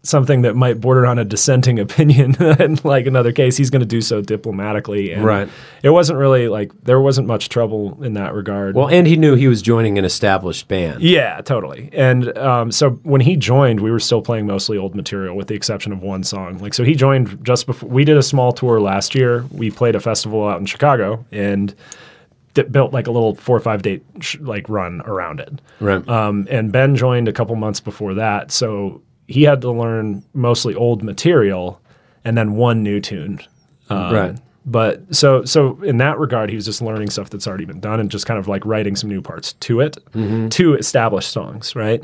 something that might border on a dissenting opinion in like another case he's going to do so diplomatically and Right. it wasn't really like there wasn't much trouble in that regard well and he knew he was joining an established band yeah, totally. And um, so when he joined, we were still playing mostly old material, with the exception of one song. Like, so he joined just before we did a small tour last year. We played a festival out in Chicago and d- built like a little four or five date sh- like run around it. right Um, and Ben joined a couple months before that, so he had to learn mostly old material and then one new tune. Um, Right. But so so in that regard, he was just learning stuff that's already been done and just kind of like writing some new parts to it to establish songs, right?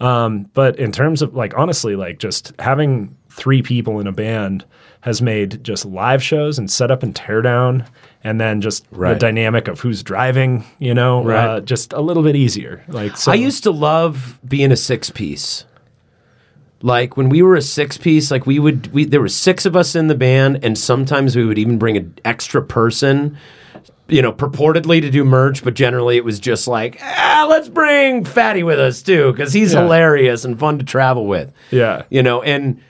Um, but in terms of like honestly, like just having three people in a band has made just live shows and setup and tear down, and then just the dynamic of who's driving, you know, Right. uh, just a little bit easier. Like so, I used to love being a six piece. Like when we were a six piece, like we would, we there were six of us in the band, and sometimes we would even bring an extra person, you know, purportedly to do merch, but generally it was just like, ah, let's bring Fatty with us too, because he's Yeah. hilarious and fun to travel with. yeah, You know, and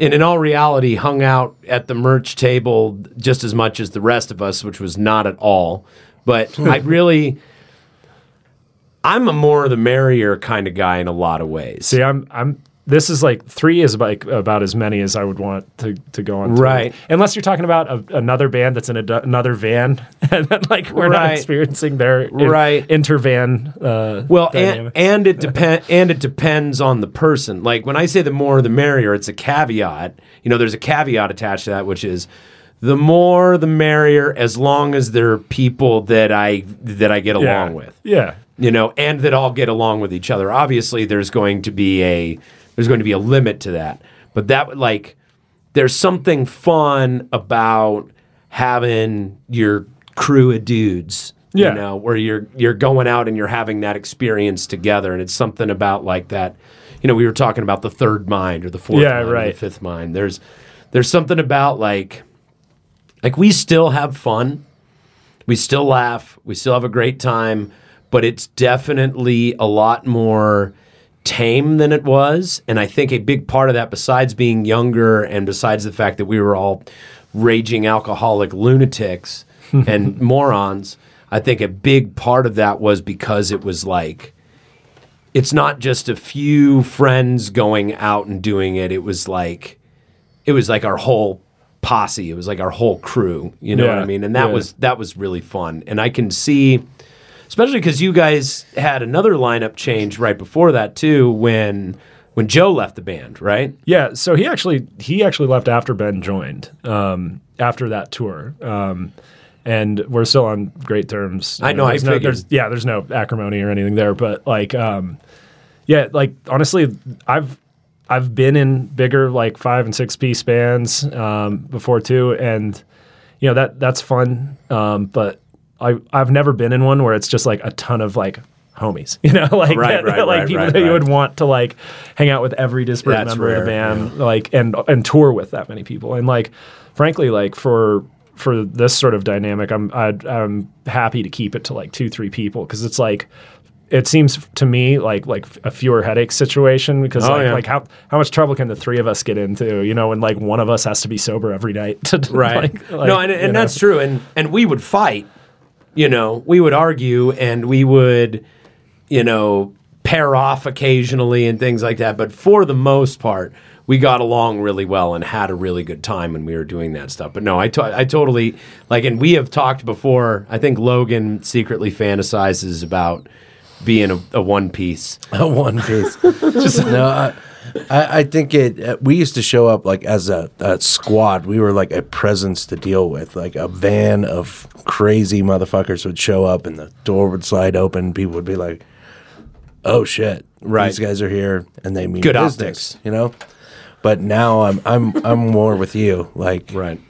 and in all reality, hung out at the merch table just as much as the rest of us, which was not at all. But I really, I'm a more the merrier kind of guy in a lot of ways. See, I'm I'm. This is like three is like about as many as I would want to, to go on. tour. Right. Unless you're talking about a, another band that's in a, another van, and then like we're not experiencing their in- Right. intervan. Uh, Well, and, dynamic. and it depend and it depends on the person. Like when I say the more the merrier, it's a caveat. You know, there's a caveat attached to that, which is the more the merrier, as long as there are people that I that I get yeah. along with. Yeah. you know, and that all get along with each other. Obviously, there's going to be a there's going to be a limit to that, but that like there's something fun about having your crew of dudes. Yeah. You know, where you're you're going out and you're having that experience together, and it's something about like that. You know, we were talking about the third mind or the fourth Yeah, mind or right. the fifth mind. There's there's something about like like we still have fun we still laugh we still have a great time but it's definitely a lot more tame than it was and i think a big part of that besides being younger and besides the fact that we were all raging alcoholic lunatics and morons i think a big part of that was because it was like it's not just a few friends going out and doing it it was like it was like our whole posse. It was like our whole crew. You know what I mean? And that yeah. was that was really fun. And I can see, especially because you guys had another lineup change right before that too, when when Joe left the band, right? Yeah, so he actually he actually left after Ben joined um, after that tour, um, and we're still on great terms. I know, I there's no, there's, yeah, there's no acrimony or anything there, but like, um, yeah, like honestly, I've I've been in bigger like five and six piece bands um, before too, and you know that that's fun, um, but I I've never been in one where it's just like a ton of like homies, you know, like Right, right, like right, people that you would want to like hang out with every disparate That's member of the rare, band, like and and tour with that many people, and like frankly, like for for this sort of dynamic, I'm I'd, I'm happy to keep it to like two three people because it's like. It seems to me like like a fewer headache situation because Oh, like, yeah. like how how much trouble can the three of us get into you know and like one of us has to be sober every night to Right. like- like, no, and, and that's true. And and we would fight. You know, we would argue and we would, you know, pair off occasionally and things like that. But for the most part, we got along really well and had a really good time when we were doing that stuff. But no, I to- I totally like, and we have talked before. I think Logan secretly fantasizes about being a, a one piece. A one piece. Just no. I, I, I think it. Uh, we used to show up like as a, a squad. We were like a presence to deal with. Like a van of crazy motherfuckers would show up, and the door would slide open. People would be like, "Oh shit, Right. These guys are here, and they mean Good business," optics. you know. But now I'm I'm I'm more with you. Like Right.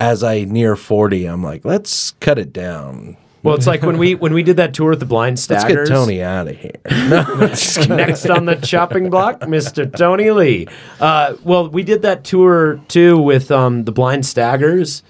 as I near forty, I'm like, let's cut it down. Well, it's like when we when we did that tour with the Blind Staggers. Let's get Tony out of here. No. Next on the chopping block, Mr. Tony Lee. Uh, well, we did that tour too with um, the Blind Staggers.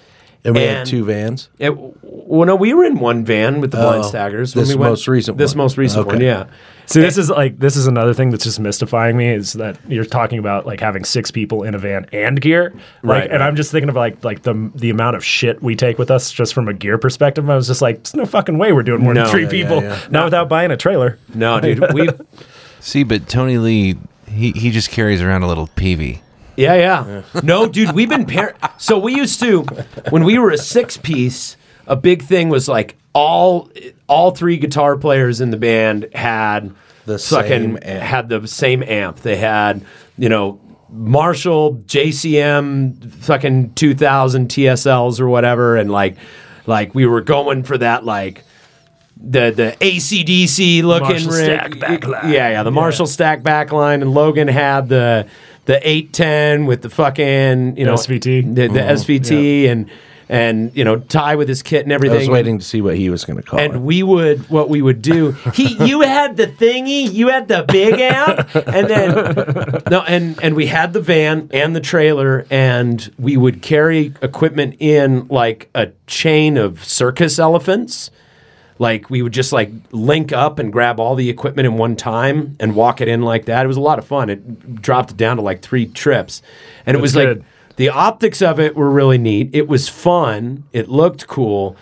And we And- had two vans. It, well, no, we were in one van with the Blind Oh, Staggers. this we went- most recent This one. most recent one, Okay. yeah. See, this is like this is another thing that's just mystifying me is that you're talking about like having six people in a van and gear, like, Right, and right. I'm just thinking of like like the the amount of shit we take with us just from a gear perspective. I was just like, there's no fucking way we're doing more No. than three Yeah, people, yeah. not without buying a trailer. No, dude, we. See, but Tony Lee, he, he just carries around a little Peavey. Yeah, yeah. No, dude, we've been pair. So we used to, when we were a six piece, a big thing was like all all three guitar players in the band had The fucking same amp. had the same amp. They had you know Marshall JCM fucking two thousand TSLs or whatever, and like like we were going for that like the the ACDC looking Marshall rig. stack backline. Yeah, yeah, the Marshall stack backline, and Logan had the the eight ten with the fucking you know SVT. the, the mm-hmm. SVT, and and you know tie with his kit and everything. I was waiting to see what he was going to call it. And we would, what we would do, he, you had the thingy, you had the big amp, and then, no, and and we had the van and the trailer, and we would carry equipment in like a chain of circus elephants. Like we would just like link up and grab all the equipment in one time and walk it in like that. It was a lot of fun. It dropped it down to like three trips, and it was good. like the optics of it were really neat. It was fun. It looked cool,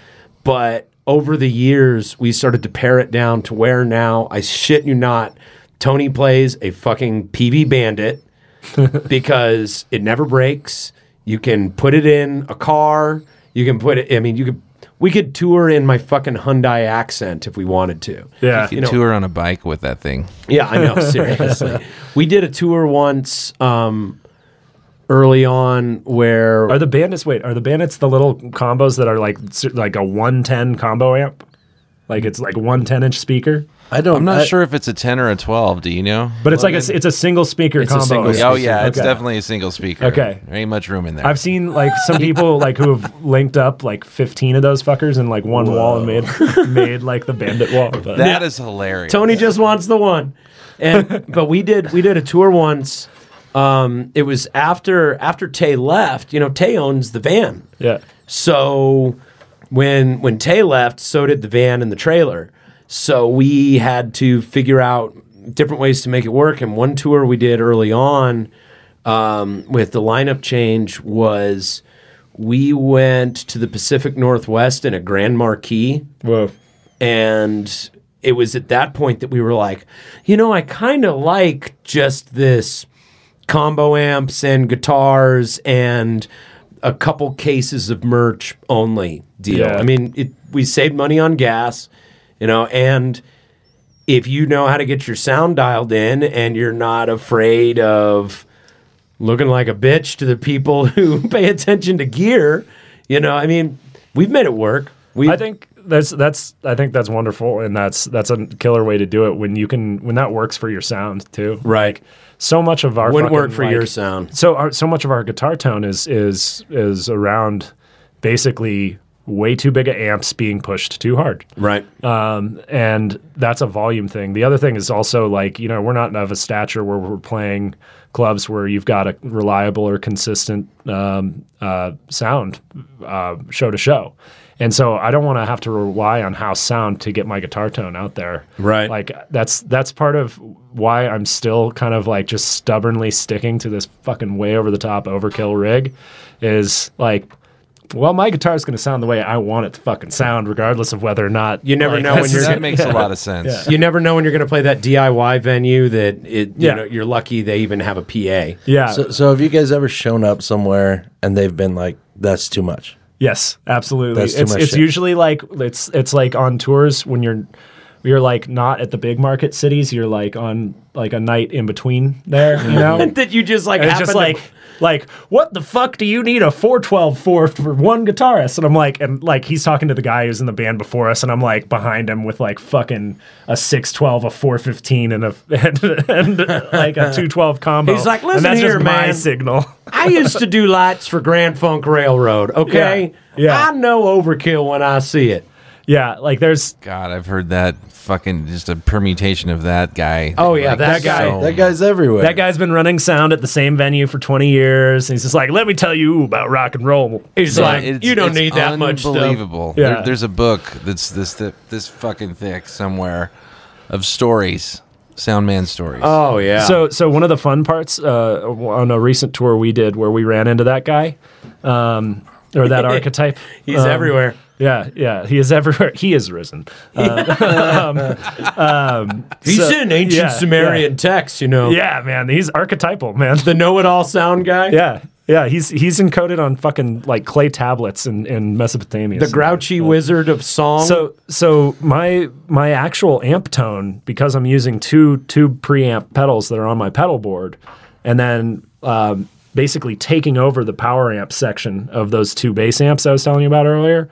but over the years we started to pare it down to where now I shit you not, Tony plays a fucking Peavey Bandit because it never breaks. You can put it in a car. You can put it. I mean, you could. We could tour in my fucking Hyundai accent if we wanted to. Yeah, You tour on a bike with that thing. Yeah, I know. Seriously, we did a tour once um, early on where Are the bandits? Wait, are the bandits the little combos that are like like a 110 combo amp? Like it's like one 10 inch speaker, I don't. I'm not I- sure if it's a 10 or a 12. Do you know? but it's like a, s- it's a single speaker It's a combo. single speaker. Oh, yeah. It's definitely a single speaker. Okay. There ain't much room in there. I've seen like some people like who have linked up like 15 of those fuckers in like one wall and made made like the bandit wall. But That is hilarious. Tony just wants the one. And but we did we did a tour once. Um, it was after after Tay left. You know, Tay owns the van. yeah, So when when Tay left, so did the van and the trailer. So we had to figure out different ways to make it work. And one tour we did early on um, with the lineup change was we went to the Pacific Northwest in a Grand Marquis whoa, and it was at that point that we were like, you know, I kind of like just this combo amps and guitars and a couple cases of merch only deal. Yeah. I mean, it, we saved money on gas, you know, and if you know how to get your sound dialed in and you're not afraid of looking like a bitch to the people who pay attention to gear, you know, I mean, we've made it work. We I think that's that's I think that's wonderful, and that's that's a killer way to do it when you can when that works for your sound too. right. So much of our Wouldn't work for like- your sound. So our, so much of our guitar tone is is is around basically way too big of amps being pushed too hard. Right. um, and that's a volume thing. The other thing is also like you know we're not of a stature where we're playing clubs where you've got a reliable or consistent um, uh, sound uh, show to show, and so I don't want to have to rely on house sound to get my guitar tone out there. Right. Like that's that's part of why I'm still kind of like just stubbornly sticking to this fucking way over the top overkill rig, is like well, my guitar is going to sound the way I want it to fucking sound, regardless of whether or not You never know when you're- that makes a lot of sense. You never know when you're going to play that DIY venue that it. You Yeah. know, you're lucky they even have a PA. Yeah. So, so have you guys ever shown up somewhere and they've been like, "That's too much"? Yes, absolutely. That's too it's much it's shit. usually like it's it's like on tours when you're you're like not at the big market cities. You're like on like a night in between there. You know, And that you just like And it's just happen like like what the fuck do you need a 412 for for one guitarist and i'm like and like he's talking to the guy who's in the band before us and i'm like behind him with like fucking a 612 a 415 and a and, and like a 212 combo He's like, and "Listen that's here, just my man." signal I used to do lights for Grand Funk Railroad. Okay, Yeah, yeah. I know overkill when I see it. Yeah like there's God, I've heard that fucking just a permutation of that guy. Oh, yeah, that guy. so- That guy's everywhere. that guy's been running sound at the same venue for 20 years and he's just like let me tell you about rock and roll He's Yeah, like, it's- you don't need that much stuff. Unbelievable. Yeah. There, there's a book that's this thi- this fucking thick somewhere of stories, Soundman stories. Oh yeah. So, so one of the fun parts uh, on a recent tour we did where we ran into that guy, um, or that archetype. he's um, everywhere. Yeah, yeah, he is everywhere. He is risen. Uh, um, um, He's so- in ancient yeah, Sumerian texts, you know. Yeah. yeah, man, he's archetypal, man. The know-it-all sound guy. yeah, yeah, he's he's encoded on fucking like clay tablets in, in Mesopotamia. The grouchy wizard of song. So so my my actual amp tone because I'm using two tube preamp pedals that are on my pedal board, and then um, basically taking over the power amp section of those two bass amps I was telling you about earlier.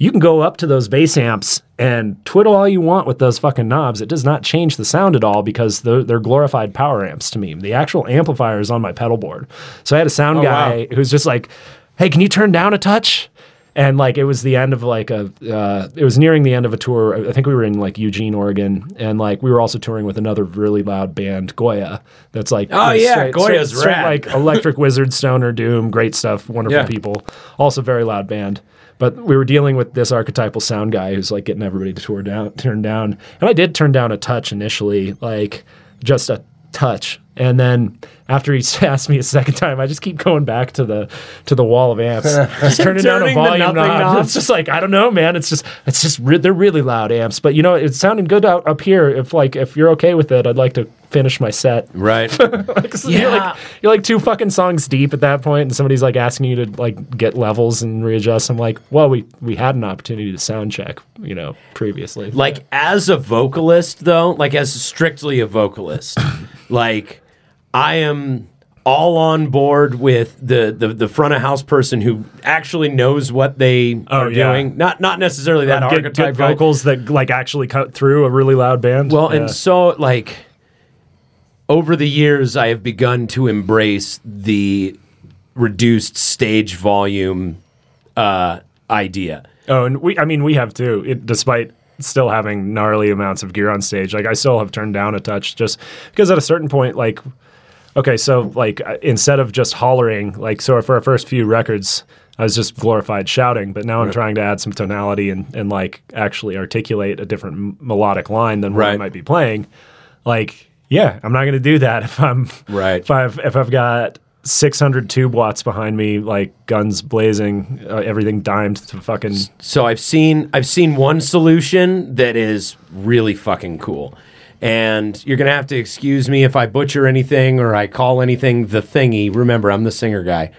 You can go up to those bass amps and twiddle all you want with those fucking knobs. It does not change the sound at all because they're, they're glorified power amps to me. The actual amplifier is on my pedal board. So I had a sound Oh, guy who's just like, "Hey, can you turn down a touch?" and like it was the end of like a uh, it was nearing the end of a tour i think we were in like eugene oregon and like we were also touring with another really loud band goya that's like Oh, yeah, straight- Goya's straight- straight, like electric wizard stoner doom great stuff wonderful Yeah. people also very loud band but we were dealing with this archetypal sound guy who's like getting everybody to tour down turn down. And i did turn down a touch initially like just a touch and then after he asked me a second time i just keep going back to the to the wall of amps just turning down a the volume knob. knob. it's just like i don't know man. It's just it's just re- they're really loud amps. But you know it's sounding good out up here. If like if you're okay with it i'd like to finish my set. Right. like, so you're Yeah. like you're like two fucking songs deep at that point and somebody's like asking you to like get levels and readjust. I'm like well we we had an opportunity to sound check you know previously. Like as a vocalist though, like as strictly a vocalist, like I am all on board with the, the the front of house person who actually knows what they Oh, are yeah. doing. Not not necessarily that good, archetype good vocals that like actually cut through a really loud band Well, Yeah. and so like over the years, I have begun to embrace the reduced stage volume uh, idea. Oh, and we, I mean, we have too, it, despite still having gnarly amounts of gear on stage. Like, I still have turned down a touch just because at a certain point, like, okay, so like uh, instead of just hollering, like, so for our first few records, I was just glorified shouting, but now I'm trying to add some tonality and, and like actually articulate a different m- melodic line than what I might be playing. Like, yeah, I'm not going to do that if I'm Right. If I've if I've got 600 tube watts behind me, like guns blazing, uh, everything dimed to fucking So I've seen I've seen one solution that is really fucking cool. And you're gonna have to excuse me if I butcher anything or I call anything the thingy. Remember, I'm the singer guy.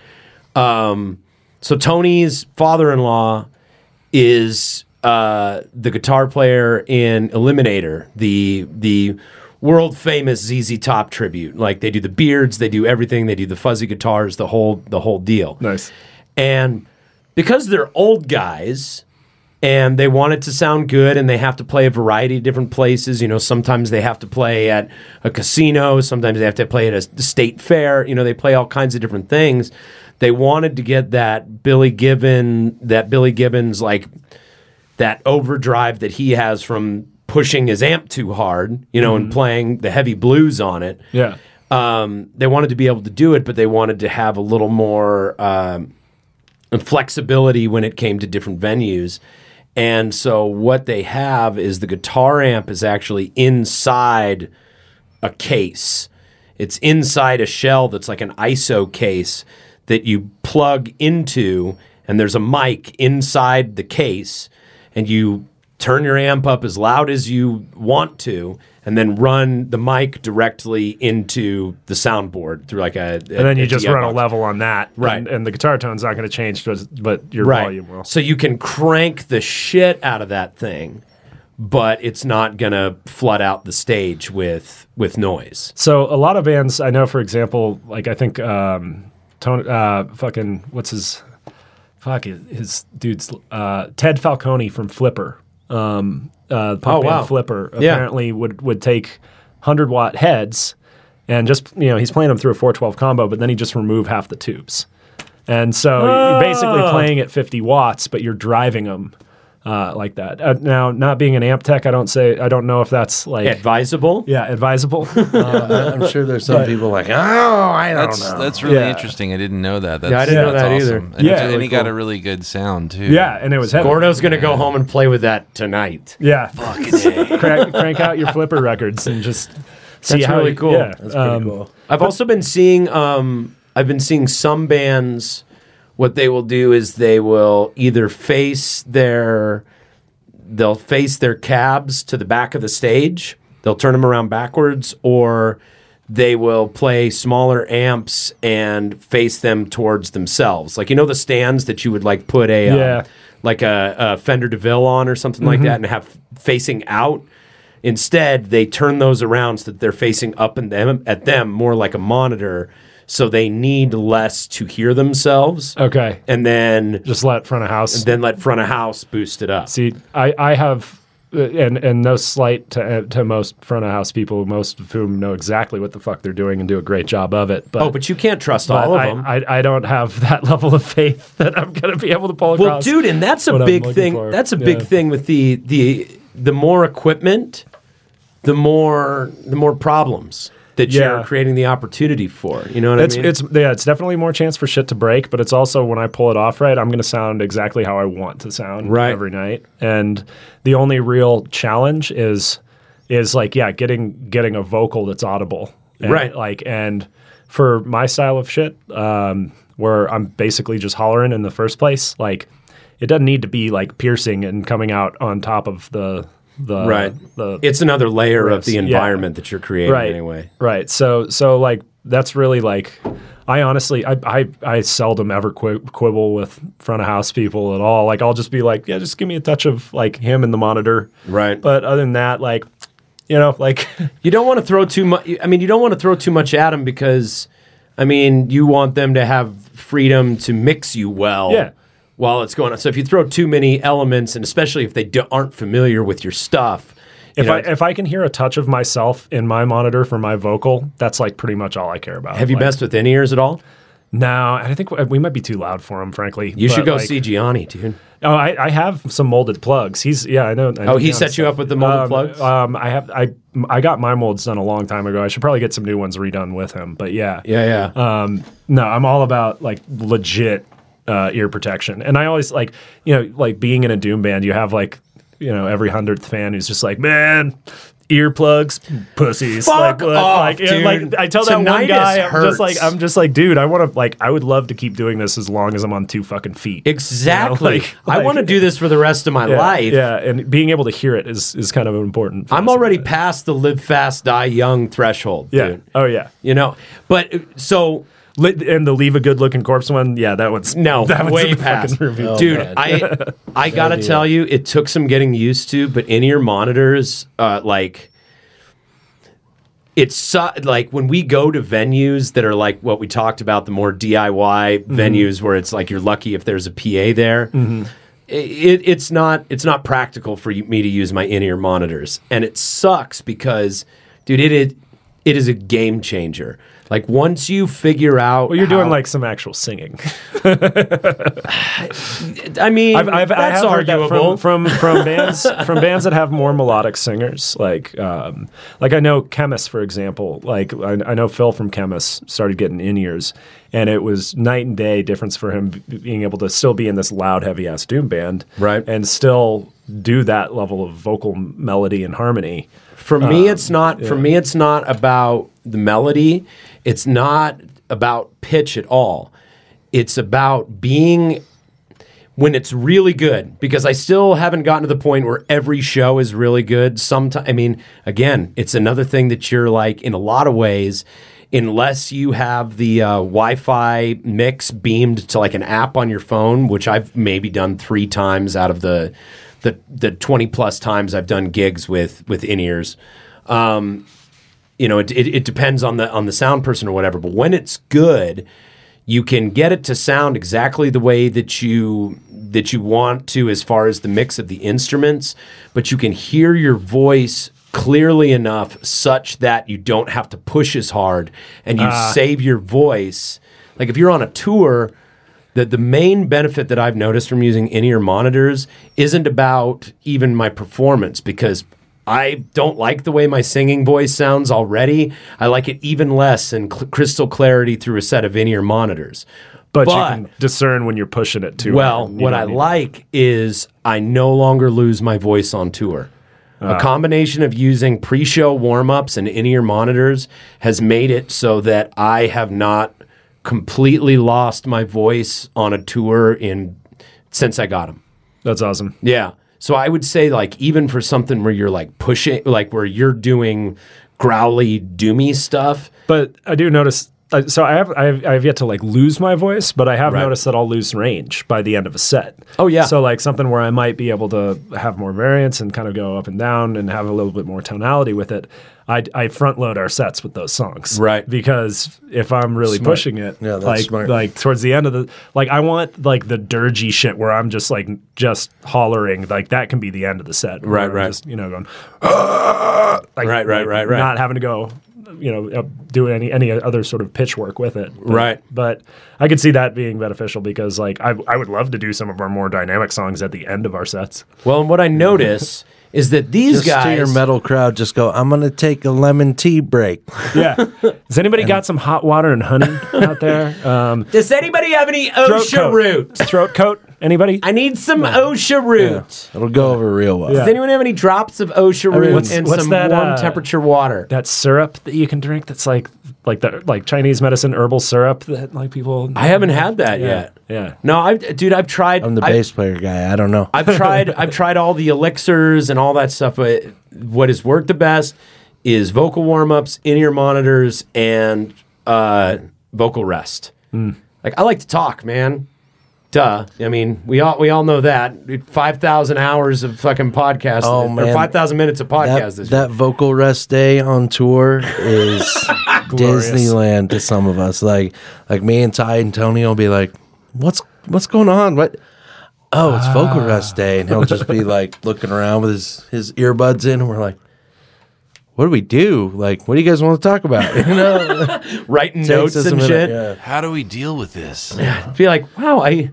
Um, so Tony's father-in-law is uh, the guitar player in Eliminator, the the world famous ZZ Top tribute. Like they do the beards, they do everything, they do the fuzzy guitars, the whole the whole deal. Nice. And because they're old guys and they want it to sound good and they have to play a variety of different places, you know, sometimes they have to play at a casino, sometimes they have to play at a state fair, you know, they play all kinds of different things. They wanted to get that Billy Gibbon, that Billy Gibbons like that overdrive that he has from pushing his amp too hard, you know, and playing the heavy blues on it Yeah. um, they wanted to be able to do it, but they wanted to have a little more um, flexibility when it came to different venues. And so what they have is the guitar amp is actually inside a case. It's inside a shell that's like an ISO case that you plug into, and there's a mic inside the case, and you turn your amp up as loud as you want to, and then run the mic directly into the soundboard through like a. and then you just run a level on that, Right. And, and the guitar tone's not going to change, but, your right. volume will. So you can crank the shit out of that thing, but it's not gonna flood out the stage with with noise. So a lot of bands I know, for example, like I think um, Tony, uh, fucking what's his, fuck his, his dude's uh, Ted Falcone from Flipper, um, uh, the punk Oh, wow. Flipper Yeah. apparently would would take hundred watt heads and just you know he's playing them through a four twelve combo, but then he just remove half the tubes, and so you're basically Oh. playing at fifty watts, but you're driving them. Uh, like that. Uh, now, not being an amp tech, I don't say I don't know if that's like Advisable. yeah advisable. Uh, I'm sure there's some people like, oh, I don't That's know. that's really Yeah. interesting. I didn't know that. That's, I didn't know that awesome. either. And, Yeah, it's- and really he got a really good sound too. Yeah, and it was heavy. Gordo's gonna go home and play with that tonight. Yeah, crank, crank out your flipper records and just see That's how really cool. Yeah, That's pretty um, cool. I've also been seeing um I've been seeing some bands what they will do is they will either face their they'll face their cabs to the back of the stage. They'll turn them around backwards or they will play smaller amps and face them towards themselves. Like you know the stands that you would like put a um, Yeah. like a, a Fender DeVille on or something like that and have facing out. Instead, they turn those around so that they're facing up and them at them more like a monitor, so they need less to hear themselves. Okay, And then just let front of house. then let front of house boost it up. see, I I have. uh, And and no slight to uh, to most front of house people, most of whom know exactly what the fuck they're doing and do a great job of it. But oh, but you can't trust all of I, them. I I don't have that level of faith that I'm gonna be able to pull across. well, dude, and that's a big thing. for. That's a big Yeah. thing with the the the more equipment, the more the more problems that Yeah. you're creating the opportunity for. You know what It's I mean? it's yeah, it's definitely more chance for shit to break, but it's also when I pull it off right, I'm going to sound exactly how I want to sound Right. every night. And the only real challenge is is like yeah, getting getting a vocal that's audible. And, Right. Like and for my style of shit, um, where I'm basically just hollering in the first place, like it doesn't need to be like piercing and coming out on top of the the right. the it's another layer of the Yeah. environment that you're creating right anyway. right so so like that's really like i honestly i i, I seldom ever qui- quibble with front of house people at all like i'll just be like yeah just give me a touch of like him in the monitor Right. but other than that like you know like You don't want to throw too much. I mean, you don't want to throw too much at them because, I mean, you want them to have freedom to mix you well. Yeah. While it's going on, so if you throw too many elements, and especially if they do, aren't familiar with your stuff, you if know, i if i can hear a touch of myself in my monitor for my vocal that's like pretty much all i care about have you like, messed with in ears at all? no i think we might be too loud for him frankly You should go like- see Gianni, dude. Oh, I, I have some molded plugs. He's yeah, I know. I know Oh, he set you up with the molded Um, plugs? Um, I have I I got my molds done a long time ago. I should probably get some new ones redone with him. But yeah, Yeah, yeah. Um, no, I'm all about like legit uh, ear protection, and I always like you know like being in a doom band. You have like you know every hundredth fan who's just like man. Earplugs, pussies. Fuck like, off, like, dude. like I tell that one guy, I'm just like. I'm just like, dude, I want to like, I would love to keep doing this as long as I'm on two fucking feet. exactly. like- I like- want to do this for the rest of my yeah, life. Yeah, and being able to hear it is is kind of important. I'm already past the live fast, die young threshold, Yeah. dude. Oh yeah. You know, but so and the leave a good looking corpse one. Yeah, that one's No, that one's way in past. fucking review. Oh, Dude, man. I I gotta tell you, it took some getting used to, but in ear monitors, uh, like it's su- like when we go to venues that are like what we talked about, the more DIY venues where it's like you're lucky if there's a PA there. i- It, it's not it's not practical for me to use my in ear monitors, and it sucks because, dude, it it, it is a game changer. Like once you figure out, Well, you're doing like some actual singing. I mean, I've, I've, I that's heard that arguable. from from from bands from bands that have more melodic singers. Like um, like I know Chemist, for example. Like I, I know Phil from Chemist started getting in ears, and it was night and day difference for him being able to still be in this loud, heavy ass doom band, Right. and still do that level of vocal melody and harmony. For me, Um, it's not. For me, it's not about the melody. It's not about pitch at all. It's about being. when it's really good because I still haven't gotten to the point where every show is really good. Sometimes, I mean, again, it's another thing that you're like in a lot of ways, unless you have the uh, Wi-Fi mix beamed to like an app on your phone, which I've maybe done three times out of the the the twenty plus times I've done gigs with with in ears. Um, you know, it, it, it depends on the on the sound person or whatever. But when it's good, you can get it to sound exactly the way that you that you want to as far as the mix of the instruments, but you can hear your voice clearly enough such that you don't have to push as hard and you ah. save your voice. Like if you're on a tour, the, the main benefit that I've noticed from using in-ear monitors isn't about even my performance because I don't like the way my singing voice sounds already. I like it even less in cl- crystal clarity through a set of in-ear monitors. But, you can discern when you're pushing it too. Well. What I like is I no longer lose my voice on tour. Ah. A combination of using pre-show warm-ups and in-ear monitors has made it so that I have not completely lost my voice on a tour in since I got them. That's awesome. Yeah. So I would say like even for something where you're like pushing like where you're doing growly doomy stuff. But I do notice. Uh, so I have, I have I have yet to like lose my voice, but I have Right. noticed that I'll lose range by the end of a set. Oh, yeah. So like something where I might be able to have more variance and kind of go up and down and have a little bit more tonality with it. I, I front load our sets with those songs, Right. Because if I'm really pushing it, Yeah, that's like smart. like towards the end of the like I want like the dirgy shit where I'm just like just hollering like that can be the end of the set, where Right, I'm right. Just, you know, going like, Right, right, right, right. Not having to go, you know, uh, do any any other sort of pitch work with it. But, Right. But I could see that being beneficial because, like, I I would love to do some of our more dynamic songs at the end of our sets. Well, and what I notice is that these Just guys to your metal crowd, just go. I'm gonna take a lemon tea break. Yeah. Has anybody got some hot water and honey out there? Um, Does anybody have any throat osha coat. root? Throat coat. Anybody? I need some osha root. It'll go over real well. Yeah. Does anyone have any drops of osha root what's- and what's some that, warm uh, temperature water? that syrup that you can drink. That's like like the like Chinese medicine herbal syrup that like people. I haven't had that Yeah. yet. Yeah. No, I dude, I've tried. I'm the I- bass player guy. I don't know. I've tried I've tried all the elixirs and all that stuff, but what has worked the best is vocal warm-ups, in-ear monitors, and uh, vocal rest. Hmm. Like I like to talk, man. Duh. I mean, we all we all know that. Five thousand hours of fucking podcast. Oh, or man. five thousand minutes of podcast that, this that vocal rest day on tour is Disneyland to some of us. Like like me and Ty and Tony will be like, "What's what's going on? What? Oh, it's vocal rest ah. day," and he'll just be like looking around with his his earbuds in, and we're like. What do we do? Like, what do you guys want to talk about? You know. Writing notes and minute, shit. yeah. How do we deal with this? Be like, wow, I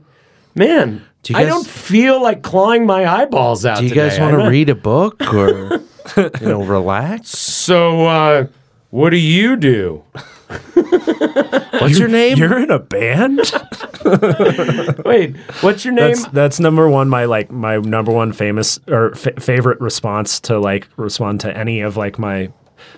man, Do you I don't feel like clawing my eyeballs out. Do you today. guys want to read a book or you know relax? So, uh, what do you do? What's your name? You're in a band. Wait, what's your name? That's that's number one. My like my number one famous or f- favorite response to like respond to any of like my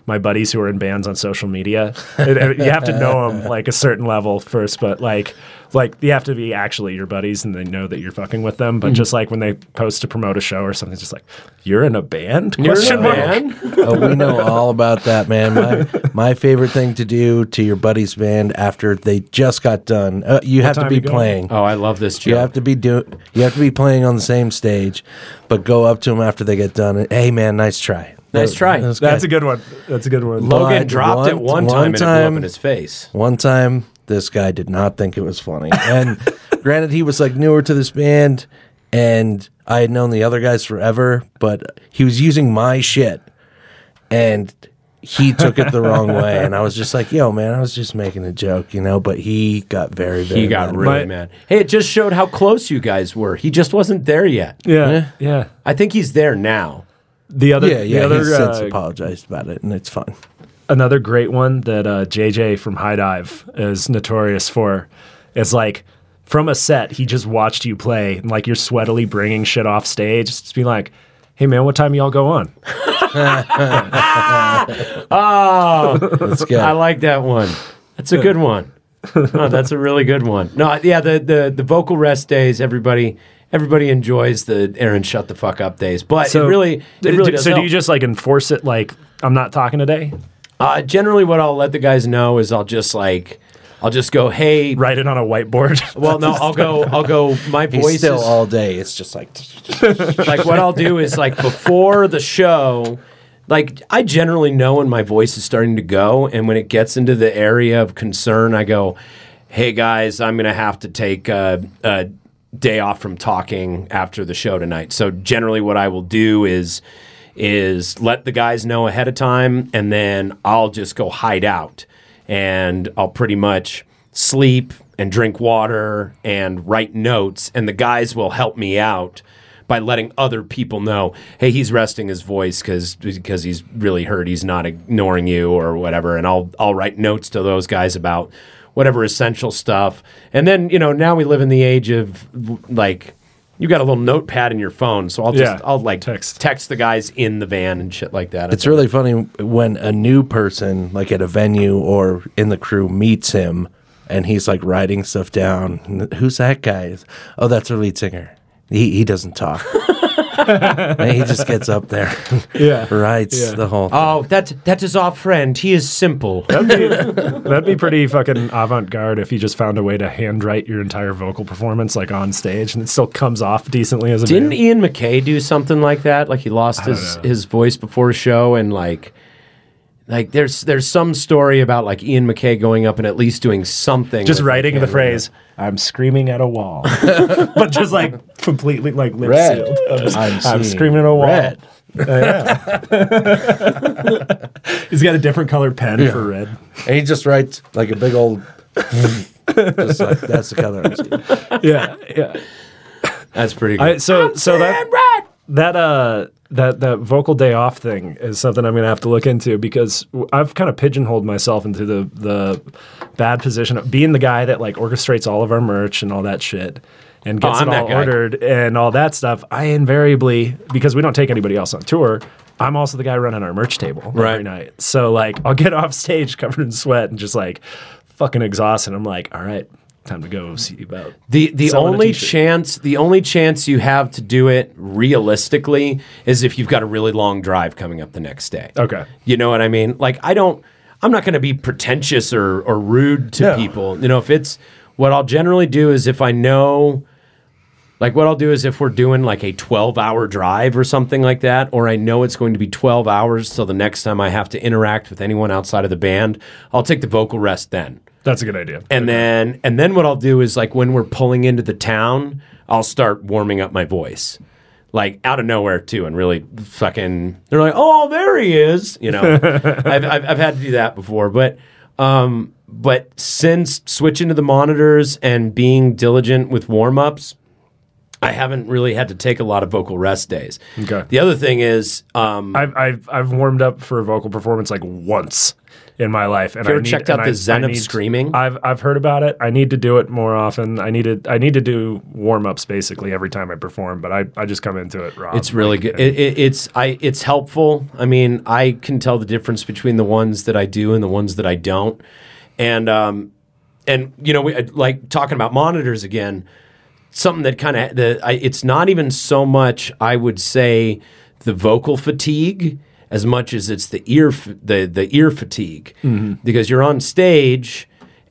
my buddies who are in bands on social media. It- it- you have to know them like a certain level first, but like like you have to be actually your buddies and they know that you're fucking with them. But Mm-hmm. just like when they post to promote a show or something, it's just like you're in a band. You're Question mark. man. oh, we know all about that, man. My my favorite thing to do to your buddy's band after they just got done. Uh, you have to be playing. Oh, I love this You have to be doing. You have to be playing on the same stage, but go up to them after they get done. And, hey, man, nice try. Nice try. was That's a good one. That's a good one. Logan But dropped it one- one time and it blew time- up in his face. One time, this guy did not think it was funny, and granted, he was like newer to this band, and I had known the other guys forever, but he was using my shit, and he took it the wrong way, and I was just like, "Yo, man, I was just making a joke, you know." But he got very, very He got mad. really My- mad. Hey, it just showed how close you guys were. He just wasn't there yet. Yeah, yeah. I think he's there now. The other, Yeah, yeah. the other, he's since uh, apologized about it, and it's fine. another great one that uh, JJ from High Dive is notorious for is like from a set he just watched you play and like you're sweatily bringing shit off stage just be like hey man what time y'all go on Oh, That's good. I like that one. That's a good one. Oh, that's a really good one. No, yeah, the, the the vocal rest days, everybody everybody enjoys the Aaron shut the fuck up days, but So it really, it really d- does So do you just like enforce it? Like I'm not talking today. Uh, generally, what I'll let the guys know is I'll just like, I'll just go, hey. Write it on a whiteboard. Well, no, I'll go. I'll go. My He's voice still is all day. It's just like like what I'll do is like before the show. Like I generally know when my voice is starting to go, and when it gets into the area of concern, I go, "Hey guys, I'm gonna have to take a, a day off from talking after the show tonight." So generally, what I will do is is let the guys know ahead of time, and then I'll just go hide out, and I'll pretty much sleep and drink water and write notes, and the guys will help me out by letting other people know, hey, he's resting his voice because because he's really hurt. He's not ignoring you or whatever. And I'll I'll write notes to those guys about whatever essential stuff. And then you know now we live in the age of like you got a little notepad in your phone, so I'll just Yeah, I'll like text. text the guys in the van and shit like that. It's really funny when a new person, like at a venue or in the crew, meets him and he's like writing stuff down. Who's that guy? Oh, that's our lead singer. He he doesn't talk. and he just gets up there, yeah. writes Yeah. the whole. Oh, thing. Oh, that that is our friend. He is simple. That'd be, that'd be pretty fucking avant-garde if you just found a way to handwrite your entire vocal performance like on stage and it still comes off decently as a Didn't band. Ian MacKaye do something like that? Like he lost his know. his voice before a show, and like, like there's there's some story about like Ian MacKaye going up and at least doing something. just writing like, the phrase "I'm screaming at a wall," but just like completely like lip Red. sealed. I'm, just, I'm I'm, screaming at a wall. red. Uh, yeah. He's got a different colored pen for red. And he just writes like a big old. just like that's the color I'm seeing. Yeah, yeah. That's pretty good. I, so so that that uh that that vocal day off thing is something I'm gonna have to look into because I've kind of pigeonholed myself into the the bad position of being the guy that like orchestrates all of our merch and all that shit and gets Oh, it all ordered and all that stuff. I invariably because we don't take anybody else on tour. I'm also the guy running our merch table every Right. night. So like I'll get off stage covered in sweat and just like fucking exhausted. I'm like, all right, time to go see about The the only chance the only chance you have to do it realistically is if you've got a really long drive coming up the next day. Okay. You know what I mean? Like I don't I'm not going to be pretentious or or rude to No. people. You know, if it's what I'll generally do is if I know like what I'll do is if we're doing like a 12-hour drive or something like that or I know it's going to be 12 hours till the next time I have to interact with anyone outside of the band, I'll take the vocal rest then. That's a good idea. And then and then what I'll do is like when we're pulling into the town, I'll start warming up my voice. Like out of nowhere too, and really fucking they're like, Oh, there he is. You know. I've, I've I've had to do that before. But um but since switching to the monitors and being diligent with warm ups, I haven't really had to take a lot of vocal rest days. Okay. The other thing is, um, I've, I've I've warmed up for a vocal performance like once in my life. And you I ever need- checked out the I- Zen I of need- screaming? I've I've heard about it. I need to do it more often. I need to I need to do warm ups basically every time I perform. But I, I just come into it raw. It's really good. It, it, it's I. It's helpful. I mean, I can tell the difference between the ones that I do and the ones that I don't. And um, and you know, we, like talking about monitors again. Something that kind of the. I, it's not even so much. I would say the vocal fatigue as much as it's the ear the the ear fatigue mm-hmm. because you're on stage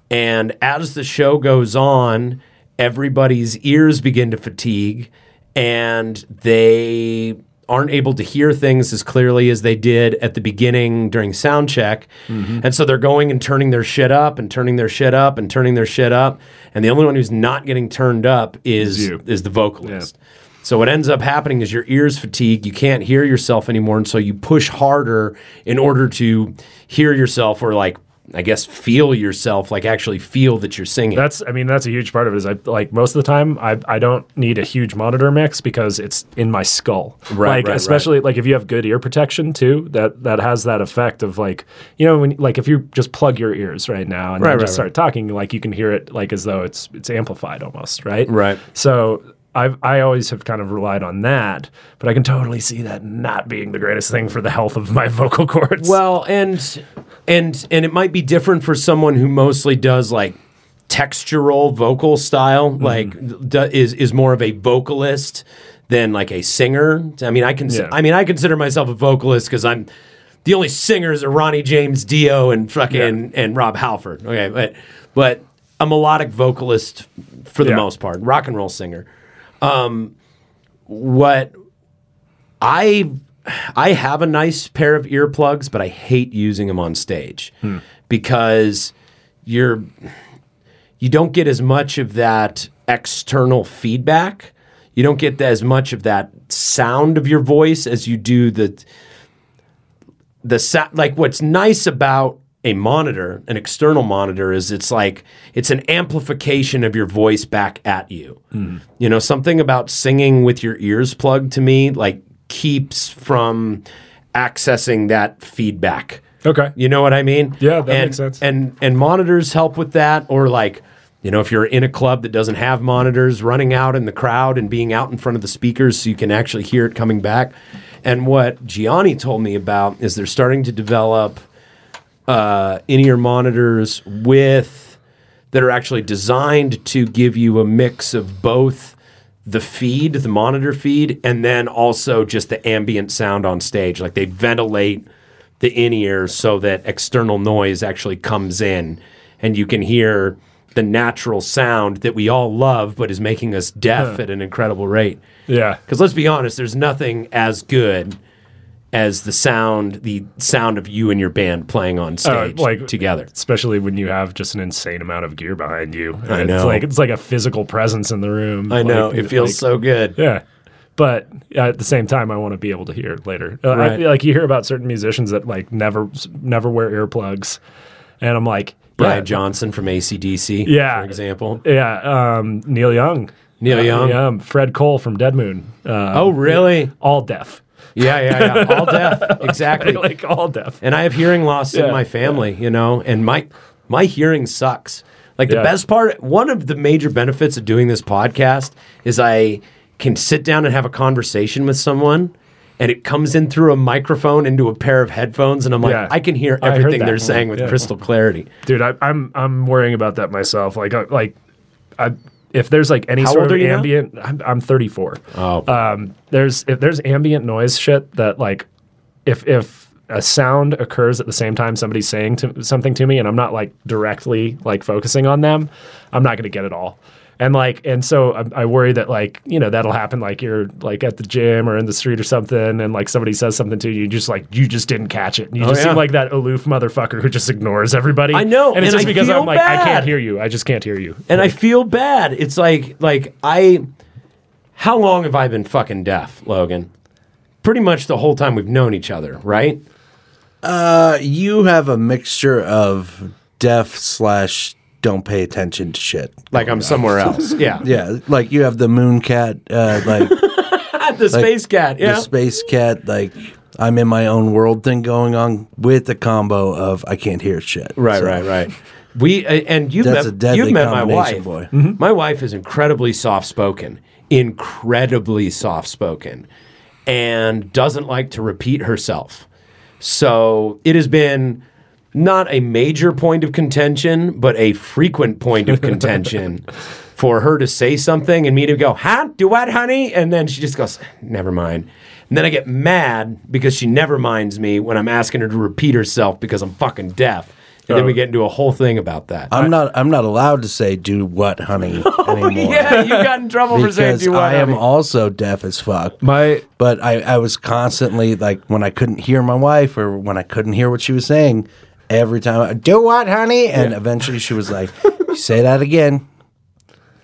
and as the show goes on everybody's ears begin to fatigue and they aren't able to hear things as clearly as they did at the beginning during sound check. Mm-hmm. And so they're going and turning their shit up and turning their shit up and turning their shit up. And the only one who's not getting turned up is you. is the vocalist. So what ends up happening is your ears fatigue. You can't hear yourself anymore, and so you push harder in order to hear yourself, or like I guess feel yourself, like actually feel that you're singing. That's I mean that's a huge part of it. Is I like most of the time I I don't need a huge monitor mix because it's in my skull. Right, Like right, especially like if you have good ear protection too, that that has that effect of like you know when like if you just plug your ears right now and Right, then right, just start talking, like you can hear it like as though it's it's amplified almost, right? Right. So. I've, I always have kind of relied on that, but I can totally see that not being the greatest thing for the health of my vocal cords. Well, and and and it might be different for someone who mostly does like textural vocal style, mm-hmm. like d- is is more of a vocalist than like a singer. I mean, I can Yeah. I mean, I consider myself a vocalist because I'm the only singers are Ronnie James Dio and fucking and Rob Halford. Okay, but but a melodic vocalist for the Yeah. most part, rock and roll singer. Um, what I I have a nice pair of earplugs, but I hate using them on stage because you're you don't get as much of that external feedback. You don't get as much of that sound of your voice as you do the the sa- like what's nice about a monitor, an external monitor is it's like it's an amplification of your voice back at you. Hmm. You know, something about singing with your ears plugged to me like keeps from accessing that feedback. Okay. You know what I mean? Yeah, that and, makes sense. And and monitors help with that, or like, you know, if you're in a club that doesn't have monitors, running out in the crowd and being out in front of the speakers so you can actually hear it coming back. And what Gianni told me about is they're starting to develop uh, in-ear monitors with that are actually designed to give you a mix of both the feed, the monitor feed, and then also just the ambient sound on stage. Like they ventilate the in ear so that external noise actually comes in and you can hear the natural sound that we all love but is making us deaf at an incredible rate. Yeah. Because let's be honest, there's nothing as good as the sound, the sound of you and your band playing on stage Uh, like- together. Especially when you have just an insane amount of gear behind you. And I It's know. like it's like a physical presence in the room. I know Like, it feels like- so good. Yeah. But at the same time, I want to be able to hear it later. Uh, I Right. like you hear about certain musicians that like never never wear earplugs, and I'm like, Brian yeah, Johnson from ACDC, Yeah. for example. Yeah, um, Neil Young, Neil Uh, Young? yeah, Fred Cole from Dead Moon. Uh, Oh, really? all deaf, Yeah, yeah, yeah. All deaf. Exactly. like all deaf. and I have hearing loss in my family, you know, and my my hearing sucks. Like the Yeah. best part, one of the major benefits of doing this podcast is I can sit down and have a conversation with someone and it comes in through a microphone into a pair of headphones and I'm like Yeah. I can hear everything they're saying with Yeah. crystal clarity. Dude, I, I'm I'm worrying about that myself. Like I, like, I, if there's like any How sort of are you now? ambient, I'm, I'm 34. Oh. um, there's if there's ambient noise shit that like if if a sound occurs at the same time somebody's saying to, something to me and I'm not like directly like focusing on them, I'm not gonna get it all. And like, and so I, I worry that like, you know, that'll happen like you're like at the gym or in the street or something, and like somebody says something to you, you just like you just didn't catch it. And you Oh, just yeah. seem like that aloof motherfucker who just ignores everybody. I know, and it's and just I because I'm like I can't hear you. I just can't hear you. And I feel bad. It's like like I how long have I been fucking deaf, Logan? Pretty much the whole time we've known each other, right? Uh, you have a mixture of deaf slash don't pay attention to shit. Like I'm somewhere else. Yeah. Yeah, like you have the moon cat, uh, like the space cat. Yeah. the space cat, like I'm in my own world thing going on with the combo of I can't hear shit. Right, So, right, right. We uh, and you've That's met you've met my wife. boy. My wife is incredibly soft spoken, incredibly soft spoken, and doesn't like to repeat herself. So it has been not a major point of contention, but a frequent point of contention for her to say something and me to go, huh? Do what, honey? And then she just goes, never mind. And then I get mad because she never minds me when I'm asking her to repeat herself because I'm fucking deaf. And then we oh. get into a whole thing about that. I'm not. I'm not allowed to say "do what, honey" oh, anymore. yeah, you got in trouble for saying because do what, I am honey. also deaf as fuck. My But I, I was constantly like when I couldn't hear my wife or when I couldn't hear what she was saying, every time I do what, honey? And eventually she was like, "You say that again.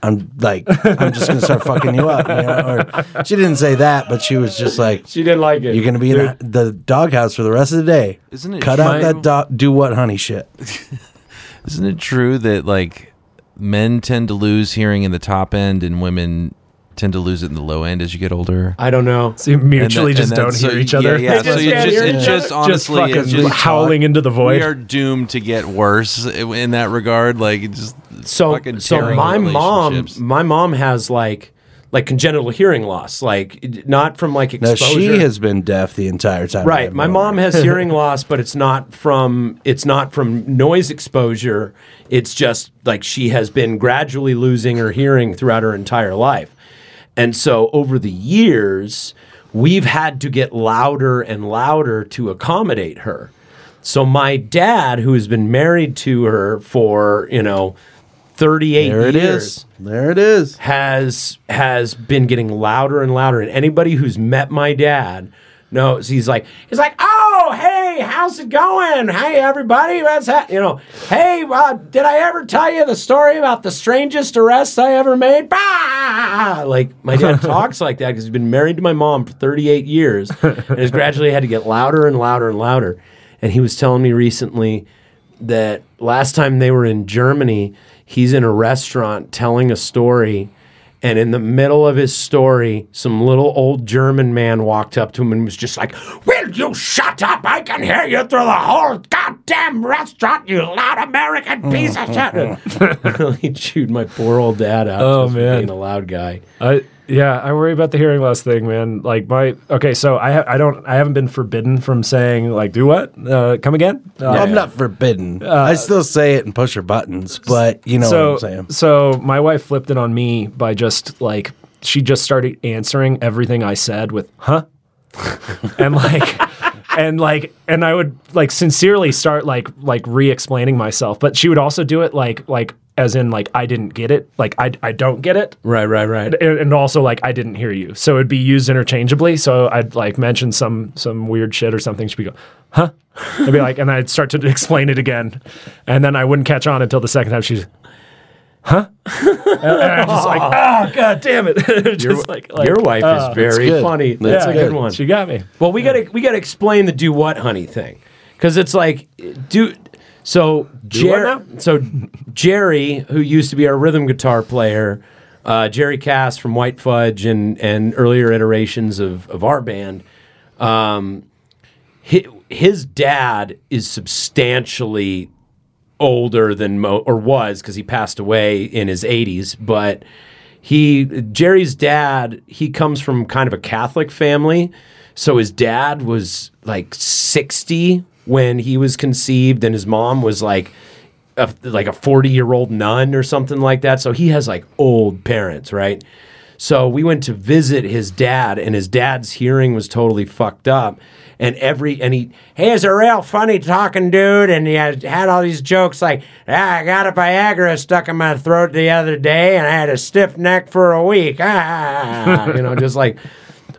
I'm like, I'm just gonna start fucking you up. You know? Or she didn't say that, but she was just like, She didn't like it. You're gonna be in the, the doghouse for the rest of the day. Isn't it Cut out that do, do what, honey shit. Isn't it true that like men tend to lose hearing in the top end and women tend to lose it in the low end as you get older? I don't know. so you mutually And that- just don't that's- hear each other. Yeah, yeah. So just you just, it just other? honestly, just it's fucking just howling into the void. we are doomed to get worse in that regard. Like just so fucking so my mom my mom has like like congenital hearing loss, like not from like No, exposure. she has been deaf the entire time. Right. My known mom has hearing loss, but it's not from it's not from noise exposure. It's just like she has been gradually losing her hearing throughout her entire life. And so over the years, we've had to get louder and louder to accommodate her. So my dad, who has been married to her for, you know, 38 There it years is. There it is. has has been getting louder and louder. And anybody who's met my dad knows he's like he's like, oh hey, how's it going? Hey everybody, what's that? You know, hey, uh, did I ever tell you the story about the strangest arrest I ever made? Bah! Like my dad talks like that because he's been married to my mom for 38 years and has gradually had to get louder and louder and louder. And he was telling me recently that last time they were in Germany, he's in a restaurant telling a story. And in the middle of his story, some little old German man walked up to him and was just like, Will you shut up? I can hear you through the whole goddamn restaurant, you loud American piece of shit. really chewed my poor old dad out Oh, man. being a loud guy. I yeah, I worry about the hearing loss thing, man. Like my okay, so I ha- I don't I haven't been forbidden from saying like do what? Uh, come again? Uh, I'm not forbidden. I still say it and push your buttons, but you know so what I'm saying. so my wife flipped it on me by just like she just started answering everything I said with huh, and like. And like, and I would like sincerely start like like re-explaining myself, but she would also do it like like as in like I didn't get it, like I I don't get it, Right, right, right. and, and also like I didn't hear you, so it'd be used interchangeably. So I'd like mention some some weird shit or something. She'd be go, huh? I'd be like, and I'd start to explain it again, and then I wouldn't catch on until the second time. She's, huh? and I'm just like, oh god damn it! just like, like, Your wife uh, is very good. funny. That's That's a good. good one. She got me. Well, we gotta we gotta explain the do what honey thing, because it's like do so. Jer- so Jerry, who used to be our rhythm guitar player, uh, Jerry Cass from White Fudge and and earlier iterations of of our band, um, his, his dad is substantially older than Mo or was because he passed away in his 80s but he Jerry's dad he comes from kind of a Catholic family so his dad was like 60 when he was conceived and his mom was like a, like a 40 year old nun or something like that so he has like old parents right so we went to visit his dad, and his dad's hearing was totally fucked up. And every and he he is a real funny talking dude, and he had, had all these jokes like, ah, I got a Viagra stuck in my throat the other day, and I had a stiff neck for a week. Ah, you know, just like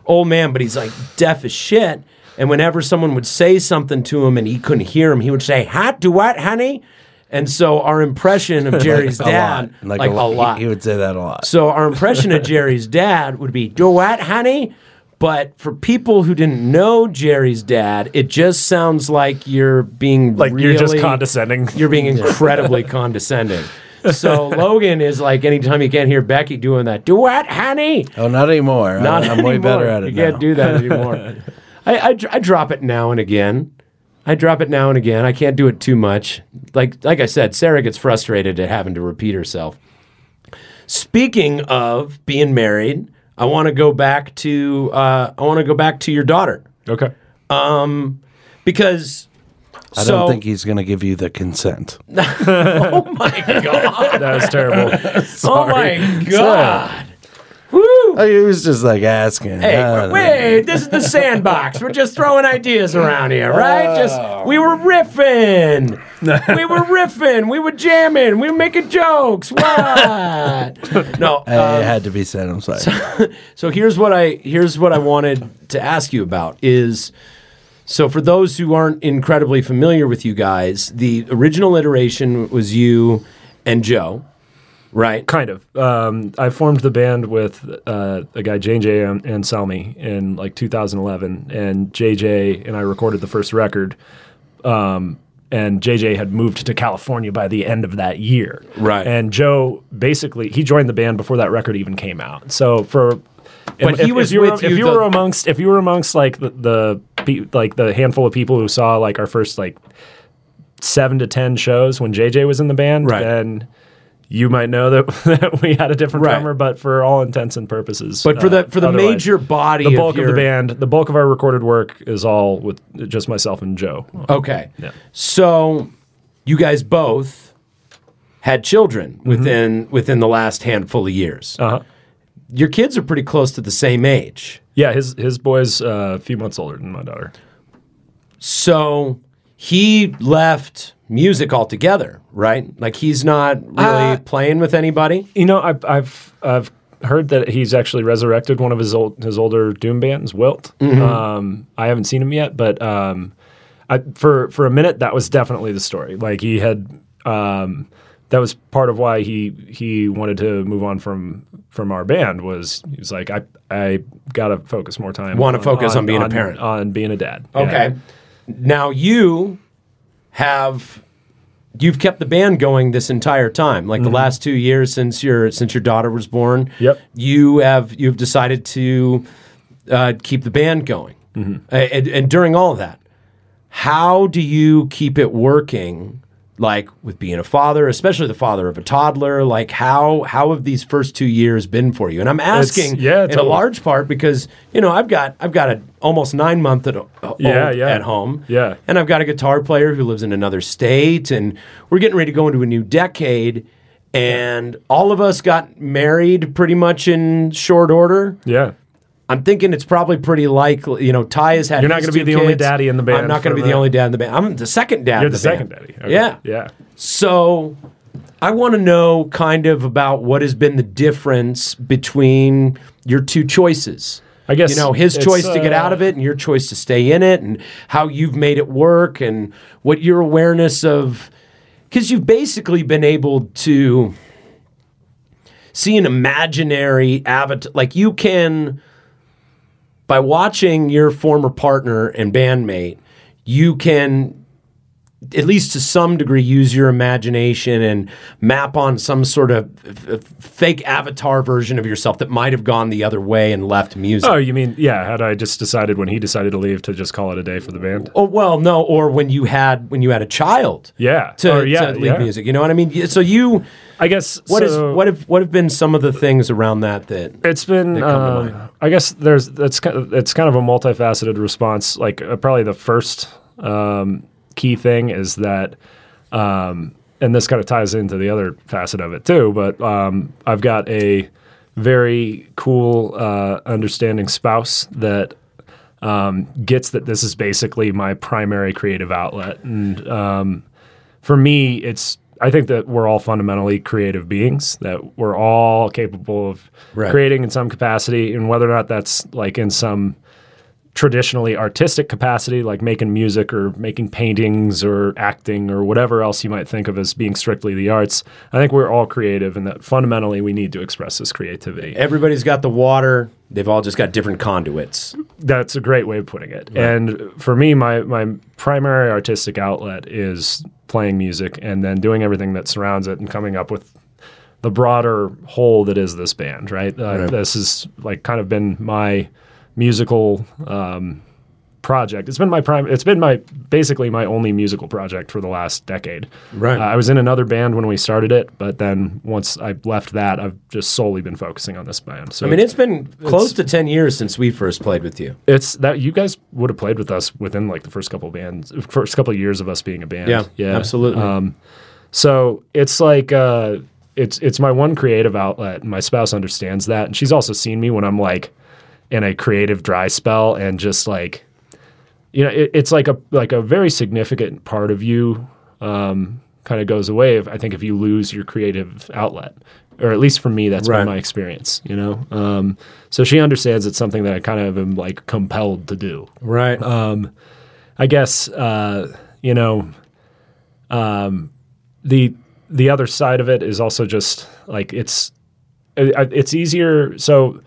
old man, but he's like deaf as shit. And whenever someone would say something to him and he couldn't hear him, he would say, "Hot do what, honey?" And so our impression of Jerry's a dad, lot. like, a lot, He, he would say that a lot. so our impression of Jerry's dad would be, "Do what, honey?" But for people who didn't know Jerry's dad, it just sounds like you're being Like you're just condescending. You're being incredibly condescending. So Logan is like, anytime you can't hear Becky doing that, "Do what, honey?" Oh, not anymore. Not I, am way anymore. better at it You now. can't do that anymore. I, I, I drop it now and again. I drop it now and again. I can't do it too much. Like like I said, Sarah gets frustrated at having to repeat herself. Speaking of being married, I want to go back to uh, I want to go back to your daughter Okay. because I so, don't think he's going to give you the consent. oh my god! That was terrible. oh my god! Oh, he was just like asking. Hey, Uh, wait, this is the sandbox. We're just throwing ideas around here, right? Just we were riffing. we were riffing. We were jamming. We were making jokes. What? No. Uh, it had to be said. I'm sorry. so here's what I here's what I wanted to ask you about is so for those who aren't incredibly familiar with you guys, the original iteration was you and Joe, right? Kind of. Um, I formed the band with uh, a guy, JJ An- Anselmi, in like 2011, and JJ and I recorded the first record. Um, and JJ had moved to California by the end of that year. Right. And Joe basically he joined the band before that record even came out. So for But he was you were, with if you you the- were amongst if you were amongst like the, the like the handful of people who saw like our first like seven to ten shows when JJ was in the band, Right. then you might know that, that we had a different Right. drummer, but for all intents and purposes. But for uh, the for the major body the bulk of, of, the band, the bulk of our recorded work is all with just myself and Joe. Okay. Yeah. So you guys both had children within within the last handful of years. Uh huh. Your kids are pretty close to the same age. Yeah, his his boy's uh, a few months older than my daughter. So he left music altogether, right? Like he's not really Uh, playing with anybody. You know, I've I've I've heard that he's actually resurrected one of his old his older doom bands, Wilt. Mm-hmm. Um, I haven't seen him yet, but um, I, for for a minute that was definitely the story. Like he had. Um, that was part of why he he wanted to move on from from our band was he was like I I gotta focus more time Wanna focus on being a parent. on being a dad Yeah. Now you have you've kept the band going this entire time, like the last two years since your since your daughter was born. Mm-hmm. Yep. You have you've decided to uh, keep the band going, Mm-hmm. And, and during all of that, how do you keep it working? Like with being a father, especially the father of a toddler, like how how have these first two years been for you? And I'm asking yeah, in a large part because you know I've got I've got a almost nine month at, uh, Yeah, yeah. at home. Yeah. And I've got a guitar player who lives in another state, and we're getting ready to go into a new decade. And all of us got married pretty much in short order. yeah I'm thinking it's probably pretty likely. You know, Ty has had. You're not gonna be two the only daddy in the band I'm not going to be the only dad in the band. I'm the second dad. you're in the, the second band. daddy Okay. Yeah. yeah So I want to know kind of about what has been the difference between your two choices. I guess you know his choice to get uh, out of it and your choice to stay in it and how you've made it work and what your awareness of because you've basically been able to see an imaginary avatar like you can by watching your former partner and bandmate you can at least to some degree use your imagination and map on some sort of f- fake avatar version of yourself that might have gone the other way and left music. Oh, you mean yeah? Had I just decided when he decided to leave to just call it a day for the band? Oh well, no, or when you had when you had a child Yeah. to, Or, yeah, to leave yeah. music. You know what I mean? So you, I guess what is so what have what have been some of the things around that that It's been. that Uh? I guess there's that's it's kind of a multifaceted response. Like uh, probably the first um, key thing is that, um, and this kind of ties into the other facet of it too. But um, I've got a very cool, uh, understanding spouse that um, gets that this is basically my primary creative outlet, and um, for me, it's I think that we're all fundamentally creative beings, that we're all capable of Right. creating in some capacity, and whether or not that's like in some traditionally artistic capacity, like making music or making paintings or acting or whatever else you might think of as being strictly the arts. I think we're all creative, and that fundamentally we need to express this creativity. everybody's got the water, they've all just got different conduits. That's a great way of putting it. And for me, my my primary artistic outlet is playing music and then doing everything that surrounds it and coming up with the broader whole that is this band. Right. Uh, This has like kind of been my musical um, project. It's been my prime. It's been my basically my only musical project for the last decade. Right. Uh, I was in another band when we started it, but then once I left that, I've just solely been focusing on this band. So I mean, it's been close to ten years since we first played with you. it's that you guys would have played with us within like the first couple of bands, first couple of years of us being a band. Yeah, absolutely. Um, so it's like uh, it's it's my one creative outlet, and my spouse understands that, and she's also seen me when I'm like in a creative dry spell, and just like you know, it, it's like a like a very significant part of you um, kind of goes away. If I think if you lose your creative outlet, or at least for me, that's Right. been my experience. You know, um, so she understands it's something that I kind of am like compelled to do. Right. um, I guess uh, you know um, the the other side of it is also just like it's it, it's easier. So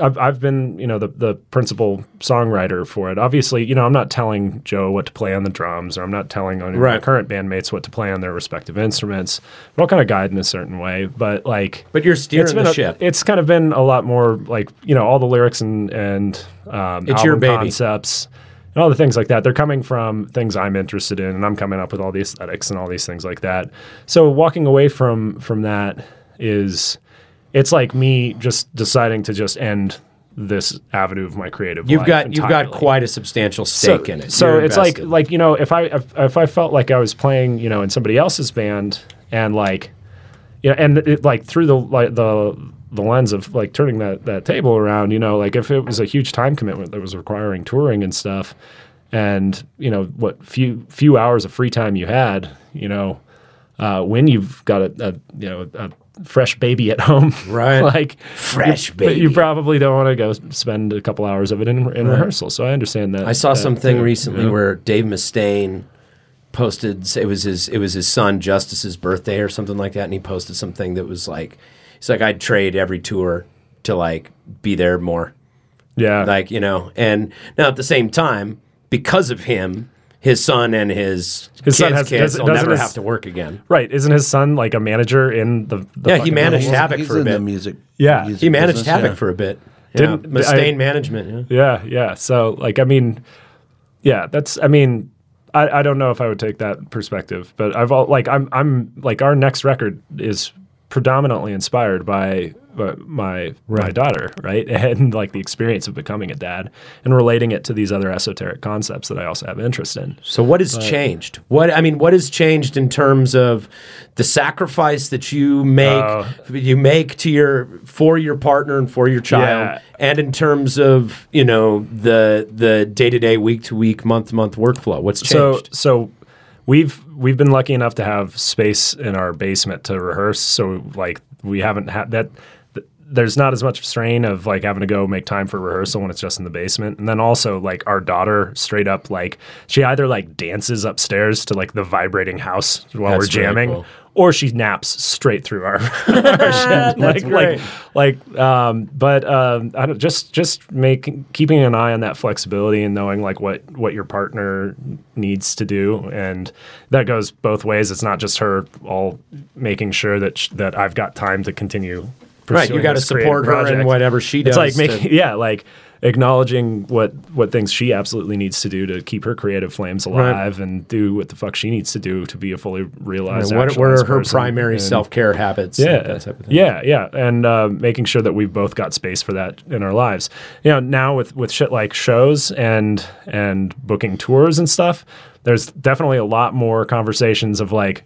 I've I've been you know the the principal songwriter for it. Obviously, you know I'm not telling Joe what to play on the drums, or I'm not telling any of my current bandmates what to play on their respective instruments. But I'll kind of guide in a certain way. But like but you're steering it's been the a- ship. It's kind of been a lot more like you know all the lyrics and and um, It's your baby. concepts. and all the things like that. They're coming from things I'm interested in, and I'm coming up with all the aesthetics and all these things like that. So walking away from from that is, it's like me just deciding to just end this avenue of my creative. You've life got you've got quite a substantial stake in it. So You're it's like like you know if I if, if I felt like I was playing you know in somebody else's band and like you know and it, like through the like the the lens of like turning that that table around you know like if it was a huge time commitment that was requiring touring and stuff and you know what few few hours of free time you had you know uh, when you've got a, a you know a fresh baby at home Right. like Fresh you, but you probably don't want to go spend a couple hours of it in, in rehearsal so I understand that I saw that something too, recently you know? where Dave Mustaine posted it was his it was his son Justis's birthday or something like that, and he posted something that was like he's like I'd trade every tour to like be there more, yeah like you know. And now at the same time, because of him, his son and his, His kids' son has- kids does- will never his- have to work again. Right. Isn't his son like a manager in the, the Yeah, he managed label? Havok He's for a in the bit. music. Yeah. music He managed business, Havok yeah. for a bit. Didn't- yeah. Mustaine I- management. Yeah. Yeah, yeah. So like I mean yeah, that's I mean I, I don't know if I would take that perspective, but I've all like I'm I'm like our next record is predominantly inspired by uh, my my daughter, right? And like the experience of becoming a dad and relating it to these other esoteric concepts that I also have interest in. So what has changed? What I mean, what has changed in terms of the sacrifice that you make Oh. you make to your for your partner and for your child, Yeah. and in terms of you know the the day to day, week to week, month to month workflow? What's changed? So so we've we've been lucky enough to have space in our basement to rehearse. So like we haven't had that. Th- There's not as much strain of like having to go make time for rehearsal when it's just in the basement. And then also like our daughter straight up like she either like dances upstairs to like the vibrating house while That's we're really jamming, cool. or she naps straight through our, our shit. like great. like like um but um I don't just just make keeping an eye on that flexibility and knowing like what what your partner needs to do and that goes both ways it's not just her all making sure that sh- that I've got time to continue Right, you gotta support her in whatever she it's does like making to- yeah like acknowledging what what things she absolutely needs to do to keep her creative flames alive and do what the fuck she needs to do to be a fully realized And what, what are her person. primary self care habits? yeah, that type of thing? yeah, yeah, and uh, making sure that we've both got space for that in our lives. You know, now with with shit like shows and and booking tours and stuff, there's definitely a lot more conversations of like,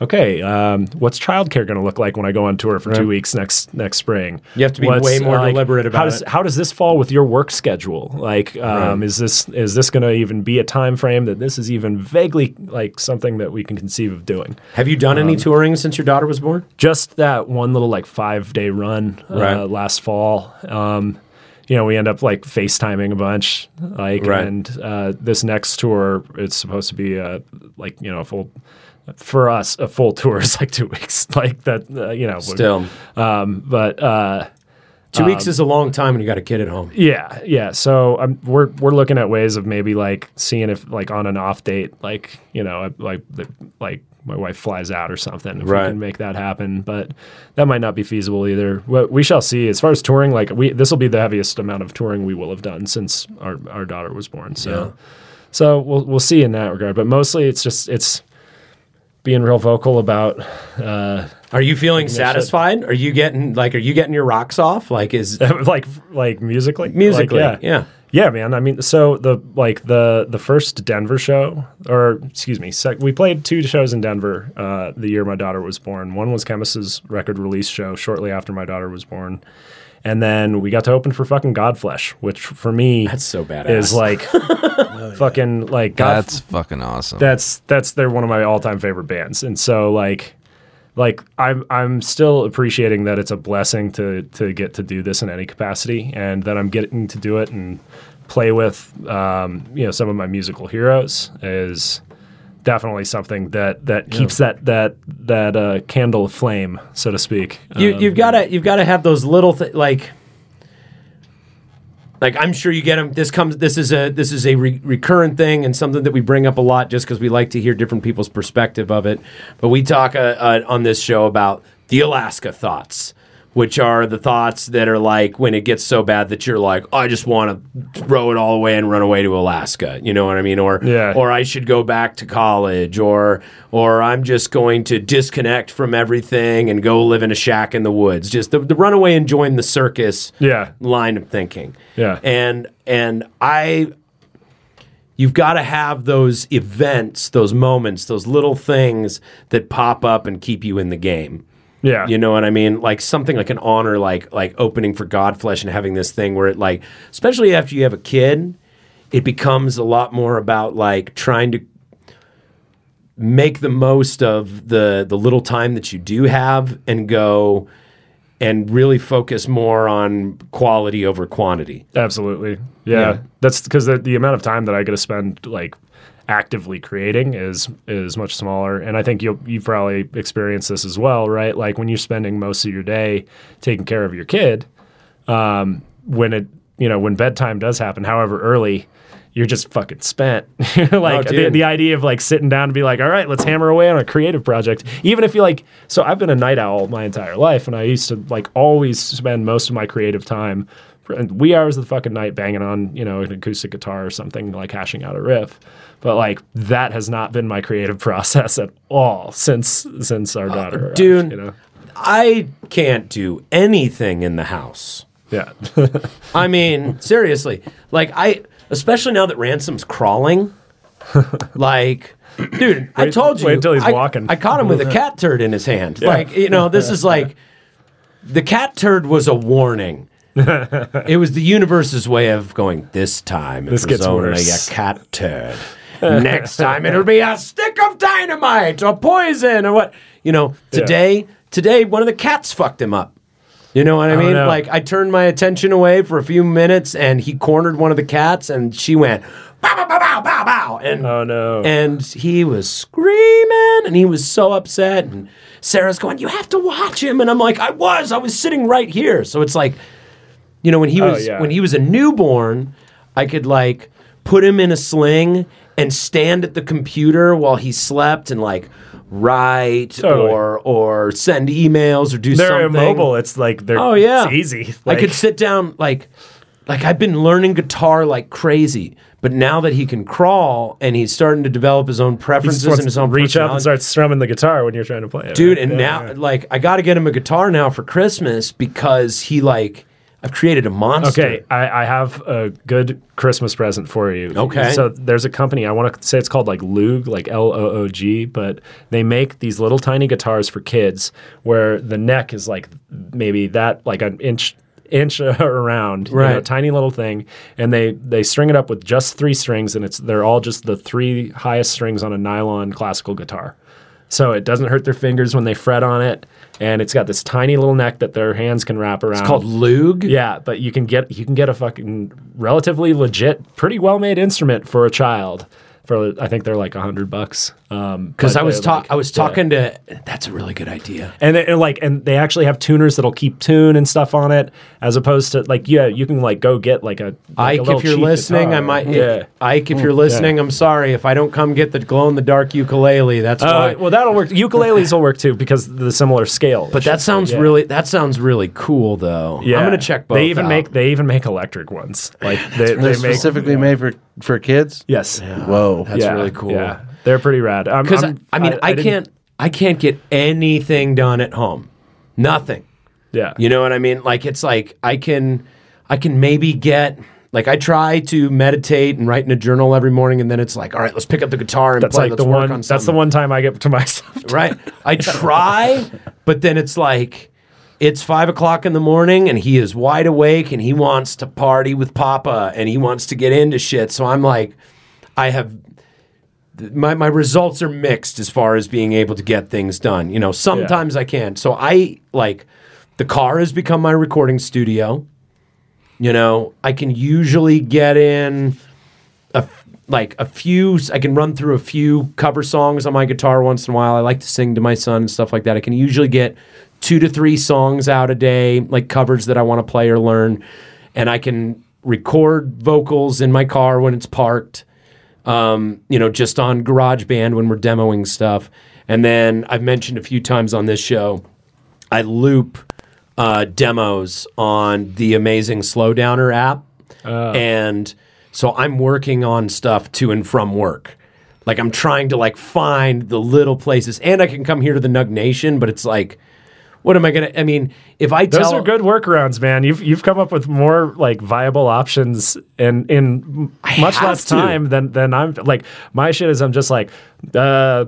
okay, um, what's childcare going to look like when I go on tour for two weeks next next spring? You have to be What's, way more like, deliberate how about does, it. How does this fall with your work schedule? Like, um, is this is this going to even be a time frame that this is even vaguely like something that we can conceive of doing? Have you done Um, any touring since your daughter was born? just that one little like five day run Right. uh, last fall. Um, you know, we end up like FaceTiming a bunch, like, Right. and uh, this next tour it's supposed to be uh, like you know a full. For us, a full tour is like two weeks, like that. Uh, you know, Still, Um, but uh, two weeks is a long time when you got a kid at home. yeah, yeah. So um, we're we're looking at ways of maybe like seeing if like on an off date, like you know, like like my wife flies out or something. If Right. we can make that happen, but that might not be feasible either. We, we shall see. As far as touring, like we this will be the heaviest amount of touring we will have done since our our daughter was born. So so we'll we'll see in that regard. But mostly it's just it's being real vocal about uh, Are you feeling satisfied? Are you getting like? Are you getting your rocks off? Like, is like like musically musically? Like, yeah. Yeah, man. I mean, so the like the the first Denver show, or excuse me, sec- we played two shows in Denver uh, the year my daughter was born. One was Chemist's record release show shortly after my daughter was born, and then we got to open for fucking Godflesh, which for me That's so badass. is like fucking like God. That's fucking awesome. That's that's they're one of my all time favorite bands, and so like like I'm I'm still appreciating that it's a blessing to to get to do this in any capacity, and that I'm getting to do it and play with um, you know some of my musical heroes is definitely something that that keeps that that that uh, candle aflame, so to speak. You, Um, you've got to you've got to have those little th- like like I'm sure you get them. This comes. This is a this is a re- recurrent thing and something that we bring up a lot just because we like to hear different people's perspective of it. But we talk uh, uh, on this show about the Alaska thoughts, which are the thoughts that are like when it gets so bad that you're like, I just want to throw it all away and run away to Alaska. You know what I mean? Or Yeah. or I should go back to college, or or I'm just going to disconnect from everything and go live in a shack in the woods. Just the, the run away and join the circus Yeah. line of thinking. Yeah. And and I you've got to have those events, those moments, those little things that pop up and keep you in the game. Yeah. You know what I mean? Like something like an honor, like like opening for Godflesh and having this thing where it like, especially after you have a kid, it becomes a lot more about like trying to make the most of the the little time that you do have and go and really focus more on quality over quantity. Absolutely. Yeah. Yeah. That's because the, the amount of time that I get to spend like actively creating is is much smaller. And I think you'll you probably experienced this as well, right? Like when you're spending most of your day taking care of your kid, um, when it you know, when bedtime does happen, however early, you're just fucking spent. like Oh, the, the idea of like sitting down to be like, all right, let's hammer away on a creative project. Even if you like, so I've been a night owl my entire life, and I used to like always spend most of my creative time, and wee hours of the fucking night, banging on you know an acoustic guitar or something, like hashing out a riff. But like that has not been my creative process at all since since our daughter, arrived, Uh, dude. You know, I can't do anything in the house. yeah, I mean, seriously. Like I especially now that Ransom's crawling. like dude, I told you wait until he's I, walking. I caught him with a cat turd in his hand. Like, you know, this is like the cat turd was a warning. it was the universe's way of going, this time This gets worse." a cat turd. Next time it'll be a stick of dynamite or poison or what. You know, today, today one of the cats fucked him up. You know what I oh, mean? no. Like I turned my attention away for a few minutes and he cornered one of the cats and she went bow bow bow bow bow bow and Oh, no. and he was screaming and he was so upset and Sarah's going you have to watch him and I'm like I was I was sitting right here so it's like you know when he Oh, was yeah. when he was a newborn I could like put him in a sling and stand at the computer while he slept and like write Totally. or or send emails or do they're something immobile. It's like they're Oh yeah, it's easy. I could sit down like like I've been learning guitar like crazy, but now that he can crawl and he's starting to develop his own preferences and his own reach up and start strumming the guitar when you're trying to play it, dude. right? And Yeah, now yeah. like I got to get him a guitar now for Christmas because he like I've created a monster. Okay, I, I have a good Christmas present for you. Okay. So there's a company, I want to say it's called like Loog, like L O O G, but they make these little tiny guitars for kids where the neck is like maybe that, like an inch inch around you know, Right. tiny little thing and they they string it up with just three strings and it's they're all just the three highest strings on a nylon classical guitar so it doesn't hurt their fingers when they fret on it and it's got this tiny little neck that their hands can wrap around It's called Loog. yeah, but you can get you can get a fucking relatively legit, pretty well made instrument for a child. For I think they're like a hundred bucks. Um, Because but I was they're, talk, like- I was yeah. talking to. That's a really good idea. and, they, and like and they actually have tuners that'll keep tune and stuff on it, as opposed to like yeah, you can like go get like a like a Ike, little if you're cheap listening, I guitar. might. yeah. Ike, if you're listening, I'm sorry if I don't come get the glow in the dark ukulele. That's why. Uh, well, that'll work. Ukuleles will work too because of the similar scale. but that sounds Yeah. really. That sounds really cool, though. Yeah, I'm gonna check both. They even out. make they even make electric ones. Like they, They're they make specifically made for for kids. yes. Whoa. That's yeah, really cool. Yeah, they're pretty rad. Because I mean, I, didn't- can't, I can't get anything done at home. Nothing. Yeah, You know what I mean? Like it's like I can, I can maybe get. Like I try to meditate and write in a journal every morning, and then it's like, all right, let's pick up the guitar and That's play. like let's the work one. on That's the one time I get to myself. right? I try, but then it's like it's five o'clock in the morning and he is wide awake and he wants to party with Papa and he wants to get into shit. So I'm like, I have my my results are mixed as far as being able to get things done. You know, sometimes I can. So I like the car has become my recording studio. You know, I can usually get in a like a few I can run through a few cover songs on my guitar once in a while. I like to sing to my son and stuff like that. I can usually get 2 to 3 songs out a day, like covers that I want to play or learn, and I can record vocals in my car when it's parked. Um, you know, just on GarageBand when we're demoing stuff. And then I've mentioned a few times on this show, I loop uh, demos on the amazing Slowdowner app, Oh. and so I'm working on stuff to and from work. Like I'm trying to like find the little places, and I can come here to the Nug Nation, but it's like, what am I gonna? I mean, if I tell Those tell are good workarounds, man. You've you've come up with more like viable options in in much less to. time than than I'm like my shit is I'm just like uh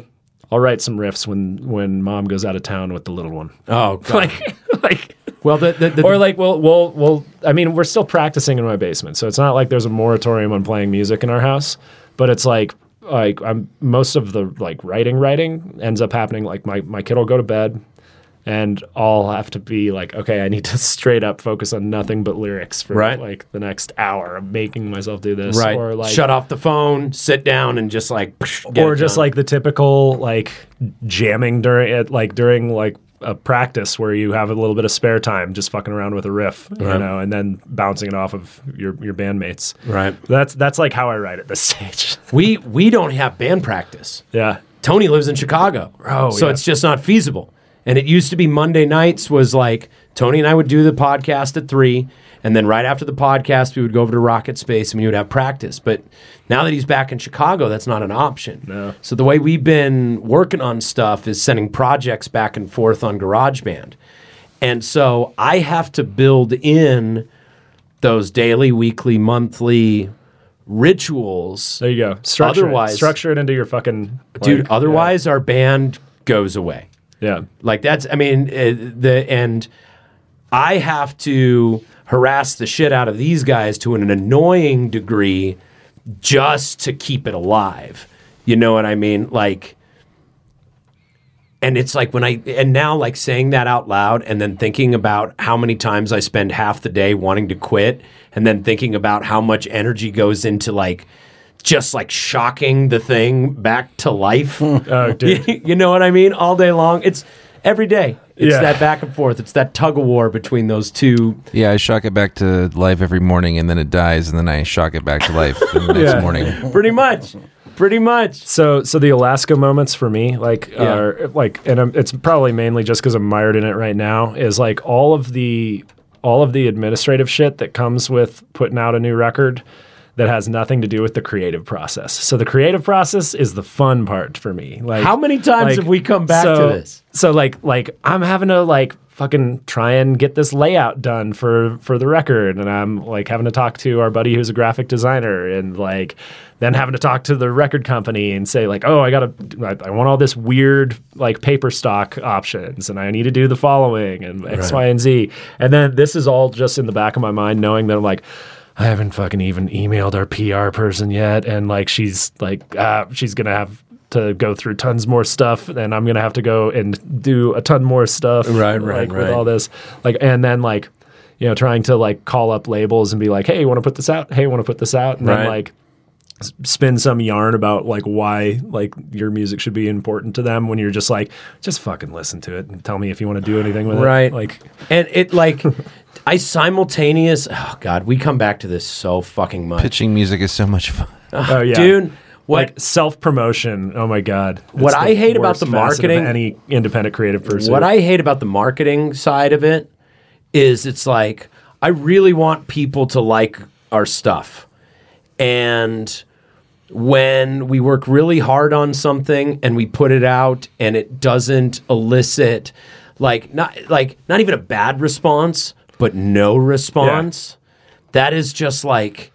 I'll write some riffs when when mom goes out of town with the little one. oh God. Like like well, the, the, the or like we'll we'll we'll I mean we're still practicing in my basement. So it's not like there's a moratorium on playing music in our house, but it's like like I'm most of the like writing writing ends up happening like my my kid will go to bed and I'll have to be like, okay, I need to straight up focus on nothing but lyrics for Right. like the next hour. I'm making myself do this, right, Or like, shut off the phone, sit down, and just like, get or just done. like the typical like jamming during it, like during like a practice where you have a little bit of spare time, just fucking around with a riff, you Right. know, and then bouncing it off of your your bandmates. right. That's that's like how I write at this stage. We we don't have band practice. yeah. Tony lives in Chicago. Oh, so yeah. it's just not feasible. And it used to be Monday nights was like Tony and I would do the podcast at three, and then right after the podcast we would go over to RocketSpace and we would have practice. But now that he's back in Chicago, that's not an option. No. So the way we've been working on stuff is sending projects back and forth on GarageBand. And so I have to build in those daily, weekly, monthly rituals. There you go. Structure Otherwise- it. structure it into your fucking Dude, like, otherwise our band goes away. Yeah. Like that's, I mean, uh, the and I have to harass the shit out of these guys to an annoying degree just to keep it alive. You know what I mean? Like, and it's like when I and now like saying that out loud and then thinking about how many times I spend half the day wanting to quit and then thinking about how much energy goes into like just like shocking the thing back to life. Oh, dude. you know what I mean? All day long. It's every day. It's Yeah. that back and forth. It's that tug of war between those two. Yeah, I shock it back to life every morning, and then it dies, and then I shock it back to life the next Yeah. morning. Pretty much. Pretty much. So, so the Alaska moments for me, like, Yeah. are like, and I'm, it's probably mainly just because I'm mired in it right now. Is like all of the, all of the administrative shit that comes with putting out a new record that has nothing to do with the creative process. So the creative process is the fun part for me. Like, How many times have we come back to this? So like, like I'm having to like fucking try and get this layout done for for the record, and I'm like having to talk to our buddy who's a graphic designer, and like then having to talk to the record company and say like, oh, I gotta, I, I want all this weird like paper stock options, and I need to do the following and X, Y, and Z, and then this is all just in the back of my mind, knowing that I'm like. I haven't fucking even emailed our PR person yet, and like she's like, uh, she's gonna have to go through tons more stuff, and I'm gonna have to go and do a ton more stuff, Right, right, like, With all this, like, and then like, you know, trying to like call up labels and be like, hey, you want to put this out? Hey, you want to put this out? And Right. then like spin some yarn about like why like your music should be important to them when you're just like just fucking listen to it and tell me if you want to do anything with Right. it like And it like, I simultaneous. Oh God, we come back to this so fucking much, Pitching music is so much fun. oh yeah dude. What like self promotion. Oh my god! It's What I hate about worst the facet of marketing- any independent creative person. What I hate about the marketing side of it is it's like I really want people to like our stuff. And when we work really hard on something and we put it out and it doesn't elicit like not like not even a bad response, but no response, that is just like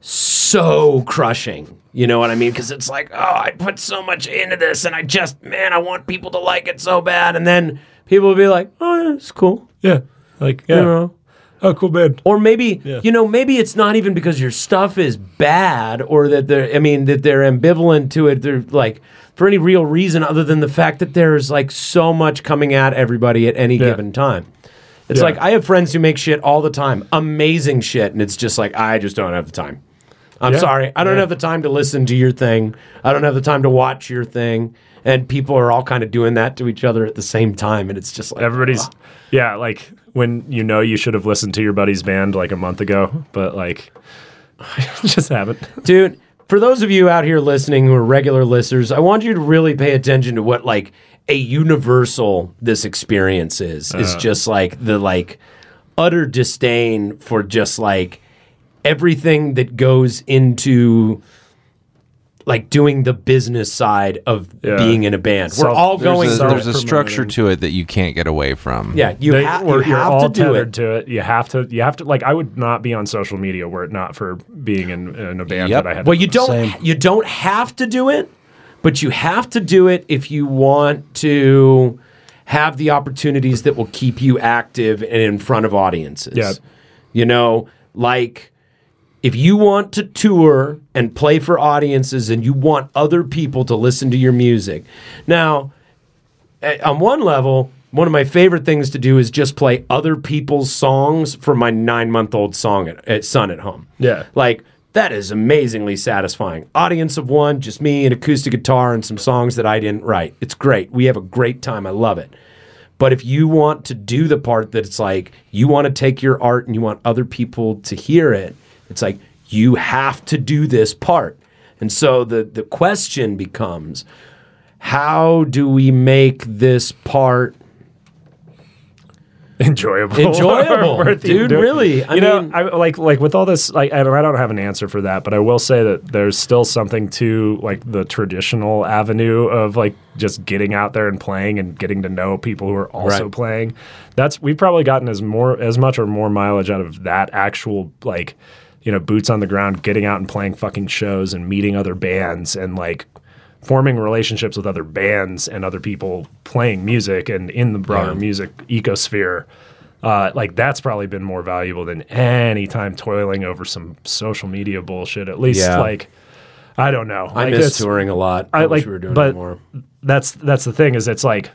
so crushing. You know what I mean? Because it's like, oh, I put so much into this, and I just, man, I want people to like it so bad, and then people will be like, oh, yeah, it's cool. yeah, like yeah. You know? Oh, cool. Or maybe, you know, maybe it's not even because your stuff is bad, or that they're, I mean, that they're ambivalent to it. They're like for any real reason other than the fact that there's like so much coming at everybody at any given time. It's Yeah. like I have friends who make shit all the time, amazing shit, and it's just like I just don't have the time. I'm Yeah. sorry, I don't Yeah. have the time to listen to your thing. I don't have the time to watch your thing, and people are all kind of doing that to each other at the same time, and it's just like Everybody's yeah, like when you know you should have listened to your buddy's band like a month ago, but like I just haven't. Dude, for those of you out here listening who are regular listeners, I want you to really pay attention to what like a universal this experience is. Is uh. just like the like utter disdain for just like everything that goes into like doing the business side of Yeah. being in a band. We're all There's going a, there's it. a structure to it that you can't get away from. Yeah, you, They- ha- or you you're have all to do it. to it. You have to. You have to. Like, I would not be on social media were it not for being in, in a band Yep. that I had. Well, to you don't Same. you don't have to do it, but you have to do it if you want to have the opportunities that will keep you active and in front of audiences. Yeah. You know, like if you want to tour and play for audiences and you want other people to listen to your music. Now, eh, on one level, one of my favorite things to do is just play other people's songs for my nine month old song at, at son at home. Yeah. Like, that is amazingly satisfying. Audience of one, just me, an acoustic guitar, and some songs that I didn't write. It's great. We have a great time. I love it. But if you want to do the part that it's like you want to take your art and you want other people to hear it, it's like you have to do this part. And so the the question becomes how do we make this part enjoyable, Enjoyable, dude, really. I you know, I like like with all this. Like, I don't, I don't have an answer for that, but I will say that there's still something to like the traditional avenue of like just getting out there and playing and getting to know people who are also Right. playing. That's we've probably gotten as more as much or more mileage out of that actual like you know boots on the ground, getting out and playing fucking shows and meeting other bands and like forming relationships with other bands and other people playing music and in the broader Yeah. music ecosphere. Uh, like that's probably been more valuable than any time toiling over some social media bullshit. At least Yeah. like I don't know. I Like, miss touring a lot. I, I wish like, we were doing but more. that's that's the thing is it's like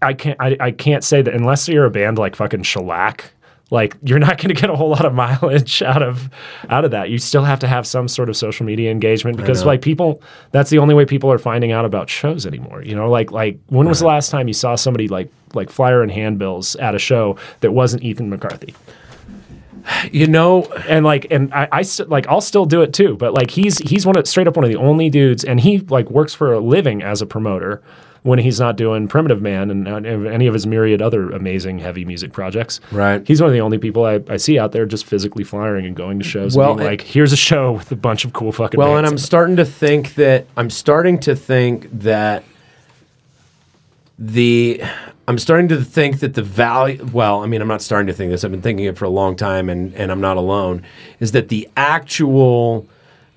I can't I, I can't say that unless you're a band like fucking Shellac, like you're not going to get a whole lot of mileage out of out of that. You still have to have some sort of social media engagement because like people that's the only way people are finding out about shows anymore. You know, like like when was the last time you saw somebody like like flyer and handbills at a show that wasn't Ethan McCarthy? You know, and like and I, I st- like I'll still do it too, but like he's he's one of straight up one of the only dudes, and he like works for a living as a promoter when he's not doing Primitive Man and, any of his myriad other amazing heavy music projects. Right. He's one of the only people I, I see out there just physically flying and going to shows. Well, and being like, here's a show with a bunch of cool fucking. Well, and I'm in it." starting to think that I'm starting to think that the I'm starting to think that the value well, I mean I'm not starting to think this. I've been thinking it for a long time and and I'm not alone is that the actual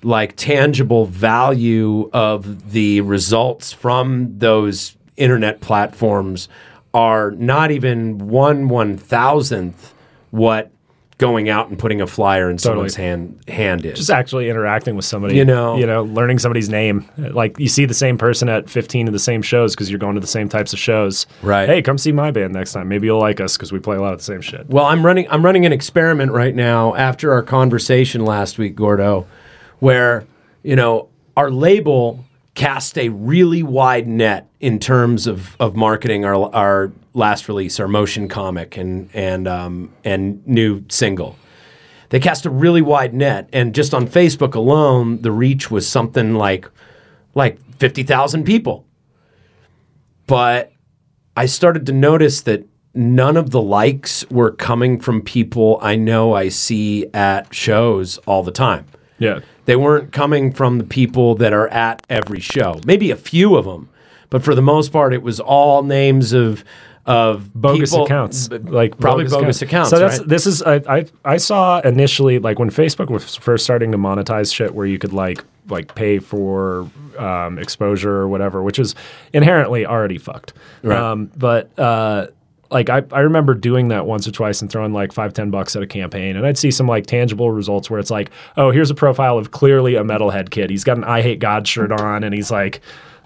like tangible value of the results from those internet platforms are not even one one thousandth what going out and putting a flyer in someone's hand hand is. just actually interacting with somebody, You know- you know, learning somebody's name. Like you see the same person at 15 of the same shows because you're going to the same types of shows. Right. Hey, come see my band next time. Maybe you'll like us because we play a lot of the same shit. Well, I'm running I'm running an experiment right now after our conversation last week, Gordo, where, you know, our label cast a really wide net in terms of, of marketing our our last release, our motion comic and and um, and new single. They cast a really wide net, and just on Facebook alone, the reach was something like like fifty thousand people. But I started to notice that none of the likes were coming from people I know I see at shows all the time. Yeah. They weren't coming from the people that are at every show. Maybe a few of them, but for the most part, it was all names of of bogus people- accounts, like probably bogus, accounts. So that's right? this is I, I I saw initially like when Facebook was first starting to monetize shit where you could like like pay for um, exposure or whatever, which is inherently already fucked. Right. Um, but uh, like I, I remember doing that once or twice and throwing like five ten bucks at a campaign, and I'd see some like tangible results where it's like, oh, here's a profile of clearly a metalhead kid. He's got an Eyehategod shirt on, and he's like,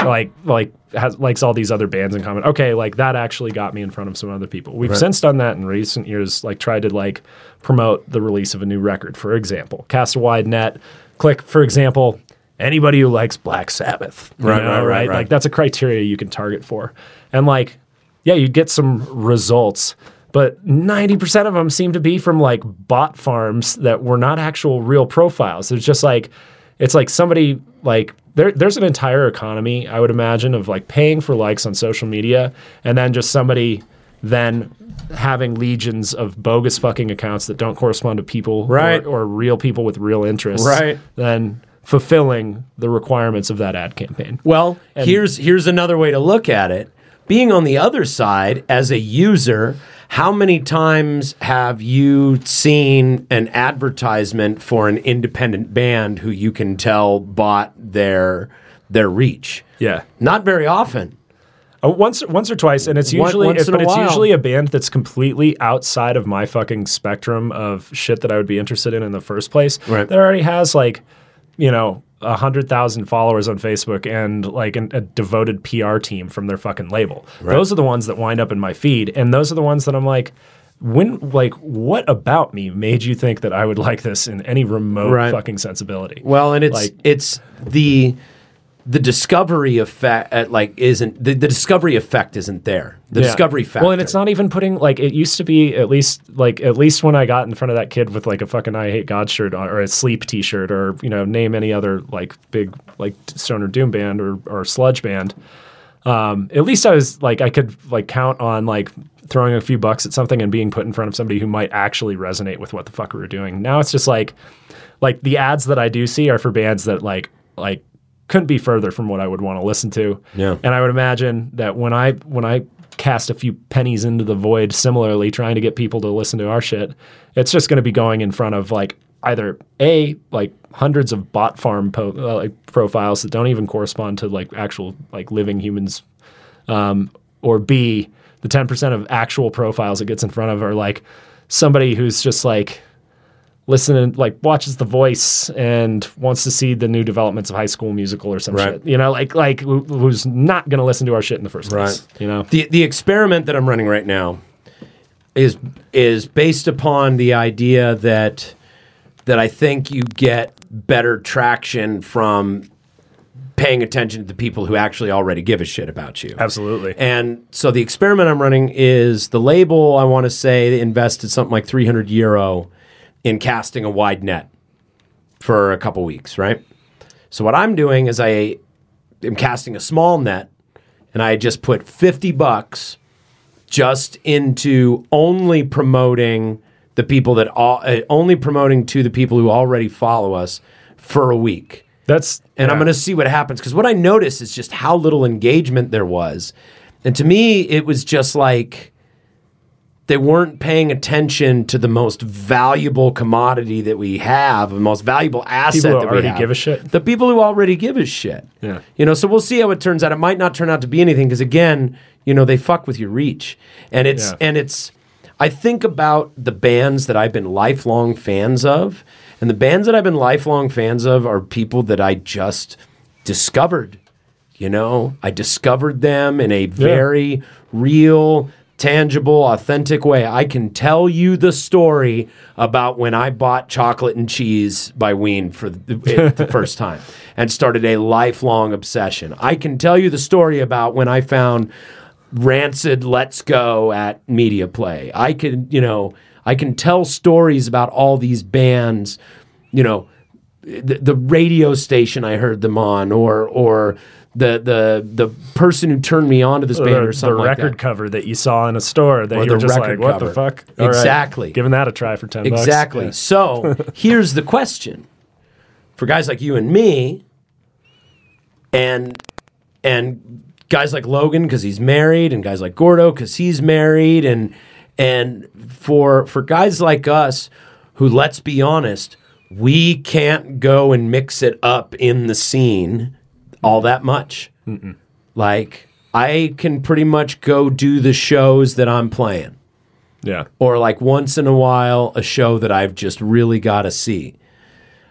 like like has likes all these other bands in common. Okay, like that actually got me in front of some other people. We've since done that in recent years, like tried to like promote the release of a new record, for example. Cast a wide net. Click, for example, anybody who likes Black Sabbath. Right, know, right, right, right. Like that's a criteria you can target for. And like, yeah, you'd get some results, but 90% of them seem to be from like bot farms that were not actual real profiles. It's just like, it's like somebody like there, there's an entire economy I would imagine of like paying for likes on social media and then just somebody then having legions of bogus fucking accounts that don't correspond to people Right. or, or real people with real interests Right. then fulfilling the requirements of that ad campaign Well, And- here's here's another way to look at it. Being on the other side as a user, how many times have you seen an advertisement for an independent band who you can tell bought their their reach? yeah Not very often. Uh, once, once or twice, and it's usually, once in but it's while. usually a band that's completely outside of my fucking spectrum of shit that I would be interested in in the first place. Right. That already has like, you know, hundred thousand followers on Facebook and like an, a devoted PR team from their fucking label. Those are the ones that wind up in my feed, and those are the ones that I'm like. When like what about me made you think that I would like this in any remote Right. fucking sensibility? Well, and it's Like- it's the the discovery effect uh, like isn't the, the discovery effect isn't there. The Yeah. discovery factor. Well, and it's not even putting like it used to be at least like at least when I got in front of that kid with like a fucking Eyehategod shirt on, or a sleep T-shirt or you know name any other like big like stoner doom band or or sludge band. Um, at least I was like I could like count on like throwing a few bucks at something and being put in front of somebody who might actually resonate with what the fuck we were doing. Now it's just like like the ads that I do see are for bands that like like couldn't be further from what I would want to listen to. Yeah. And I would imagine that when I when I cast a few pennies into the void similarly trying to get people to listen to our shit, it's just going to be going in front of like either a like hundreds of bot farm po- uh, like profiles that don't even correspond to like actual like living humans um, or B, the 10% of actual profiles it gets in front of are like somebody who's just like listening, like watches The Voice and wants to see the new developments of High School Musical or some Right. shit. You know, like like who's not going to listen to our shit in the first place. Right. You know, the the experiment that I'm running right now is is based upon the idea that that I think you get better traction from paying attention to the people who actually already give a shit about you. absolutely. And so the experiment I'm running is the label, I want to say, invested something like 300 euro in casting a wide net for a couple weeks, right? So what I'm doing is I am casting a small net and I just put 50 bucks just into only promoting the people that all, uh, only promoting to the people who already follow us for a week. That's and I'm going to see what happens because what I noticed is just how little engagement there was, and to me, it was just like they weren't paying attention to the most valuable commodity that we have, the most valuable asset People who that we already have. give a shit? The people who already give a shit. Yeah. You know, so we'll see how it turns out. It might not turn out to be anything because again, you know, they fuck with your reach, and it's Yeah. and it's. I think about the bands that I've been lifelong fans of, and the bands that I've been lifelong fans of are people that I just discovered. You know, I discovered them in a very real, tangible, authentic way. I can tell you the story about when I bought Chocolate and Cheese by Ween for the, the first time and started a lifelong obsession. I can tell you the story about when I found Rancid Let's Go at Media Play. I can, you know, I can tell stories about all these bands, you know, the, the radio station I heard them on, or or the the the person who turned me on to this band, or something the like record that. cover that you saw in a store that Or you were just like, what the fuck? All right, Exactly. Giving that a try for 10 bucks. Exactly. Yeah. So here's the question for guys like you and me, and and guys like Logan because he's married, and guys like Gordo because he's married, and and for for guys like us who, let's be honest, we can't go and mix it up in the scene all that much. Like I can pretty much go do the shows that I'm playing Yeah. or like once in a while a show that I've just really got to see.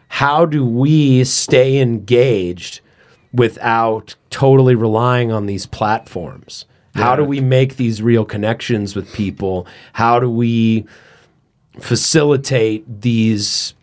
How do we stay engaged without totally relying on these platforms? How do we make these real connections with people? How do we facilitate these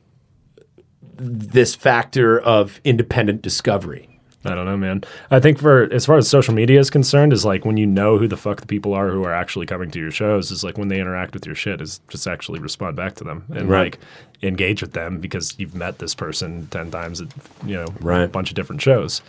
this factor of independent discovery? I don't know, man. I think for as far as social media is concerned, is like when you know who the fuck the people are who are actually coming to your shows, is like when they interact with your shit, is just actually respond back to them and Right. like engage with them because you've met this person ten times at you know Right. a bunch of different shows.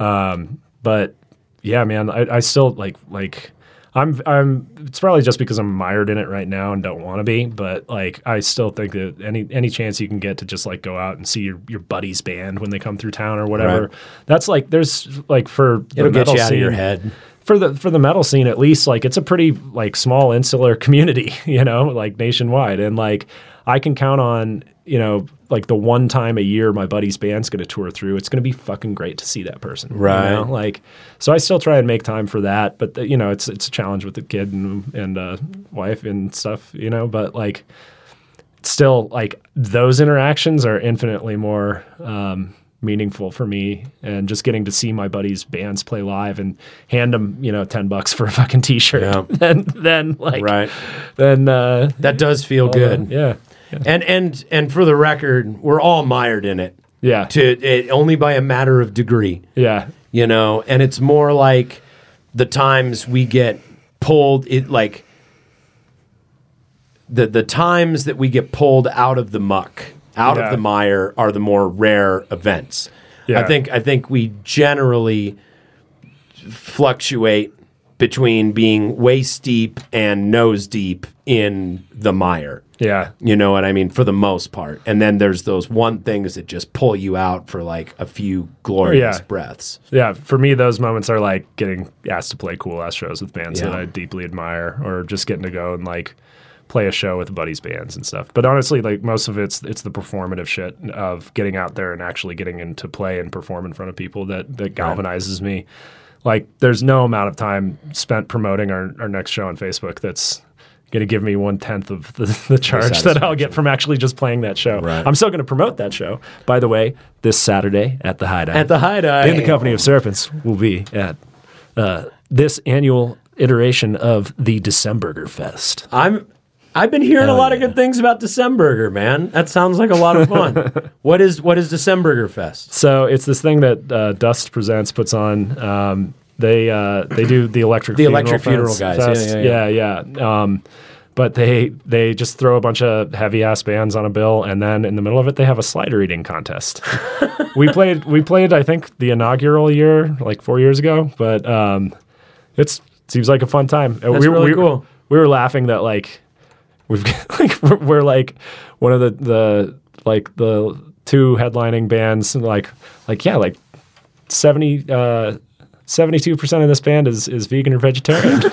Um, but yeah, man, I, I still like like I'm I'm it's probably just because I'm mired in it right now and don't want to be, but like I still think that any any chance you can get to just like go out and see your, your buddy's band when they come through town or whatever. Right. That's like there's like for the It'll get metal you out of your head. for the for the metal scene at least like it's a pretty like small insular community you know like nationwide and like i can count on you know like the one time a year my buddy's band's going to tour through it's going to be fucking great to see that person you Right. know? like so i still try and make time for that but the, you know it's it's a challenge with the kid and and uh, wife and stuff you know but like still like those interactions are infinitely more um, meaningful for me and just getting to see my buddies bands play live and hand them you know 10 bucks for a fucking t-shirt Yeah. then then like Right. then uh That does feel good. yeah And and and for the record, we're all mired in it. yeah To it, only by a matter of degree. yeah you know and it's more like the times we get pulled it like the the times that we get pulled out of the muck out Yeah. of the mire are the more rare events Yeah. i think i think we generally fluctuate between being waist deep and nose deep in the mire yeah you know what I mean? For the most part. And then there's those one things that just pull you out for like a few glorious Yeah. breaths. yeah for me those moments are like getting asked to play cool ass shows with bands that i deeply admire or just getting to go and like play a show with buddies bands and stuff but honestly like most of it's it's the performative shit of getting out there and actually getting into play and perform in front of people that that galvanizes me like there's no amount of time spent promoting our, our next show on facebook that's going to give me one tenth of the, the charge that I'll get from actually just playing that show. Right. I'm still going to promote that show. By the way, this Saturday at the Hideout. At the Hideout. In the Company of Serpents will be at uh, this annual iteration of the Decemberger Fest. I'm I've been hearing a lot of good things about Decemberger, man. That sounds like a lot of fun. what is what is Decemberger Fest? So it's this thing that uh, Dust Presents puts on. Um, they uh, they do the electric The funeral Electric Funeral guys. Yeah, Fest. yeah, yeah, yeah. Um, but they they just throw a bunch of heavy ass bands on a bill, and then in the middle of it, they have a slider eating contest. we played we played I think the inaugural year like four years ago, but um, it's seems like a fun time. That's we, really we, cool. We were laughing that like we've like we're, we're like one of the the like the two headlining bands like like yeah like 70 uh 72% of this band is, is vegan or vegetarian.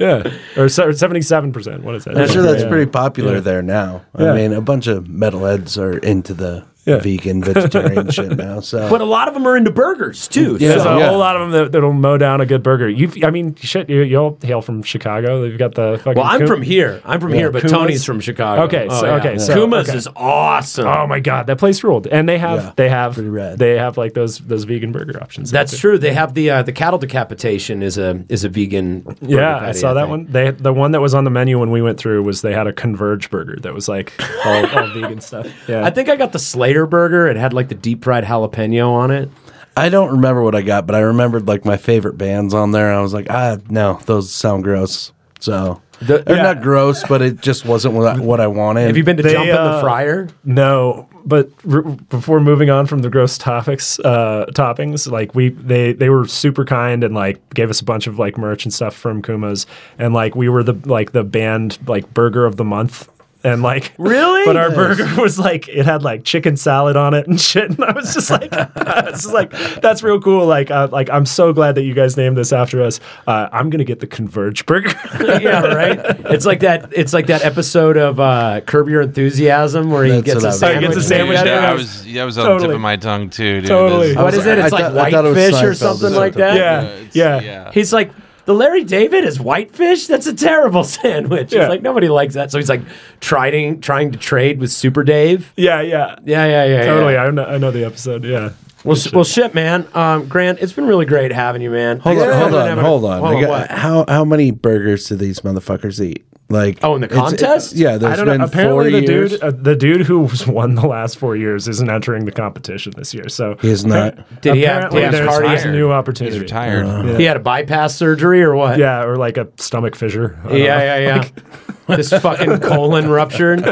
yeah. Or 77%. What is that? I'm sure that's Yeah. pretty popular there now. Yeah. I mean, a bunch of metalheads are into the Yeah. vegan, vegetarian shit now. So, But a lot of them are into burgers too. Yeah. There's a Yeah. whole lot of them that, that'll mow down a good burger. You, I mean, shit, you, you'll hail from Chicago. You've got the fucking. Well, I'm Coom- from here. I'm from here, but Kuma's- Tony's from Chicago. Okay, Oh, so- yeah. okay, so- Kuma's okay. is awesome. Oh my god, that place ruled. And they have Yeah, they have pretty they have like those those vegan burger options. That's true. They have the uh, the cattle decapitation is a is a vegan. burger Yeah, I patty, saw that one. They the one that was on the menu when we went through was they had a Converge burger that was like all, all vegan stuff. Yeah, I think I got the Slayer burger. It had like the deep fried jalapeno on it. I don't remember what I got, but I remembered like my favorite bands on there. I was like, ah, no, those sound gross. So The- they're yeah. not gross, but it just wasn't what I, what I wanted. Have you been to They, Jump in the uh, Fryer? No, but r- before moving on from the gross topics, uh, toppings, like we, they, they were super kind and like gave us a bunch of like merch and stuff from Kuma's, and like we were the like the band like burger of the month. And like Really? but our burger was like it had like chicken salad on it and shit, and I was just like, this is like that's real cool. Like, uh, like I'm so glad that you guys named this after us. Uh, I'm gonna get the Converge burger. yeah, right. It's like that. It's like that episode of uh, Curb Your Enthusiasm where he gets what a I was- sandwich. He gets a sandwich. Dude, Yeah, that yeah. was was on Totally. the tip of my tongue too, dude. Totally. This- What is it? I It's like thought- I it was whitefish or something like that. yeah, it's- yeah. yeah. He's like, the Larry David is whitefish? That's a terrible sandwich. Yeah. It's like nobody likes that. So he's like trying trying to trade with Super Dave. yeah, yeah, Yeah, yeah, yeah. Totally, yeah. I know, I know the episode. Yeah. Well, sh- well, shit, man. Um, Grant, it's been really great having you, man. hold Thanks on, hold on, and having hold on. Got- how how many burgers do these motherfuckers eat? Like Oh, in the it's- contest? yeah, there's I don't been know. four Apparently, the years. dude, uh, the dude who's won the last four years isn't entering the competition this year. So He is not. Did he have, apparently did there's cardio? there's a new opportunity. He's retired. Uh-huh. He had a bypass surgery or what? Yeah, or like a stomach fissure. I don't know. Yeah, yeah, yeah. this fucking colon ruptured.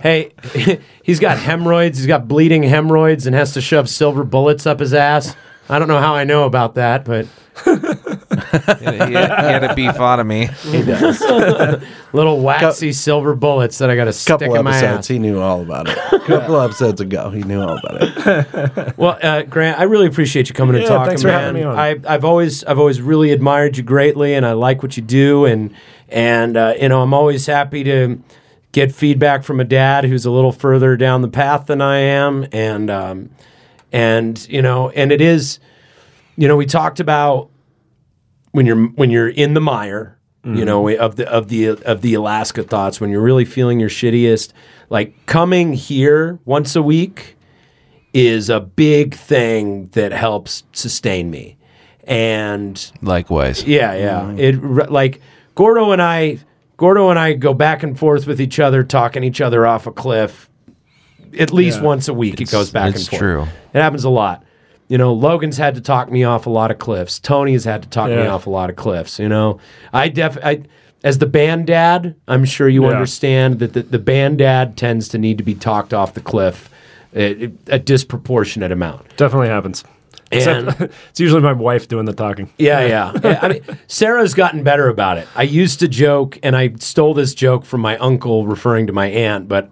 hey, he's got hemorrhoids. He's got bleeding hemorrhoids and has to shove silver bullets up his ass. I don't know how I know about that, but he, had, he had a beefotomy. He does. little waxy silver bullets that I got to stick couple in my episodes, ass. he knew all about it. A couple of episodes ago, he knew all about it. Well, uh, Grant, I really appreciate you coming and Yeah, talking, thanks for man. having me on. I, I've always, I've always really admired you greatly, and I like what you do, and and uh, you know, I'm always happy to get feedback from a dad who's a little further down the path than I am, and um, and you know, and it is, you know, we talked about when you're when you're in the mire, you mm-hmm. know, of the of the of the Alaska thoughts, when you're really feeling your shittiest, like coming here once a week is a big thing that helps sustain me. And Likewise. yeah, yeah, mm-hmm. it like Gordo and I, Gordo and I go back and forth with each other, talking each other off a cliff. At least Yeah. once a week, it goes back it's and forth. true. It happens a lot. You know, Logan's had to talk me off a lot of cliffs. Tony's had to talk me off a lot of cliffs. You know, I def I as the band dad, I'm sure you Yeah. understand that the, the band dad tends to need to be talked off the cliff a, a disproportionate amount. Definitely happens. And Except, it's usually my wife doing the talking. yeah, yeah. I mean, Sarah's gotten better about it. I used to joke, and I stole this joke from my uncle, referring to my aunt. But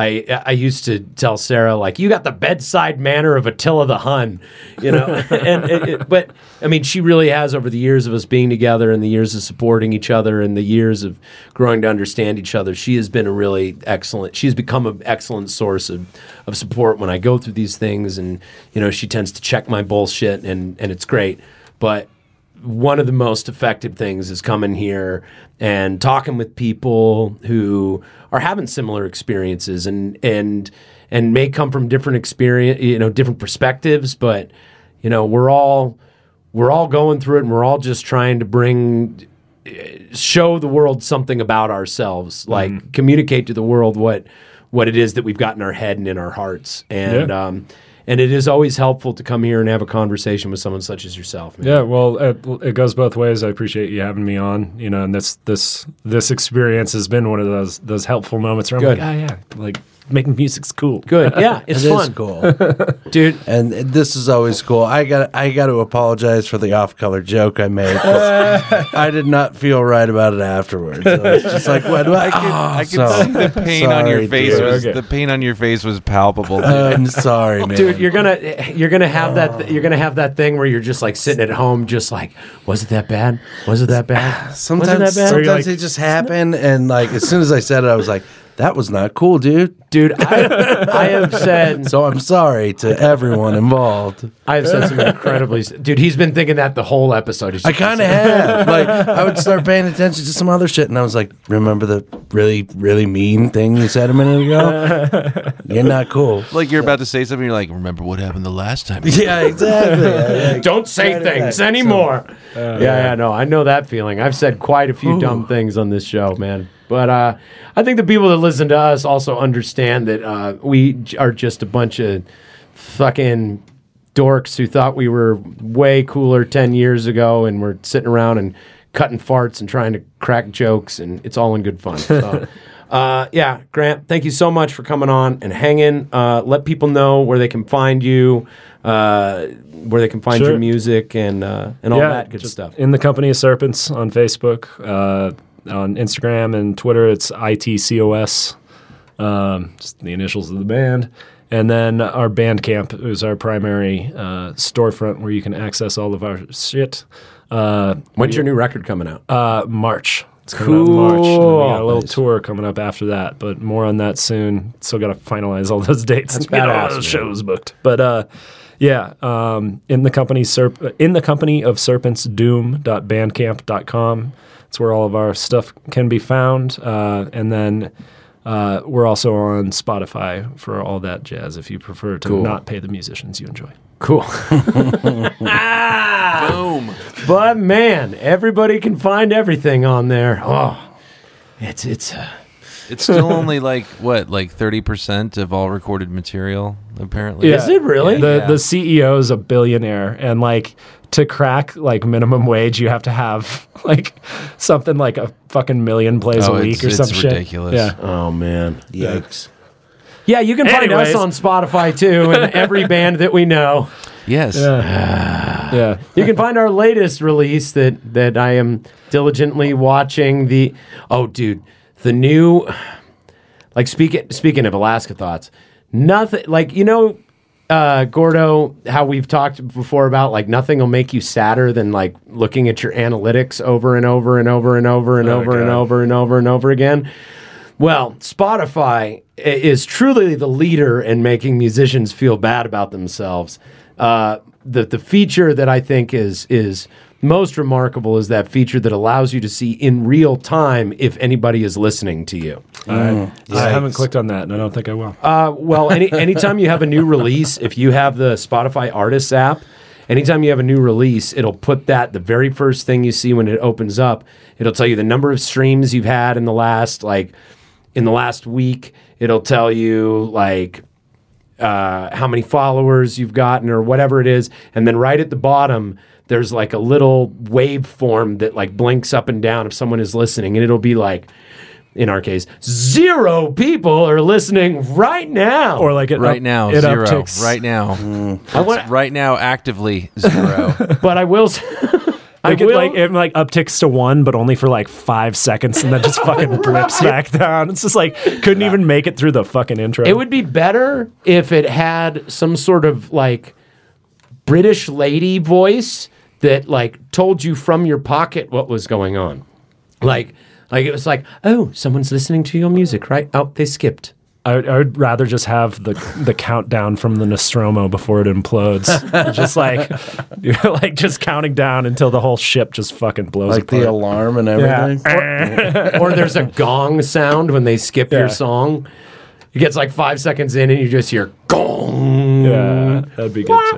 I, I used to tell Sarah like, "You got the bedside manner of Attila the Hun," you know. and it, it- but I mean, she really has over the years of us being together, and the years of supporting each other, and the years of growing to understand each other. She has been a really excellent. She's become an excellent source of, of support when I go through these things, and you know, she tends to check my bullshit, and and it's great. But one of the most effective things is coming here and talking with people who are having similar experiences and and and may come from different experience you know different perspectives but you know we're all we're all going through it and we're all just trying to bring show the world something about ourselves like communicate to the world what what it is that we've got in our head and in our hearts and Yeah. um and it is always helpful to come here and have a conversation with someone such as yourself man. Yeah, well, it, it goes both ways. I appreciate you having me on. You know, and this this this experience has been one of those those helpful moments where I'm Good. like, oh yeah, like making music's cool. Good. Yeah, it's It is fun, cool. dude. and this is always cool. I got I got to apologize for the off color joke I made. I did not feel right about it afterwards. So it's just like what do I? I could, oh, I could so- see the pain on your face. dude. Was, Okay. The pain on your face was palpable. Dude. I'm sorry, man. Dude, you're gonna you're gonna have that you're gonna have that thing where you're just like sitting at home, just like, was it that bad? Was it that bad? sometimes that bad? Sometimes like- it just happened, and like as soon as I said it, I was like, that was not cool, dude. Dude, I, I have said So I'm sorry to everyone involved. I have said some incredibly dude. He's been thinking that the whole episode. He's I kind of have. Like, I would start paying attention to some other shit, and I was like, "Remember the really, really mean thing you said a minute ago? You're not cool." like you're about to say something. You're like, remember what happened the last time? Yeah, exactly. I- I- Don't say Right, things right. anymore. yeah, yeah, no, I know that feeling. I've said quite a few dumb things on this show, man. But uh, I think the people that listen to us also understand that uh, we are just a bunch of fucking dorks who thought we were way cooler 10 years ago and we're sitting around and cutting farts and trying to crack jokes, and it's all in good fun. So. Uh, yeah, Grant, thank you so much for coming on and hanging. Uh, let people know where they can find you, uh, where they can find Sure. your music, and uh, and all that good stuff. In the company of serpents on Facebook, uh, on Instagram and Twitter, it's ITCOS, um, just the initials of the band. And then our Bandcamp is our primary uh, storefront where you can access all of our shit. Uh, When's your new record coming out? uh, March. It's coming out in March. And we got a little Nice. tour coming up after that, but more on that soon. Still got to finalize all those dates That's and badass, those shows booked. But uh, yeah, um, in the company serp- in the company of serpents doom.bandcamp.com. It's where all of our stuff can be found. Uh, and then uh, we're also on Spotify for all that jazz if you prefer to Cool. not pay the musicians you enjoy. Cool. Boom. but man, everybody can find everything on there. Oh, It's it's. Uh, It's still only like what, like thirty percent of all recorded material, apparently. Is it really? The Yeah. the CEO is a billionaire, and like to crack like minimum wage, you have to have like something like a fucking million plays Oh, a week it's- or some it's shit. ridiculous. Yeah. oh man. Yikes. Yeah, you can find Anyways. us on Spotify too, and every band that we know. Yes. Yeah. yeah. You can find our latest release that that I am diligently watching. The oh, dude, the new like speaking speaking of Alaska thoughts, nothing like you know. Uh, Gordo, how we've talked before about like nothing will make you sadder than like looking at your analytics over and over and over and over and over and God. over and over and over again. Well, Spotify is truly the leader in making musicians feel bad about themselves. Uh, the the feature that I think is is most remarkable is that feature that allows you to see in real time if anybody is listening to you. I, I haven't clicked on that, and I don't think I will. Uh, well, any anytime you have a new release, if you have the Spotify Artists app, anytime you have a new release, it'll put that the very first thing you see when it opens up. It'll tell you the number of streams you've had in the last like in the last week. It'll tell you like uh, how many followers you've gotten or whatever it is, and then right at the bottom. There's like a little waveform that like blinks up and down if someone is listening, and it'll be like, in our case, zero people are listening right now. or like it Right up- now, it zero. upticks- Right now. Hmm. I want, Right now, actively zero. but I will. s- I Like it, will. like it like upticks to one, but only for like five seconds, and then just fucking blips back down. It's just like couldn't even make it through the fucking intro. it would be better if it had some sort of like British lady voice that like told you from your pocket what was going on. Like, like it was like, oh, someone's listening to your music, right? Oh, they skipped. I would, I would rather just have the the countdown from the Nostromo before it implodes. just like you're like just counting down until the whole ship just fucking blows Like the alarm and Yeah. everything. or there's a gong sound when they skip Yeah. your song. It gets like five seconds in, and you just hear gong. yeah, that'd be good too.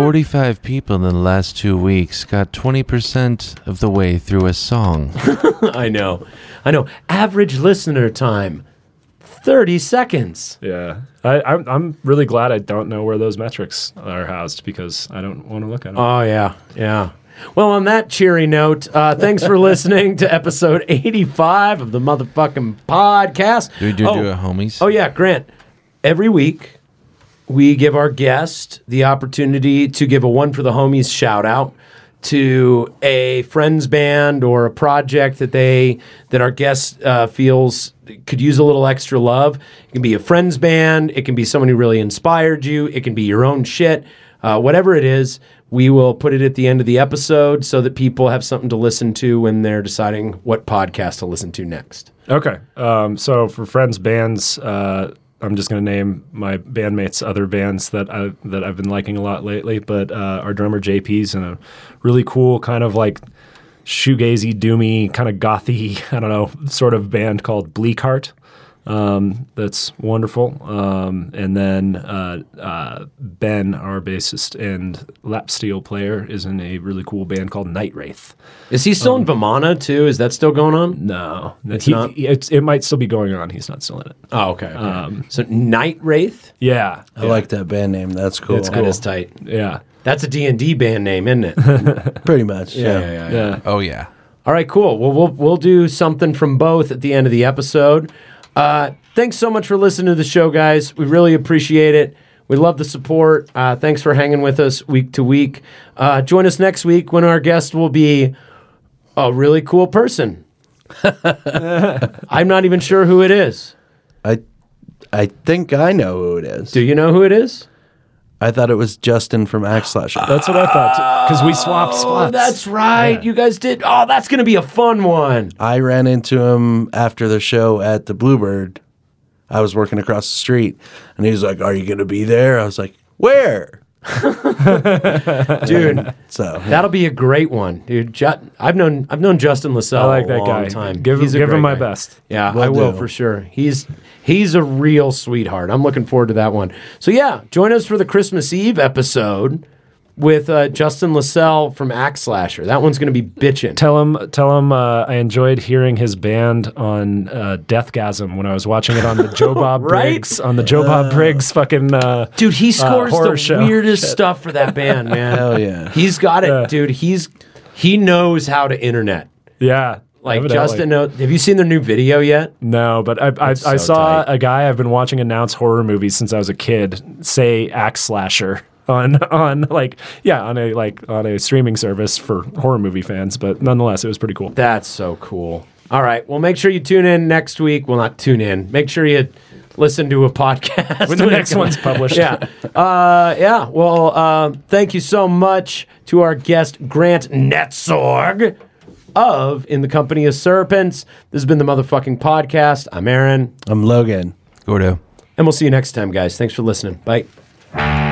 45 people in the last two weeks got 20% of the way through a song. I know, I know. Average listener time, thirty seconds. Yeah, I, I'm I'm really glad I don't know where those metrics are housed because I don't want to look at them. Oh yeah, yeah. Well, on that cheery note, uh, thanks for listening to episode 85 of the motherfucking podcast. Do we do, oh, do a homies? oh yeah, Grant. Every week, we give our guest the opportunity to give a one for the homies shout out to a friends band or a project that they that our guest uh, feels could use a little extra love. It can be a friends band. It can be someone who really inspired you. It can be your own shit. Uh, whatever it is, we will put it at the end of the episode so that people have something to listen to when they're deciding what podcast to listen to next. Okay. Um, so for friends bands, uh, I'm just going to name my bandmates other bands that I that I've been liking a lot lately. But uh, our drummer JP's in a really cool kind of like shoegazy, doomy, kind of gothy, I don't know, sort of band called Bleakheart. Um, that's wonderful. Um, and then uh, uh, Ben, our bassist and lap steel player, is in a really cool band called Night Wraith. Is he still in Vimana too? Is that still going on? No, It's he, not? It's, it might still be going on. He's not still in it. Oh, okay. so Night Wraith. Yeah, I like that band name. That's cool. It's cool. That is tight. yeah, That's a D&D band name, isn't it? Pretty much. Yeah. yeah, yeah. yeah. Oh, yeah. All right, cool. Well, we'll we'll do something from both at the end of the episode. Uh, thanks so much for listening to the show, guys. We really appreciate it. We love the support. Uh, thanks for hanging with us week to week. Uh, join us next week when our guest will be a really cool person. I'm not even sure who it is. I I think I know who it is. Do you know who it is? I thought it was Justin from Axe Slasher. That's what I thought. Because we swapped oh, spots. Oh, that's right. You guys did. Oh, that's going to be a fun one. I ran into him after the show at the Bluebird. I was working across the street, and he was like, "Are you going to be there?" I was like, "Where?" Dude, So that'll be a great one, dude. Ju- I've known I've known Justin Lascelles I like a that long guy. time. Give, He's give him my guy. best. Yeah, Will I will do. for sure. He's he's a real sweetheart. I'm looking forward to that one. So yeah, join us for the Christmas Eve episode. With uh, Justin Lascelles from Axe Slasher. That one's going to be bitchin'. Tell him, tell him. Uh, I enjoyed hearing his band on uh, Deathgasm when I was watching it on the Joe Bob Right? Briggs on the Joe Bob Briggs fucking. Uh, Dude, he scores horror the show. weirdest stuff for that band, man. Hell yeah. He's got it, Yeah. dude. He's he knows how to internet. yeah, Like evidently. Justin, know, have you seen their new video yet? No, but I I, I so saw tight. a guy I've been watching announce horror movies since I was a kid say axe slasher on on like yeah on a like on a streaming service for horror movie fans. But nonetheless, it was pretty cool. That's so cool. All right. Well, make sure you tune in next week. Well, not tune in. Make sure you listen to a podcast When the next one's published. yeah. Uh, yeah. Well, uh, thank you so much to our guest, Grant Netzorg of In the Company of Serpents. This has been the motherfucking podcast. I'm Aaron, I'm Logan. Gordo. and we'll see you next time, guys. Thanks for listening. Bye.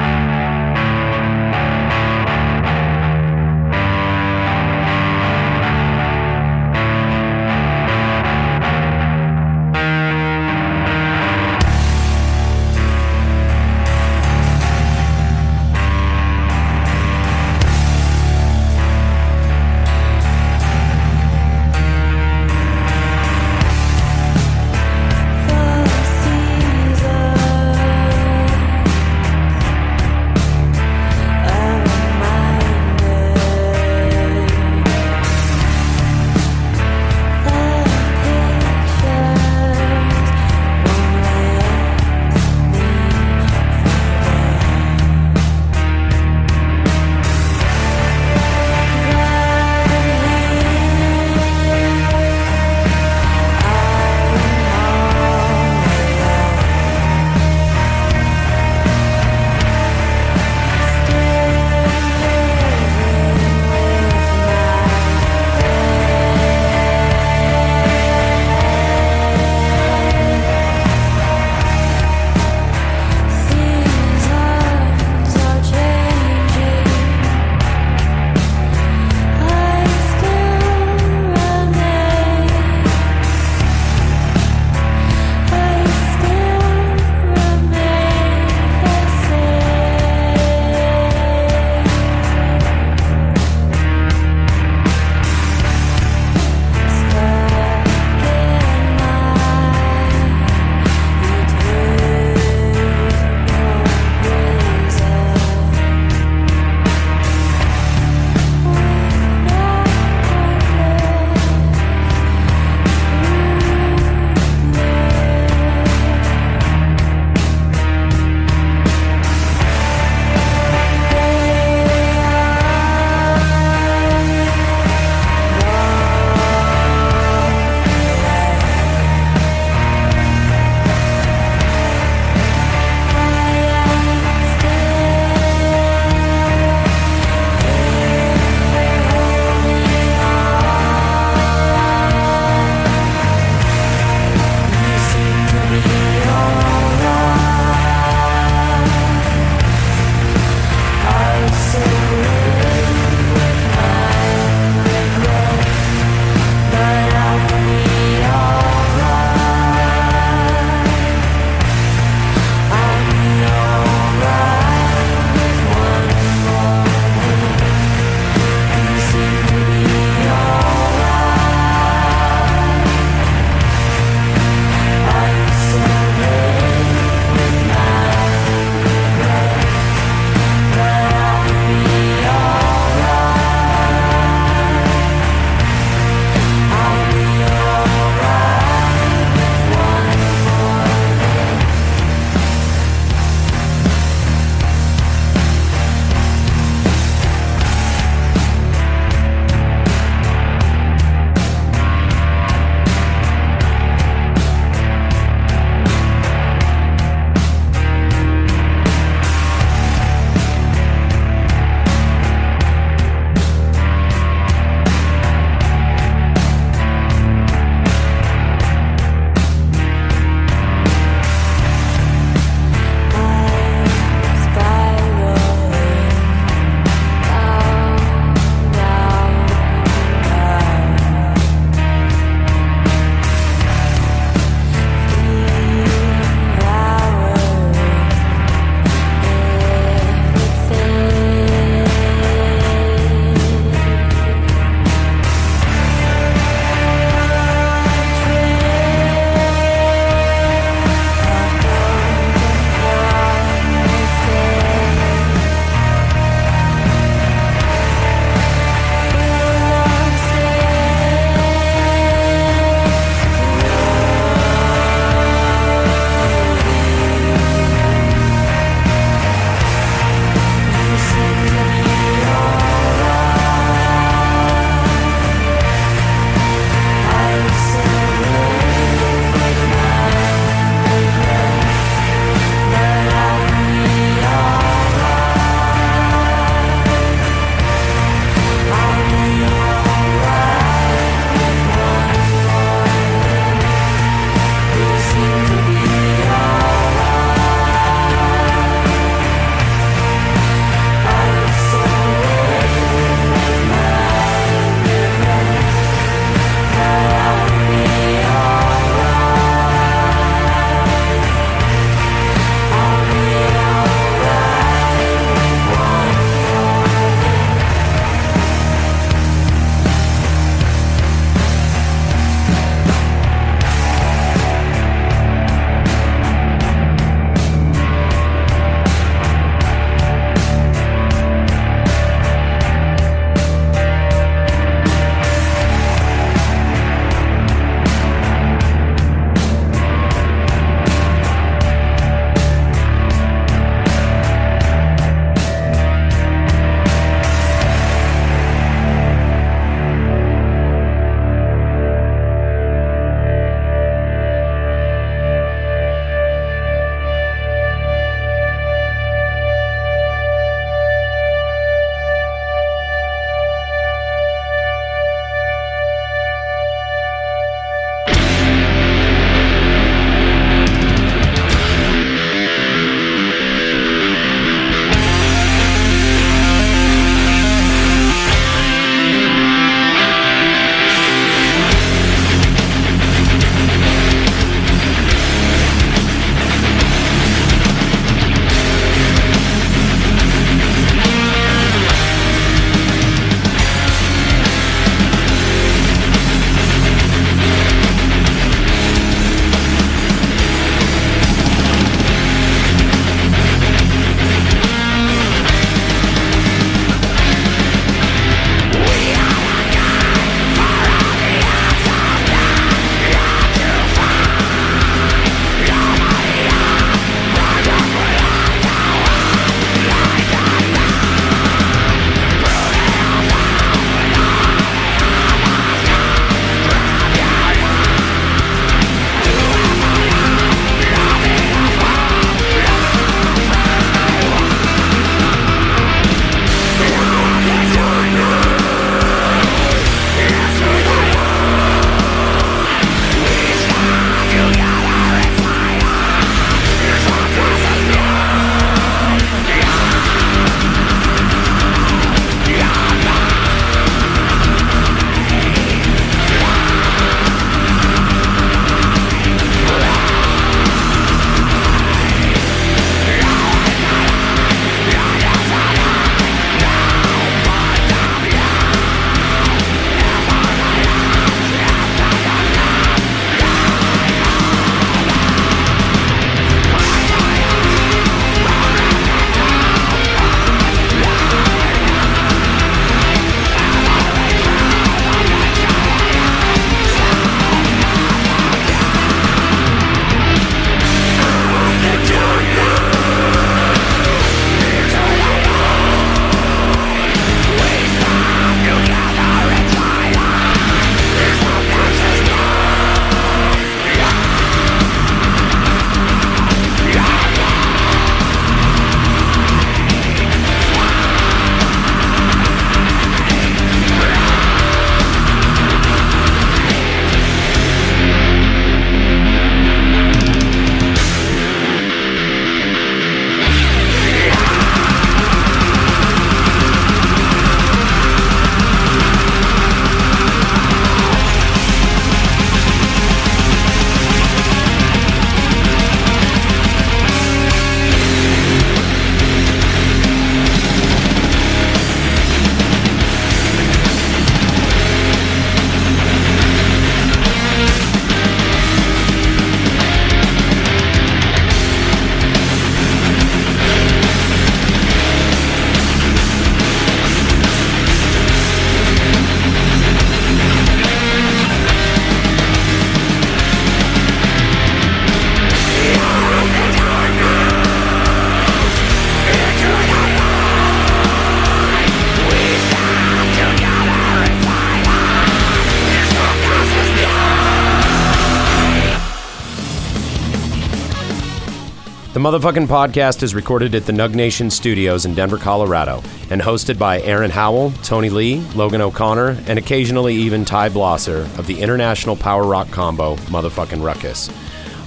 Motherfucking podcast is recorded at the Nug Nation Studios in Denver, Colorado, and hosted by Aaron Howell, Tony Lee, Logan O'Connor, and occasionally even Ty Blosser of the international power rock combo Motherfucking Ruckus.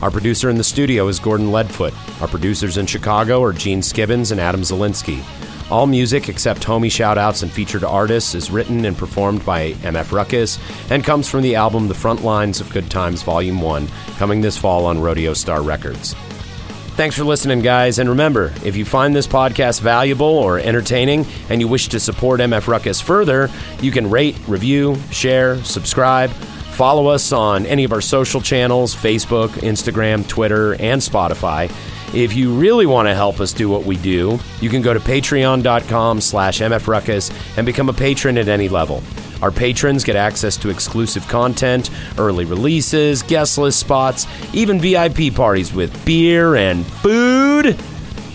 Our producer in the studio is Gordon Leadfoot. Our producers in Chicago are Gene Skibbons and Adam Zielinski. All music except homie shoutouts and featured artists is written and performed by MF Ruckus and comes from the album The Front Lines of Good Times Volume 1, coming this fall on Rodeo Star Records. Thanks for listening, guys. And remember, if you find this podcast valuable or entertaining and you wish to support MF Ruckus further, you can rate, review, share, subscribe. Follow us on any of our social channels Facebook, Instagram, Twitter, and Spotify. If you really want to help us do what we do, you can go to patreon.com slash mfruckus and become a patron at any level. Our patrons get access to exclusive content, early releases, guest list spots, even VIP parties with beer and food,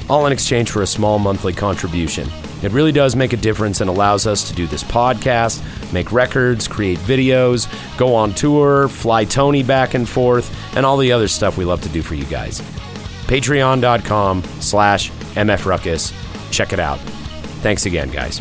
all in exchange for a small monthly contribution. It really does make a difference and allows us to do this podcast, make records, create videos, go on tour, fly Tony back and forth, and all the other stuff we love to do for you guys. Patreon.com slash MFRuckus. Check it out. Thanks again, guys.